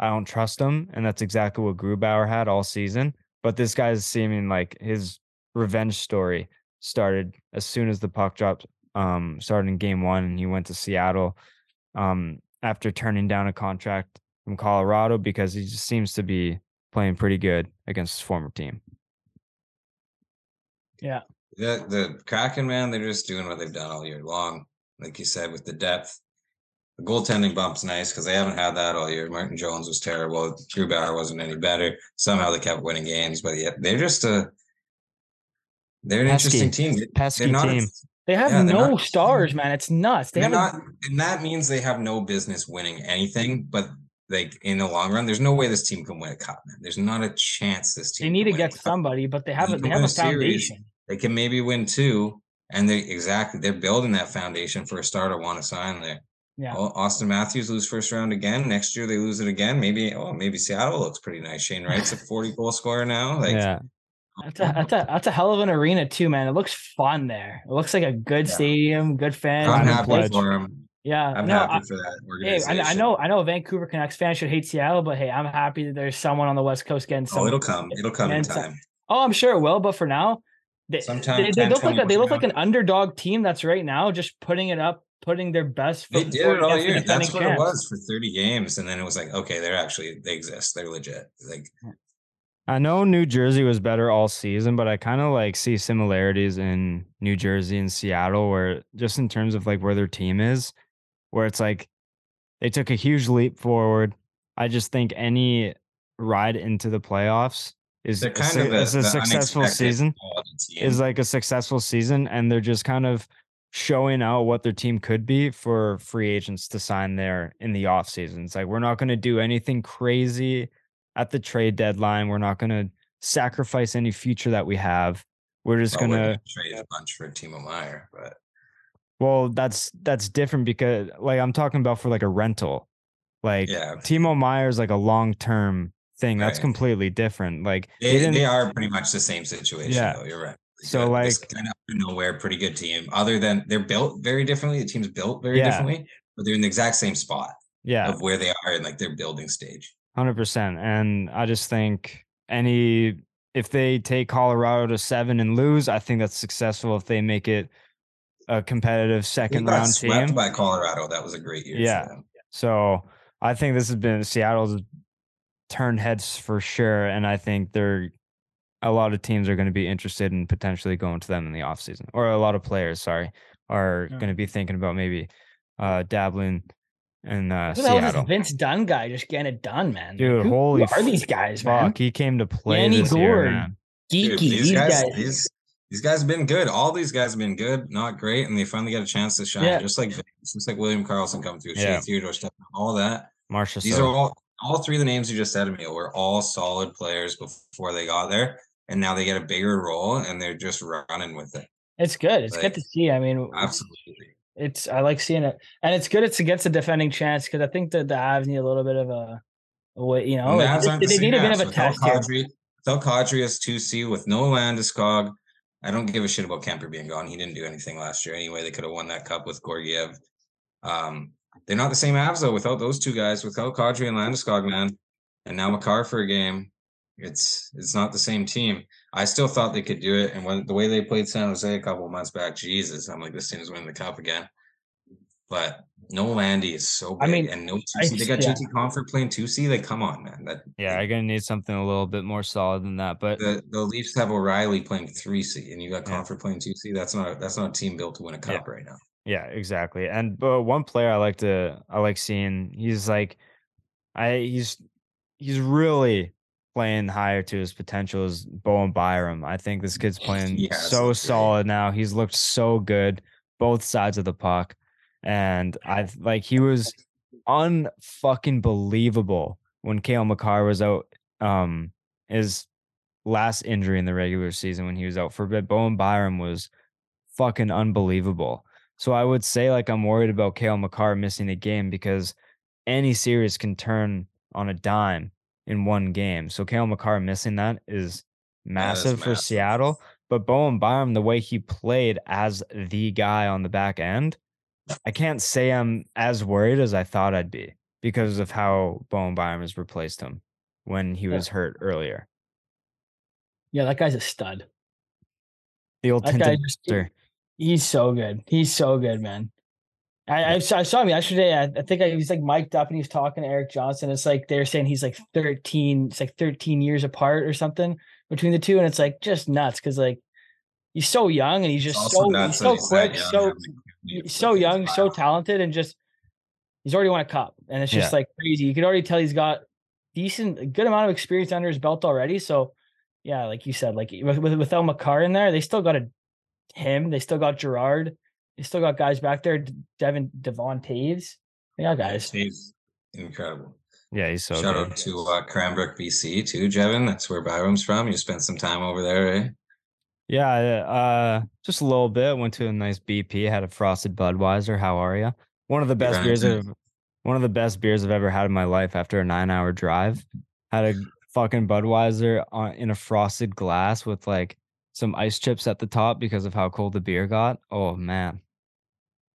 Speaker 3: I don't trust him. And that's exactly what Grubauer had all season. But this guy's seeming like his revenge story started as soon as the puck dropped, um, started in game one, and he went to Seattle um, after turning down a contract from Colorado because he just seems to be playing pretty good against his former team. Yeah.
Speaker 1: The the Kraken man, they're just doing what they've done all year long. Like you said, with the depth. The goaltending bump's nice because they haven't had that all year. Martin Jones was terrible. Grubauer wasn't any better. Somehow they kept winning games, but yet they're just a they're an
Speaker 3: Pesky.
Speaker 1: interesting team. They-
Speaker 3: Pesky
Speaker 1: They're not,
Speaker 3: team.
Speaker 2: They have
Speaker 1: Yeah,
Speaker 2: no
Speaker 1: not-
Speaker 2: stars, man. It's nuts. They
Speaker 1: they're
Speaker 2: have
Speaker 1: not, and that means they have no business winning anything. But like in the long run, there's no way this team can win a cup. Man, there's not a chance this team.
Speaker 2: they need
Speaker 1: can
Speaker 2: to
Speaker 1: win
Speaker 2: get somebody, but they have a, they have
Speaker 1: win
Speaker 2: a
Speaker 1: a series.
Speaker 2: foundation.
Speaker 1: They can maybe win two, and they exactly they're building that foundation for a starter. Want to sign there?
Speaker 2: Yeah.
Speaker 1: Oh, Auston Matthews lose first round again. Next year they lose it again. Maybe oh maybe Seattle looks pretty nice. Shane Wright's a 40 goal scorer now. Like
Speaker 3: yeah.
Speaker 2: That's a, that's a that's a hell of an arena too, man. It looks fun there. It looks like a good
Speaker 1: Yeah.
Speaker 2: stadium, good fans.
Speaker 1: I'm happy
Speaker 3: Pledge.
Speaker 1: for him.
Speaker 2: Yeah,
Speaker 1: I'm
Speaker 2: no,
Speaker 1: happy
Speaker 2: I,
Speaker 1: for that
Speaker 2: hey. I, I know I know Vancouver Canucks fan should hate Seattle, but hey, I'm happy that there's someone on the West Coast getting oh, some.
Speaker 1: Oh, it'll come. It'll come in
Speaker 2: and so-
Speaker 1: time.
Speaker 2: Oh, I'm sure it will, but for now, they,
Speaker 1: Sometime
Speaker 2: they, they
Speaker 1: 10,
Speaker 2: look like a, they look
Speaker 1: years
Speaker 2: like an underdog team that's right now just putting it up, putting their best.
Speaker 1: They
Speaker 2: foot
Speaker 1: did
Speaker 2: forward
Speaker 1: it all year. That's
Speaker 2: defending
Speaker 1: what it was for 30 games, and then it was like, okay, they're actually they exist. They're legit. Like
Speaker 3: I know New Jersey was better all season, but I kind of like see similarities in New Jersey and Seattle where just in terms of like where their team is, where it's like they took a huge leap forward. I just think any ride into the playoffs is
Speaker 1: they're
Speaker 3: a,
Speaker 1: kind
Speaker 3: su-
Speaker 1: of a,
Speaker 3: is a successful season. Is like a successful season, and they're just kind of showing out what their team could be for free agents to sign there in the off season. It's like we're not going to do anything crazy at the trade deadline. We're not going to sacrifice any future that we have. We're just
Speaker 1: Well,
Speaker 3: gonna
Speaker 1: trade a bunch for Timo Meier, but
Speaker 3: well, that's that's different because like I'm talking about for like a rental. Like
Speaker 1: yeah,
Speaker 3: Timo Meier's like a long term thing. That's
Speaker 1: Right.
Speaker 3: completely different. Like they
Speaker 1: they, they are pretty much the same situation.
Speaker 3: Yeah.
Speaker 1: though. You're right.
Speaker 3: So.
Speaker 1: This
Speaker 3: like-
Speaker 1: kind of nowhere, pretty good team. Other than they're built very differently. The team's built very
Speaker 3: Yeah.
Speaker 1: differently, but they're in the exact same spot
Speaker 3: yeah.
Speaker 1: of where they are in like their building stage.
Speaker 3: Hundred percent, and I just think any if they take Colorado to seven and lose, I think that's successful. If they make it a competitive second round
Speaker 1: swept
Speaker 3: team,
Speaker 1: by Colorado. That was a great year.
Speaker 3: Yeah. so I think this has been Seattle's turned heads for sure, and I think they're a lot of teams are going to be interested in potentially going to them in the offseason. or a lot of players, sorry, are
Speaker 2: Yeah.
Speaker 3: going to be thinking about maybe uh dabbling in uh,
Speaker 2: Who the hell
Speaker 3: Seattle.
Speaker 2: this Vince Dunn guy just getting it done, man?
Speaker 3: Dude,
Speaker 2: who,
Speaker 3: holy
Speaker 2: who are these guys, man?
Speaker 3: Fuck, he came to play
Speaker 2: Yanni
Speaker 3: this year, man.
Speaker 2: Geeky.
Speaker 1: Dude,
Speaker 2: these guys.
Speaker 1: these these guys have been good. All these guys have been good, not great, and they finally got a chance to shine.
Speaker 2: Yeah.
Speaker 1: Just like just like William Karlsson coming through,
Speaker 3: Yeah.
Speaker 1: Shea Theodore, Steph, all that.
Speaker 3: Marsha.
Speaker 1: These
Speaker 3: so-
Speaker 1: are all all three of the names you just said to me were all solid players before they got there, and now they get a bigger role and they're just running with it.
Speaker 2: It's good. It's
Speaker 1: Like,
Speaker 2: good to see. I mean,
Speaker 1: Absolutely.
Speaker 2: it's I like seeing it, and it's good. It's against a defending chance because I think that the Avs need a little bit of a, a way. You know, like, they, they need a bit of a test.
Speaker 1: Kadri, without Kadri as two C with no Landeskog, I don't give a shit about Kuemper being gone. He didn't do anything last year anyway. They could have won that cup with Georgiev. Um, they're not the same Avs though without those two guys. Without Kadri and Landeskog, man, and now Makar for a game. It's it's not the same team. I still thought they could do it, and when the way they played San Jose a couple months back, Jesus, I'm like this team is winning the cup again. But no Landy is so
Speaker 2: I mean,
Speaker 1: and no two
Speaker 2: I
Speaker 1: C. They got
Speaker 2: yeah.
Speaker 1: JT Compher playing two C. Like, come on, man. That
Speaker 3: Yeah, you're gonna need something a little bit more solid than that. But
Speaker 1: the the Leafs have O'Reilly playing three C, and you got
Speaker 3: Yeah.
Speaker 1: Compher playing two C. That's not that's not a team built to win a
Speaker 3: Yeah.
Speaker 1: cup right now.
Speaker 3: Yeah, exactly. And but one player I like to I like seeing he's like I he's he's really playing higher to his potential is Bowen Byram. I think this kid's playing
Speaker 1: has
Speaker 3: so solid now. He's looked so good both sides of the puck. And I like he was unfucking believable when Cale Makar was out um his last injury in the regular season when he was out for a bit. Bowen Byram was fucking unbelievable. So I would say like I'm worried about Cale Makar missing a game because any series can turn on a dime in one game. So Cale Makar missing that is massive for
Speaker 1: massive.
Speaker 3: Seattle. But Bowen Byram, the way he played as the guy on the back end, I can't say I'm as worried as I thought I'd be because of how Bowen Byram has replaced him when he
Speaker 2: Yeah.
Speaker 3: was hurt earlier.
Speaker 2: Yeah, that guy's a stud.
Speaker 3: The old
Speaker 2: That guy
Speaker 3: tinted
Speaker 2: just-. He's so good. He's so good, man. I, I, saw, I saw him yesterday. I, I think I, he was like mic'd up and he was talking to Erik Johnson. It's like they're saying he's like 13, it's like 13 years apart or something between the two. And it's like just nuts because like he's so young and he's just so he's so quick,
Speaker 1: young,
Speaker 2: so
Speaker 1: having the quickness
Speaker 2: he's so young, so talented, and just he's already won a cup. And it's just
Speaker 3: Yeah.
Speaker 2: like crazy. You can already tell he's got decent, a good amount of experience under his belt already. So yeah, like you said, like with, with Makar in there, they still got a him. They still got Girard. They still got guys back there. D- Devin Devon Toews. They got guys.
Speaker 1: He's incredible.
Speaker 3: Yeah, he's so
Speaker 1: Shout
Speaker 3: good.
Speaker 1: out to uh, Cranbrook, BC, too, Jevin. That's where Byram's from. You spent some time over there, eh?
Speaker 3: Yeah, uh, just a little bit. Went to a nice BP. Had a frosted Budweiser. How are you? One of the best
Speaker 1: ran
Speaker 3: beers of one of the best beers I've ever had in my life. After a nine-hour drive, had a fucking Budweiser on, in a frosted glass with like some ice chips at the top because of how cold the beer got. Oh man,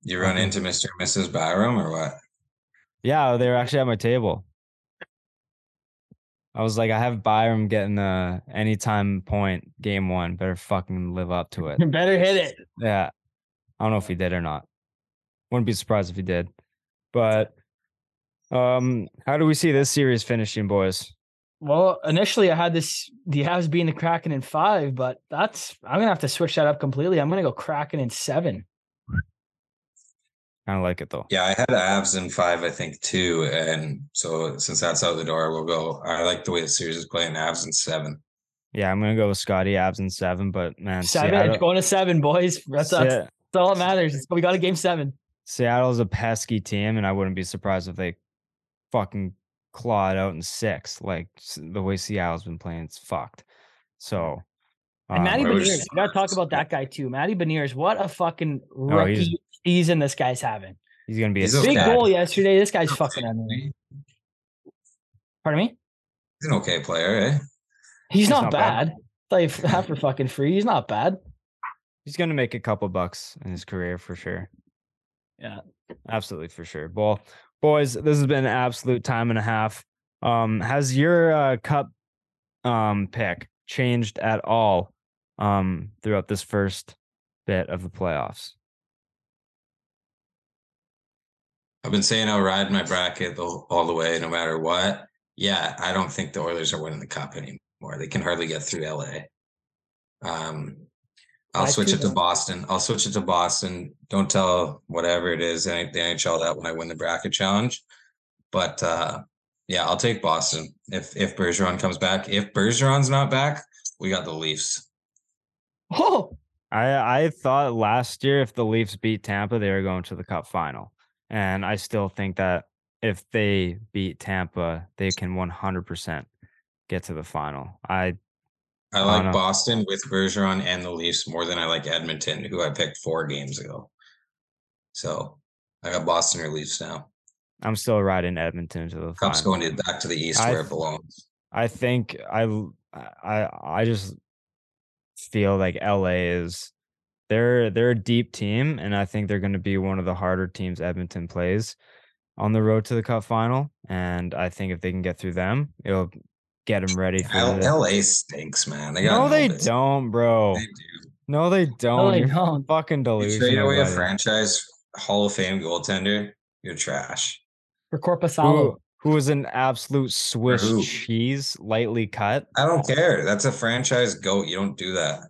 Speaker 1: You run into Mr. and Mrs. Byram or what?
Speaker 3: yeah, they were actually at my table. I was like, I have Byram getting the anytime point game one. Better fucking live up to it.
Speaker 2: You better hit it.
Speaker 3: Yeah. I don't know if he did or not. Wouldn't be surprised if he did. But um how do we see this series finishing, boys?
Speaker 2: Well, initially I had this the Avs being the Kraken in five, but that's I'm gonna have to switch that up completely. I'm gonna go Kraken in seven.
Speaker 3: Kind of like it though.
Speaker 1: Yeah, I had Avs in five, I think, too. And so since that's out the door, we'll go. I like the way the series is playing Avs in seven.
Speaker 3: Yeah, I'm gonna go with Scotty Abs in seven, but man,
Speaker 2: seven.
Speaker 3: Seattle,
Speaker 2: going to seven, boys. That's, that's, that's all that matters. It's- We got a game seven.
Speaker 3: Seattle's a pesky team, and I wouldn't be surprised if they fucking claw it out in six. Like the way Seattle's been playing, it's fucked. So
Speaker 2: And
Speaker 3: um,
Speaker 2: Matty
Speaker 1: where was
Speaker 2: Beniers, we gotta talk about that guy too. Matty Beniers, what a fucking
Speaker 3: Oh, he's-
Speaker 2: rookie season this guy's having.
Speaker 3: he's gonna be a
Speaker 2: Big
Speaker 1: okay.
Speaker 2: goal yesterday. This guy's
Speaker 1: He's
Speaker 2: fucking
Speaker 1: okay.
Speaker 2: unreal. Pardon me?
Speaker 1: He's an okay player, eh?
Speaker 2: He's,
Speaker 3: He's
Speaker 2: not,
Speaker 3: not bad.
Speaker 2: bad. Like half for fucking free. He's not bad.
Speaker 3: He's gonna make a couple bucks in his career for sure.
Speaker 2: Yeah.
Speaker 3: absolutely for sure. Well, boys, this has been an absolute time and a half. Um, has your uh, cup um pick changed at all um throughout this first bit of the playoffs?
Speaker 1: I've been saying I'll ride my bracket all the way, no matter what. Yeah, I don't think the Oilers are winning the cup anymore. They can hardly get through LA. Um, I'll
Speaker 2: I
Speaker 1: switch it
Speaker 2: too.
Speaker 1: to Boston. I'll switch it to Boston. Don't tell whatever it is in the NHL that when I win the bracket challenge. But uh, yeah, I'll take Boston if if Bergeron comes back. If Bergeron's not back, we got the Leafs.
Speaker 2: Oh,
Speaker 3: I I thought last year if the Leafs beat Tampa, they were going to the cup final. And I still think that if they beat Tampa, they can 100% get to the final. I
Speaker 1: I
Speaker 3: I
Speaker 1: like
Speaker 3: don't.
Speaker 1: Boston with Bergeron and the Leafs more than I like Edmonton, who I picked four games ago. So I got Boston or Leafs now.
Speaker 3: I'm still riding Edmonton to the
Speaker 1: Cup's
Speaker 3: final.
Speaker 1: going to back to the east
Speaker 3: I
Speaker 1: where it belongs.
Speaker 3: I think I I I just feel like LA is they're they're a deep team and I think they're going to be one of the harder teams Edmonton plays on the road to the cup final and I think if they can get through them it'll get them ready for
Speaker 1: L-
Speaker 3: the
Speaker 1: LA stinks, man. They got
Speaker 3: No they
Speaker 1: business.
Speaker 3: don't, bro.
Speaker 1: They do.
Speaker 3: No they don't.
Speaker 2: No, they
Speaker 3: You're
Speaker 2: don't.
Speaker 3: fucking
Speaker 1: You
Speaker 3: delusional.
Speaker 1: trade away a franchise Hall of Fame goaltender, you're trash.
Speaker 2: For Korpisalo.
Speaker 3: who, who is an absolute Swiss
Speaker 1: who?
Speaker 3: cheese, lightly cut.
Speaker 1: I don't care. That's a franchise goat. You don't do that.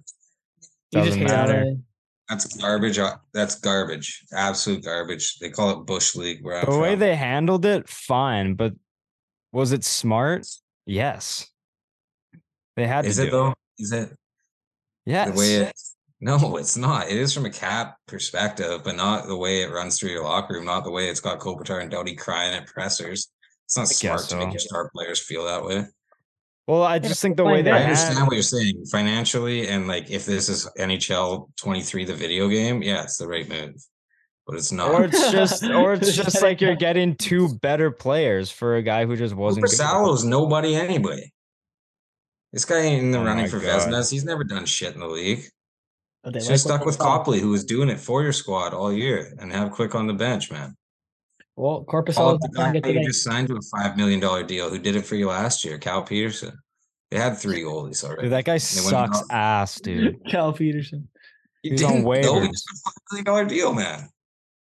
Speaker 2: You just
Speaker 3: Doesn't
Speaker 2: hate
Speaker 3: matter.
Speaker 1: That's garbage. uh, That's garbage. Absolute garbage. They call it Bush League. Where I'm
Speaker 3: The way
Speaker 1: from.
Speaker 3: they handled it, fine, but was it smart? Yes. They had
Speaker 1: is
Speaker 3: to
Speaker 1: it
Speaker 3: do
Speaker 1: though? Is it
Speaker 3: Yes.
Speaker 1: the way it? No, it's not. It is from a cap perspective, but not the way it runs through your locker room. Not the way it's got Kopitar and Doughty crying at pressers. It's not
Speaker 3: I
Speaker 1: smart
Speaker 3: guess
Speaker 1: to make your star players feel that way.
Speaker 3: well, I just think the way
Speaker 2: fine,
Speaker 3: they
Speaker 2: yeah.
Speaker 1: I understand
Speaker 3: hand-
Speaker 1: what you're saying financially, and like if this is NHL 23, the video game, yeah, it's the right move, but it's not.
Speaker 3: or it's just or it's just like you're getting two better players for a guy who just wasn't
Speaker 1: Cooper
Speaker 3: good.
Speaker 1: Salo's nobody anyway. This guy ain't in the
Speaker 3: Oh
Speaker 1: running for
Speaker 3: God.
Speaker 1: Vezinas. He's never done shit in the league.
Speaker 2: But they
Speaker 1: Should
Speaker 2: like
Speaker 1: stuck with
Speaker 2: saw.
Speaker 1: Copley, who was doing it for your squad all year, and have Quick on the bench, man.
Speaker 2: Well,
Speaker 1: Call
Speaker 2: Korpisalo
Speaker 1: up the guy
Speaker 2: not
Speaker 1: you just signed to a five million dollar deal. Who did it for you last year? Cal Petersen. They had three goalies already.
Speaker 3: Dude, that guy sucks ass, dude.
Speaker 2: Cal Petersen.
Speaker 1: He
Speaker 3: he's on
Speaker 1: didn't, though. He
Speaker 3: waivers.
Speaker 1: was a five million dollar deal, man.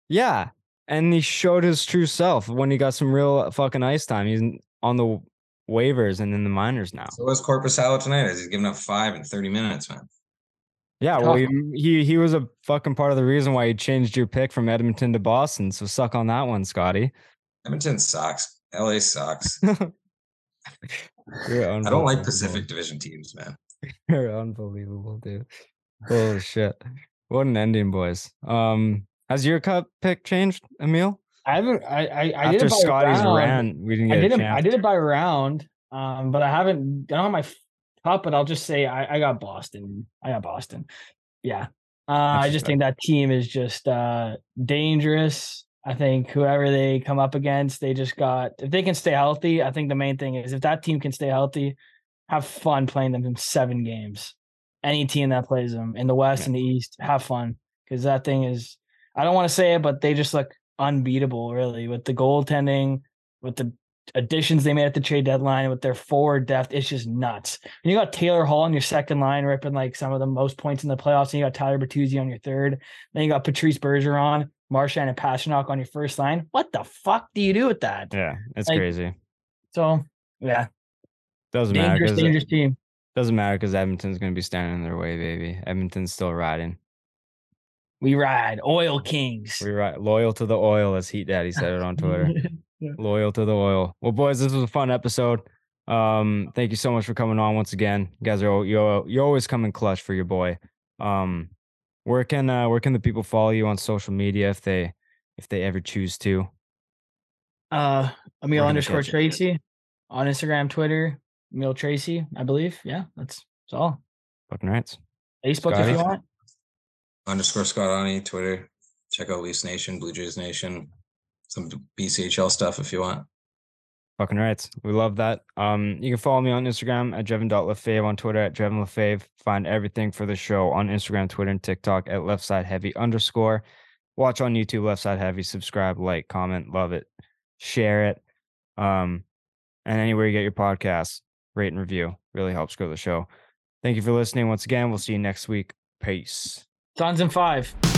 Speaker 3: Yeah. And he showed his true self when he got some real fucking ice time. He's on the waivers and in the minors now.
Speaker 1: So was Korpisalo tonight. As he's giving up five in thirty minutes, man.
Speaker 3: Yeah, well, he, he he was a fucking part of the reason why you changed your pick from Edmonton to Boston. So suck on that one, Scotty.
Speaker 1: Edmonton sucks. LA sucks.
Speaker 3: You're
Speaker 1: I don't like. Pacific Division teams, man.
Speaker 3: You're unbelievable, dude. Holy shit! What an ending, boys. Um, has your cup pick changed, Emile?
Speaker 2: I haven't. I I, I did
Speaker 3: After
Speaker 2: it by
Speaker 3: Scotty's
Speaker 2: round.
Speaker 3: we didn't
Speaker 2: I
Speaker 3: get
Speaker 2: did
Speaker 3: a
Speaker 2: it.
Speaker 3: chance.
Speaker 2: I did it by round. Um, but I haven't. I don't have my cup, but I'll just say I, I got Boston. I got Boston. Yeah. Uh, I just think that team is just uh dangerous. I think whoever they come up against, they just got if they can stay healthy. I think the main thing is if that team can stay healthy, have fun playing them in seven games. Any team that plays them in the West
Speaker 3: Yeah.
Speaker 2: and the East, have fun because that thing is. I don't want to say it, but they just look unbeatable, really, with the goaltending, with the additions they made at the trade deadline, with their forward depth. It's just nuts. And you got Taylor Hall on your second line, ripping like some of the most points in the playoffs. And you got Tyler Bertuzzi on your third. Then you got Patrice Bergeron, Marchand, and Pastrnak on your first line. What the fuck do you do with that?
Speaker 3: Yeah, it's
Speaker 2: Like,
Speaker 3: crazy.
Speaker 2: So, yeah,
Speaker 3: Doesn't matter
Speaker 2: dangerous,
Speaker 3: because
Speaker 2: dangerous team.
Speaker 3: doesn't matter because Edmonton's gonna be standing in their way, baby. Edmonton's still riding.
Speaker 2: We ride Oil Kings.
Speaker 3: We ride loyal to the oil, as Heat Daddy said it on Twitter. loyal to the oil. Well, boys, this was a fun episode. Um, thank you so much for coming on once again. You guys are you you always come in clutch for your boy. Um, where can uh, where can the people follow you on social media if they if they ever choose to?
Speaker 2: uh,
Speaker 3: Emile
Speaker 2: underscore. Tracy on Instagram, Twitter, Emile Tracy, I believe. Yeah, that's, that's all.
Speaker 3: Fucking rights.
Speaker 2: Facebook if you want.
Speaker 1: Underscore Scott Ony, Twitter. Check out Leafs Nation, Blue Jays Nation, some BCHL stuff if you want.
Speaker 3: Fucking rights. We love that. Um, you can follow me on Instagram at Jevon.lefave, on Twitter at JevinLefave. Find everything for the show on Instagram, Twitter, and TikTok at left side heavy underscore. Watch on YouTube, left side heavy. Subscribe, like, comment, love it, share it. Um, and anywhere you get your podcasts, rate and review. Really helps grow the show. Thank you for listening. Once again, we'll see you next week. Peace.
Speaker 2: Suns in five.